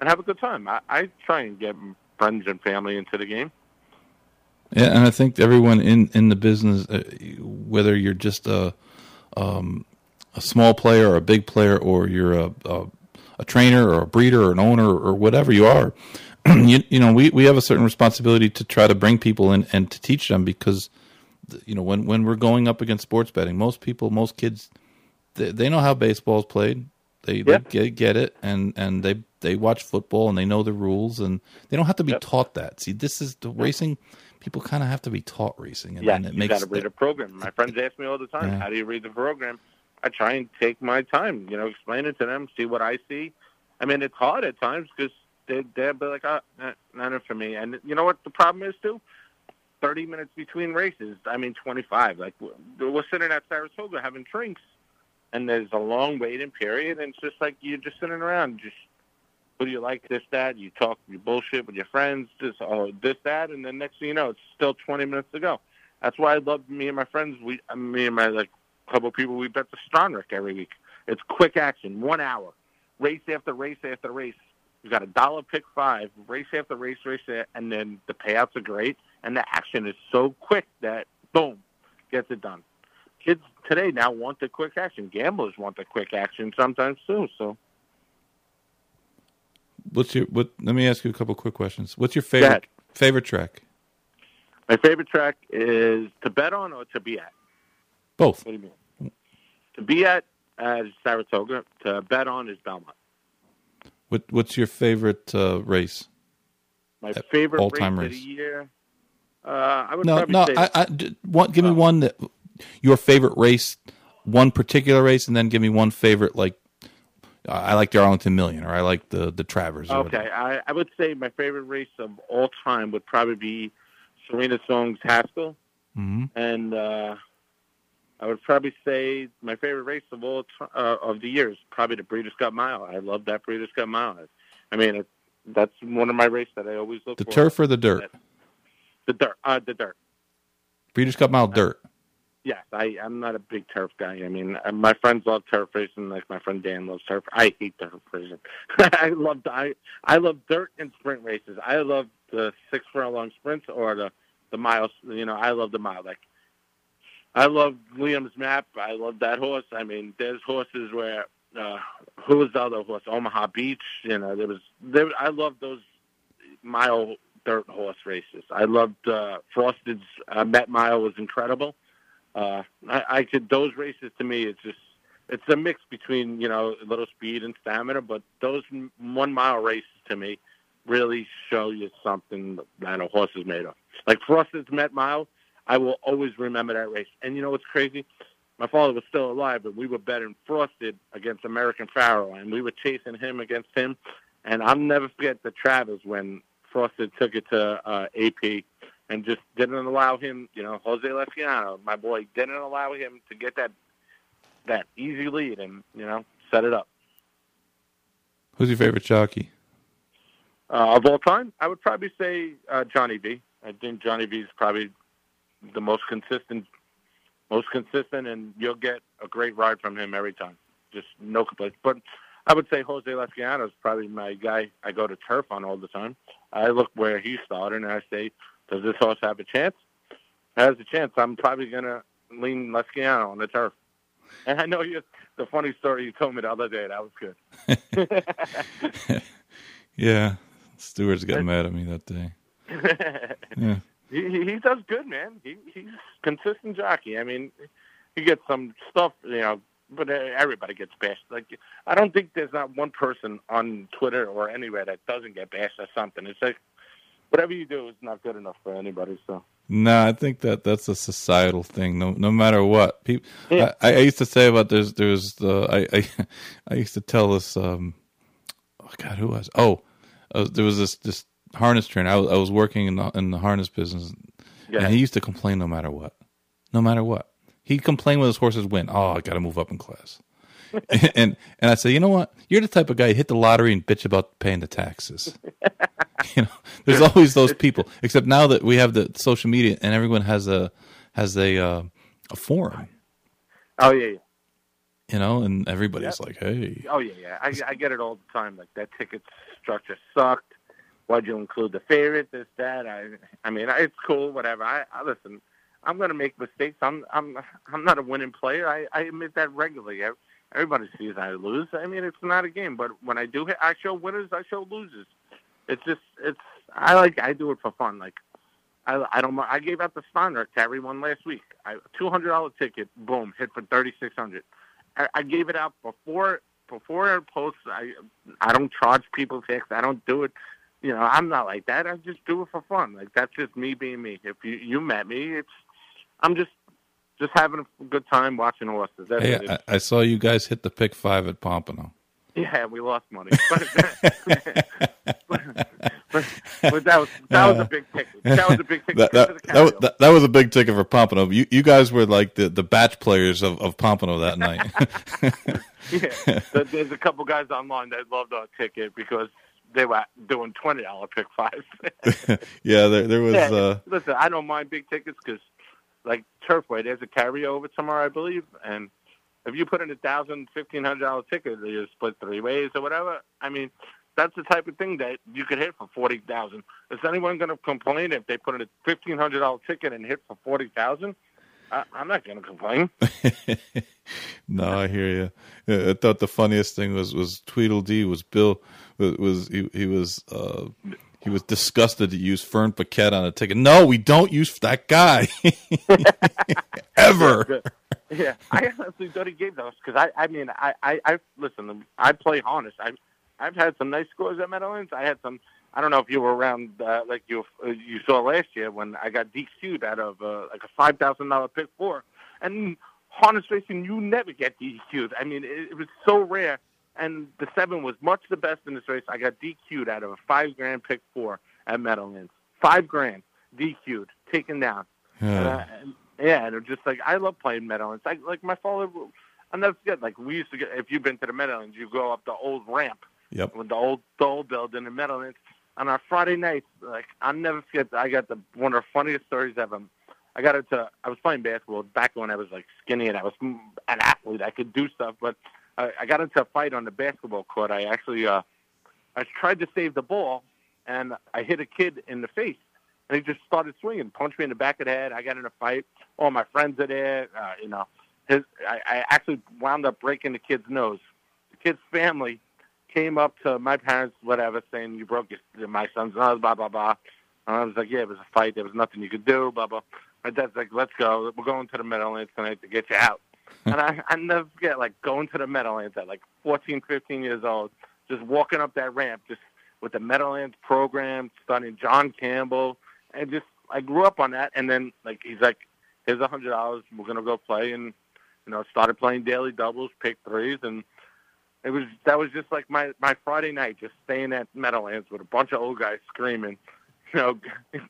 and have a good time. I, I try and get friends and family into the game. Yeah, and I think everyone in in the business, uh, whether you're just a um, a small player or a big player, or you're a a, a trainer or a breeder or an owner or whatever you are, you, you know, we, we have a certain responsibility to try to bring people in and to teach them because, you know, when when we're going up against sports betting, most people, most kids, they, they know how baseball is played. They, Yeah. they get, get it, and, and they they watch football and they know the rules, and they don't have to be Yep. taught that. See, this is the racing. People kind of have to be taught racing, and, Yeah, and it you makes got to read a program. My friends ask me all the time, Yeah. "How do you read the program?" I try and take my time, you know, explain it to them, see what I see. I mean, it's hard at times because they they'll be like, "Oh, nah, not for me." And you know what the problem is too? Thirty minutes between races. I mean, twenty-five. Like we're we're sitting at Saratoga having drinks, and there's a long waiting period, and it's just like you're just sitting around, just what do you like, this, that. You talk, you bullshit with your friends, this, oh, this, that, and then next thing you know, it's still 20 minutes to go. That's why I love me and my friends. We, uh, me and my like couple people, we bet the Stronach every week. It's quick action, one hour, race after race after race. You got a dollar pick five, race after race, race, a- and then the payouts are great, and the action is so quick that boom, gets it done. Kids today now want the quick action. Gamblers want the quick action sometimes too. So What's your what? Let me ask you a couple quick questions. What's your favorite favorite track? my favorite track is to bet on or to be at. Both. What do you mean? To be at as Saratoga. To bet on is Belmont. What What's your favorite uh, race? My favorite all-time race, race. of the year. Uh, I would No, probably no. say I, I give me one that your favorite race, one particular race, and then give me one favorite. Like I like the Arlington Million, or I like the the Travers. Okay, I, I would say my favorite race of all time would probably be Serena Song's Haskell, hmm and uh, I would probably say my favorite race of all t- uh, of the years probably the Breeders' Cup Mile. I love that Breeders' Cup Mile. I mean, it, that's one of my races that I always look for. The for. turf or the dirt? the dirt, uh, the dirt. Breeders' Cup Mile dirt. Yes, I'm not a big turf guy. I mean, uh, my friends love turf racing, like my friend Dan loves turf. I hate turf racing. I love I I love dirt and sprint races. I love the six furlong sprints or the the miles. You know, I love the mile. Like I love Liam's map. I love that horse. I mean, there's horses where uh, who was the other horse? Omaha Beach. You know, there was there. I loved those mile dirt horse races. I loved uh, Frosted's uh, Met Mile was incredible. Uh, I, I could those races to me. It's just it's a mix between you know a little speed and stamina, but those one mile races to me really show you something that a horse is made of. Like Frosted's Met Mile, I will always remember that race. And you know what's crazy? My father was still alive, but we were betting Frosted against American Pharoah, and we were chasing him against him. And I'll never forget the Travers when Frosted took it to uh, AP and just didn't allow him, you know, Jose Lezcano, my boy, didn't allow him to get that that easy lead and, you know, set it up. Who's your favorite jockey? Uh, of all time, I would probably say uh, Johnny V. I think Johnny V is probably the most consistent, most consistent, and you'll get a great ride from him every time. Just no complaints. But I would say Jose Lezcano is probably my guy. I go to turf on all the time. I look where he started, and I say, does this horse have a chance? Has a chance. I'm probably going to lean Lezcano on the turf. And I know you. The funny story you told me the other day that was good. yeah, Stewards got mad at me that day. yeah. He, he does good, man. He he's consistent jockey. I mean, he gets some stuff, you know, but everybody gets bashed. Like I don't think there's not one person on Twitter or anywhere that doesn't get bashed or something. It's like whatever you do is not good enough for anybody. So. No, I think that that's a societal thing. No, no matter what people. Yeah. I, I, used to say about there's there's the I I, I used to tell this. um Oh God, who was? Oh, uh, there was this this harness trainer. I was, I was working in the in the harness business, yeah. and he used to complain no matter what, no matter what. He'd complain when his horses win. Oh, I got to move up in class. and and I say, you know what? You're the type of guy you hit the lottery and bitch about paying the taxes. you know, there's always those people. Except now that we have the social media and everyone has a has a uh, a forum. Oh yeah, yeah. You know, and everybody's yep. like, "Hey." Oh yeah, yeah. I, I get it all the time. Like that ticket structure sucked. Why'd you include the favorite? This, that. I, I mean, it's cool. Whatever. I, I listen. I'm going to make mistakes. I'm, I'm, I'm not a winning player. I, I admit that regularly. Everybody sees I lose. I mean, it's not a game. But when I do I show winners. I show losers. It's just, it's. I like. I do it for fun. Like, I, I don't. I gave out the Steiner to everyone last week. I two hundred dollar ticket. Boom, hit for thirty six hundred. I, I gave it out before before I post. I I don't charge people tickets. I don't do it. You know, I'm not like that. I just do it for fun. Like that's just me being me. If you you met me, it's I'm just just having a good time watching horses. That's hey, I, I, saw you guys hit the pick five at Pompano. Yeah, we lost money, but, but, but, but that was that was a big ticket. That was a big ticket. that, that, that, was, that, that was a big ticket for Pompano. You you guys were like the, the batch players of, of Pompano that night. yeah, there's a couple guys online that loved our ticket because they were doing twenty dollar pick fives. yeah, there there was. Yeah, uh... Listen, I don't mind big tickets because like Turfway, there's a carryover tomorrow, I believe, and if you put in a thousand, fifteen hundred dollar ticket, you split three ways or whatever. I mean, that's the type of thing that you could hit for forty thousand. Is anyone going to complain if they put in a fifteen hundred dollar ticket and hit for forty thousand? I'm not going to complain. no, I hear you. I thought the funniest thing was was Tweedledee was Bill was, was he he was uh, he was disgusted to use Fern Paquette on a ticket. No, we don't use that guy ever. Yeah, I honestly he gave those because I, I mean, I, I, I listen. I play honest. I, I've had some nice scores at Meadowlands. I had some. I don't know if you were around, uh, like you uh, you saw last year when I got DQ'd out of uh, like a five thousand dollar pick four, and harness racing you never get DQ'd. I mean, it, it was so rare and the seven was much the best in this race. I got DQ'd out of a five grand pick four at Meadowlands. Five grand DQ'd, taken down. Yeah. And, and, yeah, and just like I love playing Meadowlands. Like like my father, I'll never forget. Like we used to get if you've been to the Meadowlands, you go up the old ramp. Yep. With the old the old building in Meadowlands. On our Friday nights, like I'll never forget. I got the one of the funniest stories ever. I got into I was playing basketball back when I was like skinny and I was an athlete. I could do stuff, but I, I got into a fight on the basketball court. I actually uh, I tried to save the ball, and I hit a kid in the face, and he just started swinging, punched me in the back of the head. I got in a fight. All my friends are there. Uh, you know, his I, I actually wound up breaking the kid's nose The kid's family came up to my parents, whatever, saying you broke your, my son's nose, blah blah blah. And I was like, yeah, it was a fight. There was nothing you could do, blah blah. My dad's like, let's go. We're going to the Meadowlands tonight to get you out. And I, I never forget, like going to the Meadowlands at like 14, 15 years old, just walking up that ramp, just with the Meadowlands program, studying John Campbell, and just I grew up on that. And then like he's like, here's a hundred dollars. We're gonna go play, and you know, started playing daily doubles, pick threes, and it was that was just like my my Friday night, just staying at Meadowlands with a bunch of old guys screaming, you know,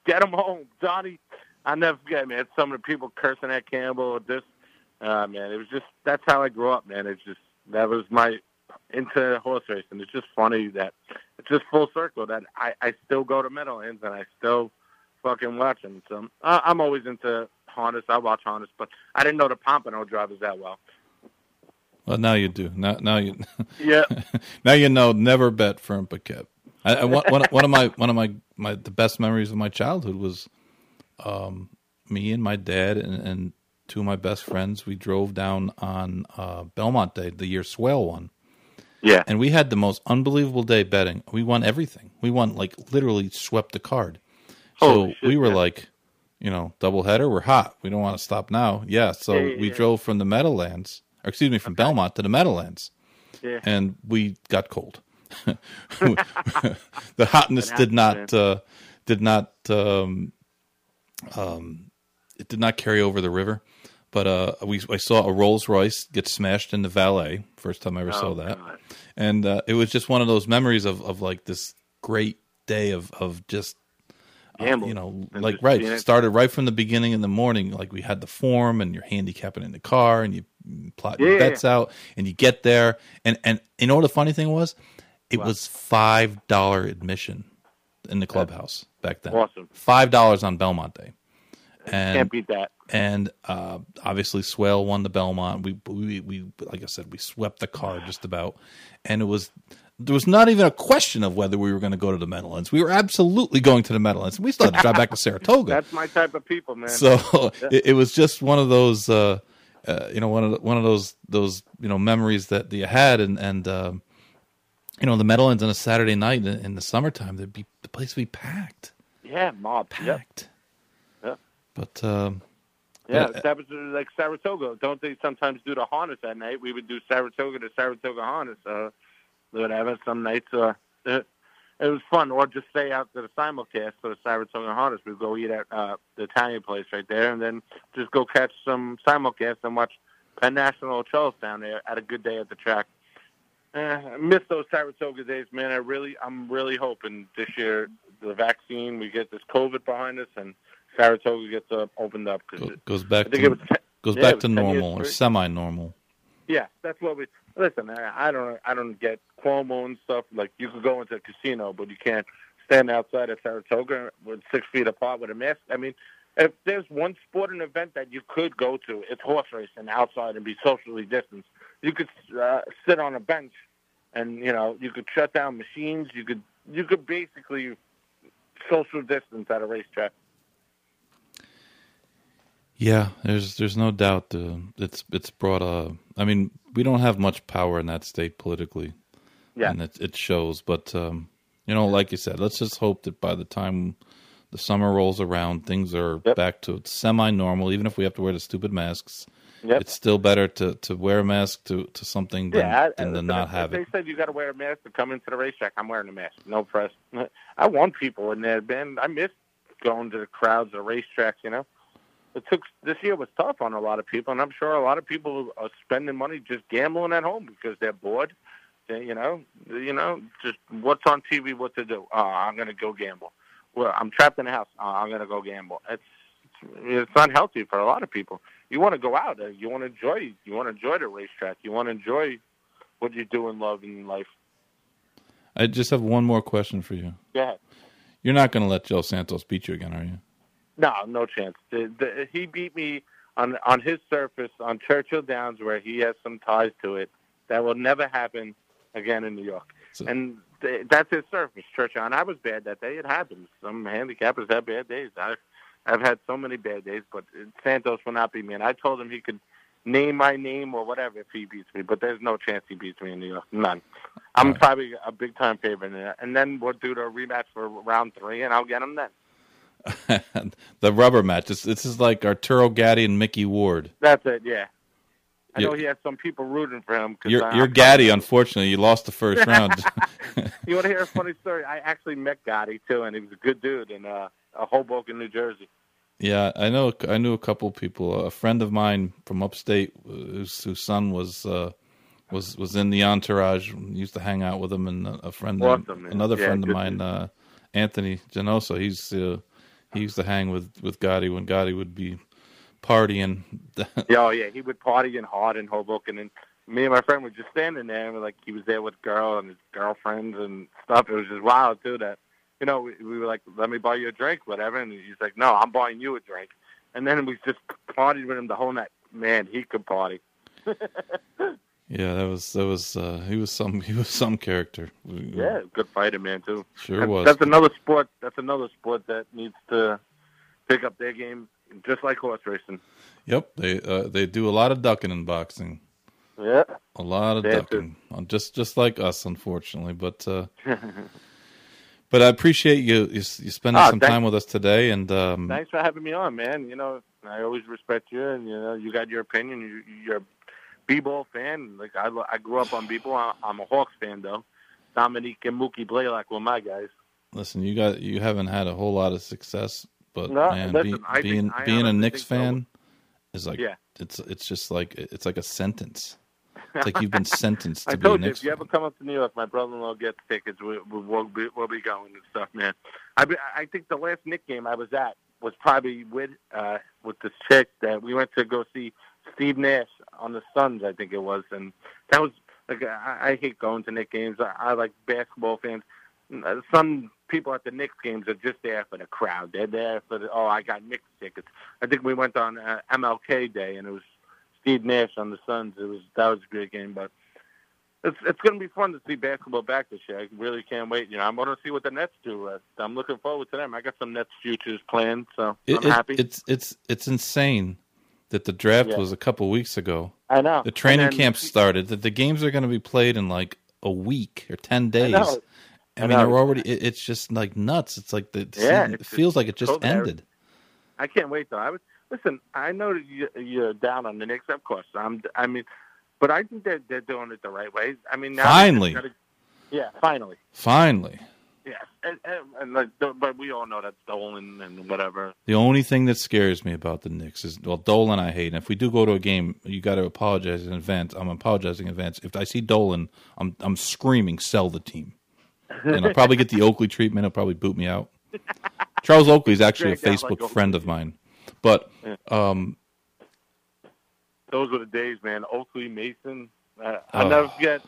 get him home, Johnny. I never forget, man. Some of the people cursing at Campbell. This, uh, man, it was just that's how I grew up, man. It's just that was my into horse racing. It's just funny that it's just full circle that I I still go to Meadowlands and I still fucking watch them. So uh, I'm always into harness. I watch harness, but I didn't know the Pompano drivers that well. Well, now you do. Now, now you. Yeah. now you know. Never bet Fern Paquette. I, I, one, one of my one of my, my the best memories of my childhood was, um, me and my dad and, and two of my best friends. We drove down on uh, Belmont Day, the year Swale won. Yeah. And we had the most unbelievable day betting. We won everything. We won like literally swept the card. So Holy shit, we were like, you know, double header. We're hot. We don't want to stop now. Yeah. So Yeah, yeah, we yeah. drove from the Meadowlands, or excuse me, from Belmont to the Meadowlands, Yeah. and we got cold. the hotness did not uh, did not um, um, it did not carry over the river. But uh, we I saw a Rolls Royce get smashed in the valet. First time I ever saw Oh, that God. and uh, it was just one of those memories of, of like this great day of of just uh, you know and like right it- started right from the beginning in the morning like we had the form and you're handicapping in the car and you plot your Yeah, bets out and you get there and and you know what the funny thing was it was five dollar admission in the clubhouse back then Awesome. five dollars on Belmont Day and Can't beat that. and uh, obviously Swale won the Belmont. We, we we like I said, we swept the card just about, and it was there was not even a question of whether we were going to go to the Meadowlands. We were absolutely going to the Meadowlands. We still had to drive back to Saratoga. That's my type of people, man. so it, it was just one of those, uh, uh, you know, one of the, one of those those you know memories that you had, and and um, you know the Meadowlands on a Saturday night in, in the summertime, there'd be the place would be packed, yeah, mob. Packed. Yep. But um, Yeah, that was uh, like Saratoga. Don't they sometimes do the harness at night? We would do Saratoga to Saratoga harness, uh, whatever. Some nights, uh, it, it was fun. Or just stay out to the simulcast for the Saratoga harness. We'd go eat at uh, the Italian place right there, and then just go catch some simulcast and watch Penn National Charles Town there at a good day at the track. Eh, I miss those Saratoga days, man. I really, I'm really hoping this year the vaccine, we get this COVID behind us, and Saratoga gets uh, opened up because go- goes back I think to it was. Ten, goes yeah, back to was 10 years normal or semi-normal. yeah, that's what we listen. I, I don't, I don't get Cuomo and stuff. Like you could go into a casino, but you can't stand outside of Saratoga with six feet apart with a mask. I mean, if there's one sporting event that you could go to, it's horse racing outside and be socially distanced. You could uh, sit on a bench, and you know you could shut down machines. You could, you could basically social distance at a racetrack. Yeah, there's there's no doubt uh, it's it's brought a. I mean, we don't have much power in that state politically, Yeah. and it it shows. But um, you know, like you said, let's just hope that by the time the summer rolls around, things are Yep. back to semi-normal. Even if we have to wear the stupid masks, Yep. it's still better to, to wear a mask to, to something than, Yeah, I- than to not have they it. said you got to wear a mask to come into the racetrack. I'm wearing a mask. No press. I want people in there, man. I miss going to the crowds at racetracks. You know, it took this year was tough on a lot of people, and I'm sure a lot of people are spending money just gambling at home because they're bored. They, you know, you know, just what's on TV, what to do. Uh, I'm going to go gamble. Well, I'm trapped in the house. Uh, I'm going to go gamble. It's it's unhealthy for a lot of people. You want to go out. uh, You want to enjoy. You want to enjoy the racetrack. You want to enjoy what you do in love in life. I just have one more question for you. Go ahead. You're not going to let Joe Santos beat you again, are you? No, no chance. The, the, he beat me on on his surface on Churchill Downs, where he has some ties to it. That will never happen again in New York. So- and th- that's his surface, Churchill. And I was bad that day. It happens. Some handicappers have bad days. I've I've had so many bad days, but Santos will not beat me. And I told him he could name my name or whatever if he beats me. But there's no chance he beats me in New York. None. I'm right. probably a big time favorite, and then we'll do the rematch for round three, and I'll get him then. the rubber match. This, this is like Arturo Gatti and Micky Ward. That's it. Yeah. I know he has some people rooting for him. Cause you're, I, you're Gatti, unfortunately. You lost the first round. you want to hear a funny story? I actually met Gatti, too, and he was a good dude in uh, Hoboken, New Jersey. Yeah, I know. I knew a couple people. A friend of mine from upstate, whose, whose son was uh, was was in the entourage. Used to hang out with him, and a friend, awesome, another yeah, friend of mine, uh, Anthony Genoso. He's uh, he used to hang with with Gatti when Gatti would be partying. yeah, oh yeah, he would party and hard in Hoboken, and me and my friend were just standing there, and like he was there with girl and his girlfriends and stuff. It was just wild too that you know, we, we were like, let me buy you a drink, whatever. And he's like, no, I'm buying you a drink. And then we just partied with him the whole night. Man, he could party. yeah, that was that was uh, he was some he was some character. Yeah, good fighter man too. Sure that's, was. That's another sport. That's another sport that needs to pick up their game, just like horse racing. Yep, they uh, they do a lot of ducking in boxing. Yeah, a lot of ducking, On just just like us, unfortunately. But uh, But I appreciate you you, you spending oh, some time with us today, and um, thanks for having me on, man. You know, I always respect you, and you know, you got your opinion. You, you're b-ball fan. Like I, I grew up on b-ball. I'm a Hawks fan, though. Dominique and Mookie Blaylock were my guys. Listen, you got you haven't had a whole lot of success, but no, man, listen, be, being think, being a Knicks fan so. is like yeah. it's it's just like it's like a sentence. It's like you've been sentenced to I be told you, if you ever come up to New York, my brother-in-law gets tickets. We, will be, we'll be going and stuff, man. I, I think the last Knick game I was at was probably with uh, with this chick that we went to go see Steve Nash on the Suns, I think it was, and that was like I, I hate going to Knick games. I, I like basketball fans. Some people at the Knicks games are just there for the crowd. They're there for the oh, I got Knicks tickets. I think we went on uh, MLK Day, and it was Steve Nash on the Suns. It was that was a great game, but it's it's going to be fun to see basketball back this year. I really can't wait. You know, I'm going to see what the Nets do. Uh, I'm looking forward to them. I got some Nets futures planned, so it, I'm happy. It's it's it's insane that the draft yeah. was a couple weeks ago. I know. The training then, camp started. That the games are going to be played in like a week or ten days. I, I, I mean, they're already. It, it's just like nuts. It's like the, the yeah, it feels like it just ended. I can't wait though. I was listen, I know you, you're down on the Knicks, of course. I'm, I mean, but I think they're they're doing it the right way. I mean, finally, gotta, yeah, finally, finally. Yeah, and, and, like, but we all know that's Dolan and whatever. The only thing that scares me about the Knicks is well, Dolan I hate. And if we do go to a game, you got to apologize in advance. I'm apologizing in advance. If I see Dolan, I'm I'm screaming, sell the team, and I'll probably get the Oakley treatment. He'll probably boot me out. Charles Oakley is actually a Facebook like friend of mine. But um, those were the days, man. Oakley Mason. Uh, I'll never forget.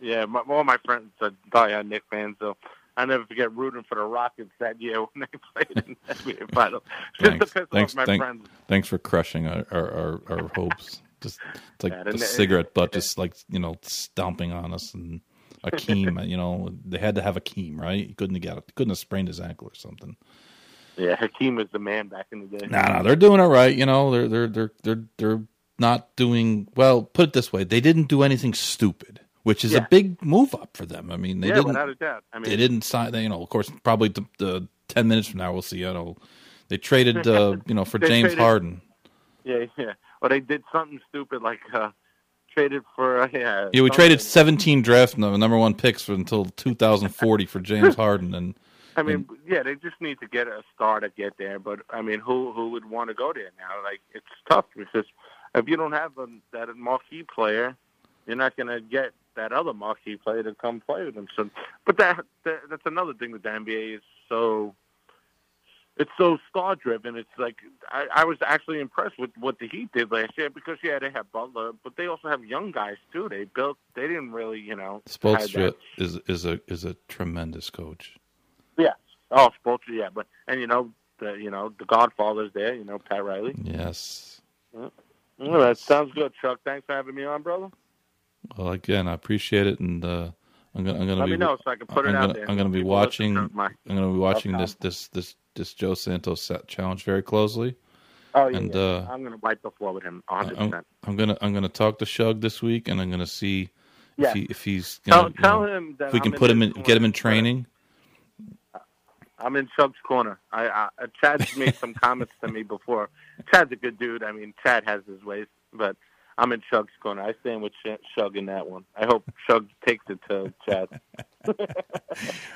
Yeah, my, all my friends are diehard Knick fans, so I never forget rooting for the Rockets that year when they played in the NBA final. Just thanks, to piss thanks, off my thank, friends. Thanks for crushing our our, our, our hopes. Just it's like yeah, the cigarette butt, just like you know, stomping on us and. Akeem, you know, they had to have Akeem, right? He couldn't have got, couldn't have sprained his ankle or something. Yeah, Hakeem was the man back in the day. No, nah, nah, they're doing it right. You know, they're they're they're they're they're not doing well. Put it this way, they didn't do anything stupid, which is yeah. a big move up for them. I mean, they yeah, didn't. Without a doubt. I mean, they didn't sign. They, you know, of course, probably the, the ten minutes from now we'll see. You know, they traded, uh, you know, for James traded, Harden. Yeah, yeah. Or they did something stupid like. Uh, traded for uh, yeah. Yeah, we traded 17 draft number one picks for until 2040 for James Harden, and I mean, yeah, they just need to get a star to get there. But I mean, who who would want to go there now? Like, it's tough because if you don't have a, that marquee player, you're not going to get that other marquee player to come play with them. So, but that, that that's another thing with the NBA is so it's so star driven. It's like I, I was actually impressed with what the Heat did last year because yeah, they have Butler, but they also have young guys too. They built. They didn't really, you know. Spoelstra is is a is a tremendous coach. Yeah. Oh, Spoelstra, yeah. But and you know the you know the Godfather's there. You know Pat Riley. Yes. Yeah. Well, that sounds good, Chuck. Thanks for having me on, brother. Well, again, I appreciate it, and uh, I'm gonna I'm gonna let be, me know so I can put I'm it gonna, out there. I'm gonna be watching. I'm gonna be watching this this this this Joe Santos challenge very closely, Oh yeah, And, yeah. uh, I'm going to wipe the floor with him 100. I'm, percent I'm gonna I'm gonna talk to Shug this week, and I'm gonna see Yeah. if he if he's Tell, gonna, you tell know, him that if we can I'm put him in, get him in training. I'm in Shug's corner. I, I uh, Chad's made some comments to me before. Chad's a good dude. I mean, Chad has his ways, but I'm in Shug's corner. I stand with Shug in that one. I hope Shug takes it to Chad.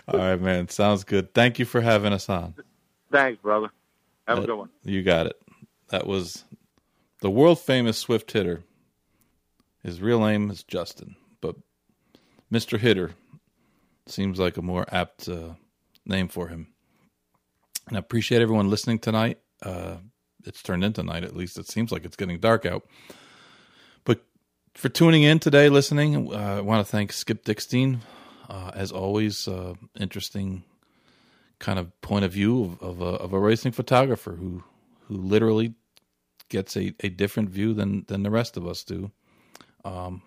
All right, man. Sounds good. Thank you for having us on. Thanks, brother. Have a good one. You got it. That was the world famous Swift hitter. His real name is Justin, but Mr. Hitter seems like a more apt uh, name for him. And I appreciate everyone listening tonight. Uh, it's turned into night, at least. It seems like it's getting dark out. For tuning in today, listening, uh, I want to thank Skip Dickstein. Uh, as always, uh, interesting kind of point of view of, of, a, of a racing photographer who who literally gets a, a different view than than the rest of us do. Um,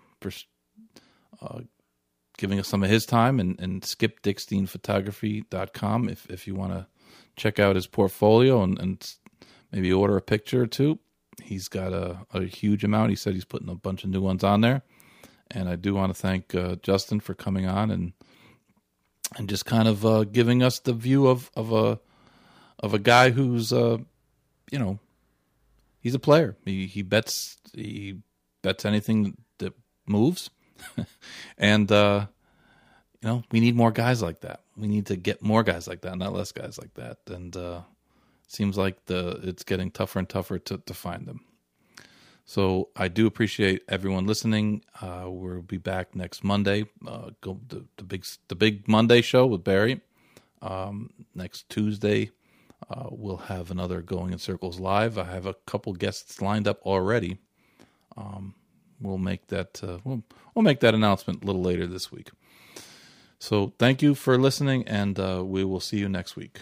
uh, giving us some of his time and, and skipdicksteinphotography.com if, if you want to check out his portfolio and, and maybe order a picture or two. He's got a, a huge amount. He said he's putting a bunch of new ones on there. And I do want to thank uh, Justin for coming on and and just kind of uh, giving us the view of, of a of a guy who's uh, you know he's a player. He he bets he bets anything that moves, and uh, you know we need more guys like that. We need to get more guys like that, not less guys like that. And uh, seems like the it's getting tougher and tougher to to find them. So I do appreciate everyone listening. Uh, we'll be back next Monday. Uh, go the, the big the big Monday show with Barry. Um, next Tuesday, uh, we'll have another Going in Circles live. I have a couple guests lined up already. Um, we'll make that uh, we'll, we'll make that announcement a little later this week. So thank you for listening, and uh, we will see you next week.